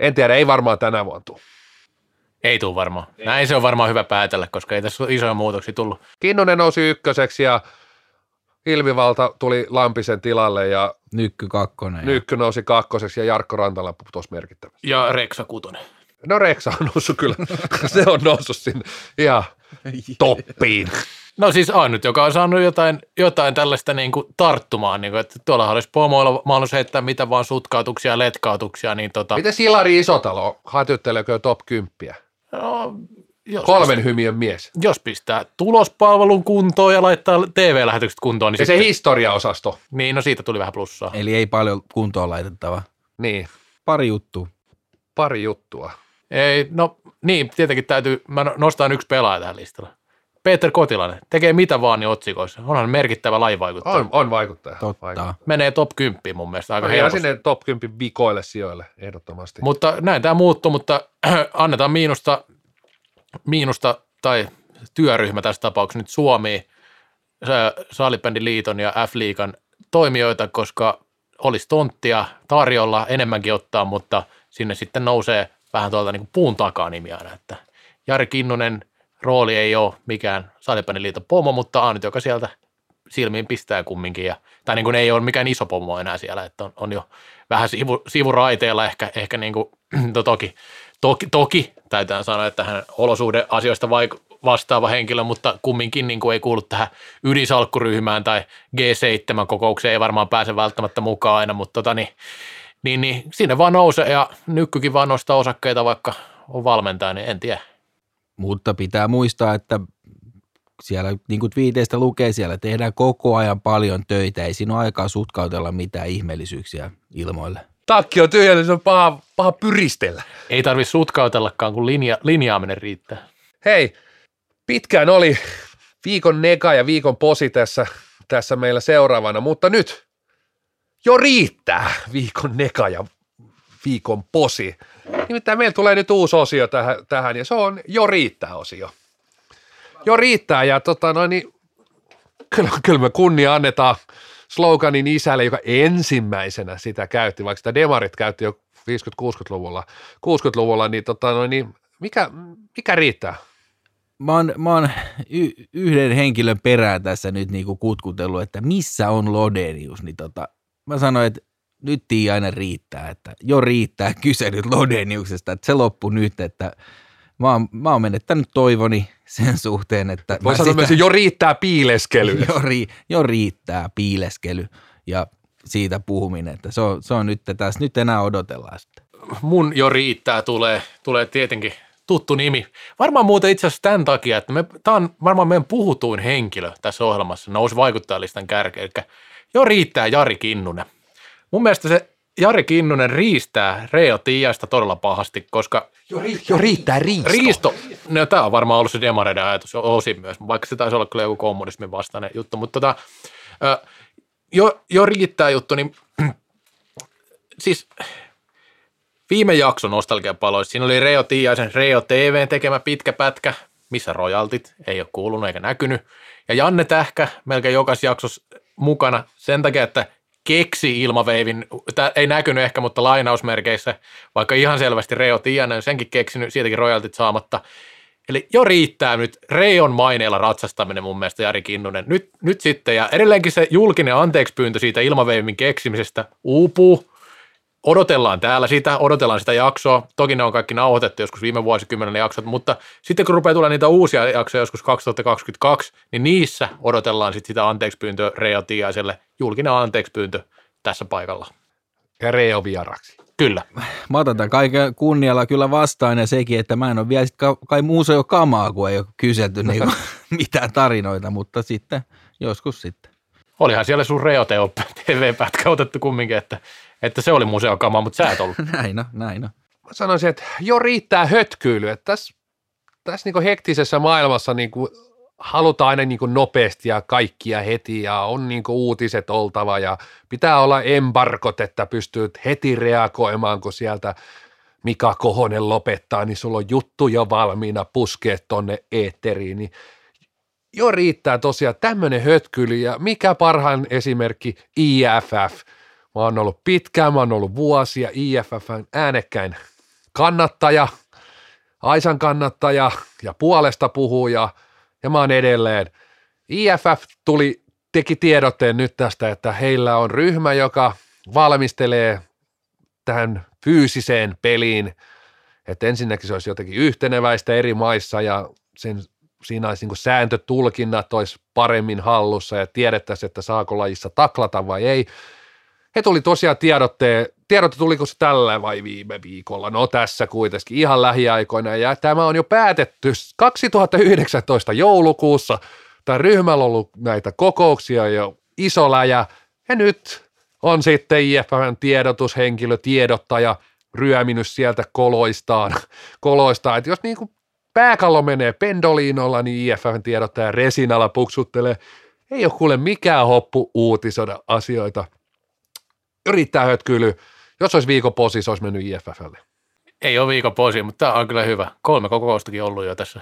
en tiedä, ei varmaan tänä vuonna tule. Ei tule varmaan. Näin se on varmaan hyvä päätellä, koska ei tässä ole isoja muutoksia tullut. Kinnunen nousi ykköseksi ja Ilmivalta tuli Lampisen tilalle ja Nykky kakkonen. ja- Nykky nousi kakkoseksi ja Jarkko Rantala putosi merkittävästi. Ja Reksa Kutonen. No Reksa on noussut kyllä, [LAUGHS] se on noussut sinne ihan toppiin. No siis ainut, joka on saanut jotain, jotain tällaista niin kuin tarttumaan, niin kuin, että tuolla olisi pomoilla mahdollisuus heittää mitä vaan sutkautuksia ja letkautuksia, niin tota, Miten Silari Isotalo, hatytteleekö top 10? No, jos, Kolmen hymiön mies. jos pistää tulospalvelun kuntoon ja laittaa TV-lähetykset kuntoon, niin, Ja se sitten, historiaosasto. niin no siitä tuli vähän plussaa. Eli ei paljon kuntoon laitettava. Niin, Pari juttua. pari juttua. Ei, no niin, tietenkin täytyy, mä no- nostan yksi pelaaja tähän listalle. Peter Kotilainen, tekee mitä vaan niin otsikoissa. Onhan merkittävä lajivaikuttaja. On, on vaikuttaja. Totta. Vaikuttaja. Menee top 10 mun mielestä aika Ja helposti. sinne top 10 vikoille sijoille ehdottomasti. Mutta näin tämä muuttuu, mutta [CLEARS THROAT] annetaan miinusta, miinusta tai työryhmä tässä tapauksessa nyt Suomi, Saalibändiliiton ja F-liigan toimijoita, koska olisi tonttia tarjolla enemmänkin ottaa, mutta sinne sitten nousee vähän tuolta niin kuin puun takaa nimi aina, että Jari Kinnunen rooli ei ole mikään Saalibändiliiton pomo, mutta ainut, joka sieltä silmiin pistää kumminkin, ja, tai niin kuin ei ole mikään iso pomo enää siellä, että on, on jo vähän sivu, sivuraiteella ehkä, ehkä niin kuin, [CLEARS THROAT] to, toki, toki, toki täytyy sanoa, että hän olosuhdeasioista vaik- vastaava henkilö, mutta kumminkin niin kuin ei kuulu tähän ydinsalkkuryhmään tai G7-kokoukseen, ei varmaan pääse välttämättä mukaan aina, mutta tota, niin, niin, niin, sinne vaan nousee ja nykkykin vaan nostaa osakkeita, vaikka on valmentaja, niin en tiedä. Mutta pitää muistaa, että siellä, niin kuin twiiteistä lukee, siellä tehdään koko ajan paljon töitä. Ei siinä ole aikaa sutkautella mitään ihmeellisyyksiä ilmoille. Takki on tyhjä, niin se on paha, paha pyristellä. Ei tarvitse sutkautellakaan, kun linja, linjaaminen riittää. Hei, pitkään oli viikon neka ja viikon posi tässä, tässä meillä seuraavana, mutta nyt jo riittää viikon neka ja viikon posi. Nimittäin meillä tulee nyt uusi osio tähän, tähän ja se on jo riittää osio. Jo riittää ja tota noin, niin, kyllä, kyllä me kunnia annetaan sloganin isälle, joka ensimmäisenä sitä käytti, vaikka sitä demarit käytti jo 50-60-luvulla, 60-luvulla, niin, tota noin, niin mikä, mikä riittää? Mä oon, mä oon y- yhden henkilön perään tässä nyt niinku kutkutellut, että missä on Lodenius, niin tota, mä sanoin, että nyt Tiiainen riittää, että jo riittää [LAUGHS] kyse nyt Lodeniuksesta, että se loppu nyt, että mä oon, mä oon menettänyt toivoni sen suhteen, että Voi sanoa myös, jo riittää piileskely. [LAUGHS] jo, ri, jo riittää piileskely ja siitä puhuminen, että se on, se on nyt tässä, nyt enää odotellaan sitä. mun jo riittää tulee, tulee tietenkin tuttu nimi. Varmaan muuten itse asiassa tämän takia, että me, tämä on varmaan meidän puhutuin henkilö tässä ohjelmassa, nousi vaikuttajalistan kärkeen, eli jo riittää Jari Kinnunen. Mun mielestä se Jari Kinnunen riistää Reo Tiiasta todella pahasti, koska Jo riittää riisto. Riisto, no tämä on varmaan ollut se demareiden ajatus osin myös, vaikka se taisi olla kyllä joku kommunismin vastainen juttu, mutta tota, jo, jo riittää juttu, niin [CLEARS THROAT] siis viime jakson nostalgiapaloissa, siinä oli Reo Tiaisen Reo TVn tekemä pitkä pätkä, missä rojaltit ei ole kuulunut eikä näkynyt, ja Janne Tähkä melkein jokaisessa jaksossa mukana sen takia, että keksi ilmaveivin, tämä ei näkynyt ehkä, mutta lainausmerkeissä, vaikka ihan selvästi Reo Tianen senkin keksinyt, siitäkin royaltit saamatta. Eli jo riittää nyt Reion maineella ratsastaminen mun mielestä Jari Kinnunen. Nyt, nyt sitten, ja edelleenkin se julkinen anteekspyyntö siitä ilmaveivin keksimisestä uupuu. Odotellaan täällä sitä, odotellaan sitä jaksoa. Toki ne on kaikki nauhoitettu joskus viime vuosikymmenen jaksot, mutta sitten kun rupeaa tulemaan niitä uusia jaksoja joskus 2022, niin niissä odotellaan sitten sitä anteekspyyntöä Reo Tiaiselle. Julkinen anteekspyyntö tässä paikalla. Ja Reo vieraksi. Kyllä. Mä otan tämän kaiken kunnialla kyllä vastaan ja sekin, että mä en ole vielä sit ka- kai muussa jo kamaa, kun ei ole kyselty niinku [LAUGHS] mitään tarinoita, mutta sitten joskus sitten. Olihan siellä sun Reo Teo TV-pätkä otettu kumminkin, että, että se oli museokama, mutta sä et ollut. [LAUGHS] Näin on, näin on. Mä sanoisin, että jo riittää hötkyilyä. Että tässä, tässä niin hektisessä maailmassa niin halutaan aina niin nopeasti ja kaikkia heti ja on niin uutiset oltava ja pitää olla embarkot, että pystyt heti reagoimaan, kun sieltä Mika Kohonen lopettaa, niin sulla on juttu jo valmiina puskea tonne eetteriin, niin jo riittää tosiaan tämmöinen hötkyly ja mikä parhaan esimerkki IFF. Mä oon ollut pitkään, mä oon ollut vuosia IFFn äänekkäin kannattaja, Aisan kannattaja ja puolesta puhuja – ja mä oon edelleen. IFF tuli, teki tiedotteen nyt tästä, että heillä on ryhmä, joka valmistelee tähän fyysiseen peliin, että ensinnäkin se olisi jotenkin yhteneväistä eri maissa ja sen, siinä olisi niin sääntötulkinnat olisi paremmin hallussa ja tiedettäisiin, että saako lajissa taklata vai ei. He tuli tosiaan tiedotteen, tiedotte tuliko se tällä vai viime viikolla, no tässä kuitenkin ihan lähiaikoina ja tämä on jo päätetty 2019 joulukuussa, tämä ryhmällä on ollut näitä kokouksia jo iso läjä ja nyt on sitten IFFn tiedotushenkilö, tiedottaja ryöminyt sieltä koloistaan, koloistaan. että jos niin kuin pääkallo menee pendoliinolla, niin IFFn tiedottaja Resinalla puksuttelee, ei ole kuule mikään hoppu uutisoida asioita – riittää hötkyily. Jos olisi viikon posi, se olisi mennyt IFFlle. Ei ole viikon posi, mutta tämä on kyllä hyvä. Kolme kokoustakin ollut jo tässä.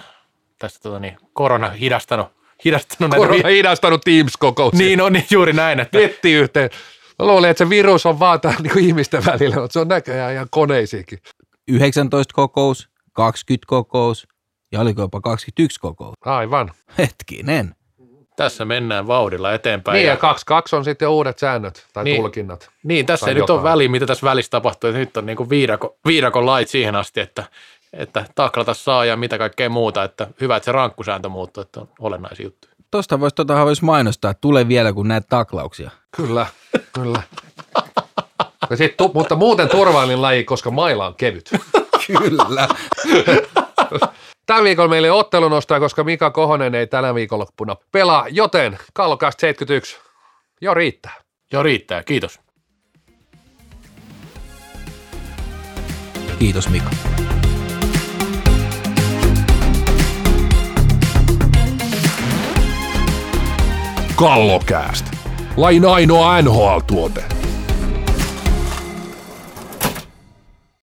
Tässä tota niin, korona hidastanut. hidastanut korona näitä... hidastanut Teams-kokouksia. Niin on niin juuri näin. Että... Netti yhteen. Mä luulin, että se virus on vaan täällä niin ihmisten välillä, mutta se on näköjään ihan koneisiinkin. 19 kokous, 20 kokous ja oliko jopa 21 kokous. Aivan. Hetkinen. Tässä mennään vauhdilla eteenpäin. Niin ja 2-2 on sitten uudet säännöt tai niin, tulkinnat. Niin, tässä ei nyt ole väliä, mitä tässä välissä tapahtuu. Nyt on niin kuin viidako, viidakon lait siihen asti, että, että taklata saa ja mitä kaikkea muuta. Että hyvä, että se rankkusääntö muuttuu, että on olennaisia juttuja. Tuosta voisi, tota vois mainostaa, että tule vielä, kun näet taklauksia. Kyllä, kyllä. Ja sit, mutta muuten turvallinen laji, koska maila on kevyt. [LAUGHS] kyllä. [LAUGHS] Tällä viikolla meillä ei ottelu nostaa, koska Mika Kohonen ei tänä viikonloppuna pelaa, joten Kallokast 71 jo riittää. Jo riittää, kiitos. Kiitos Mika. Kallokääst. Lain ainoa NHL-tuote.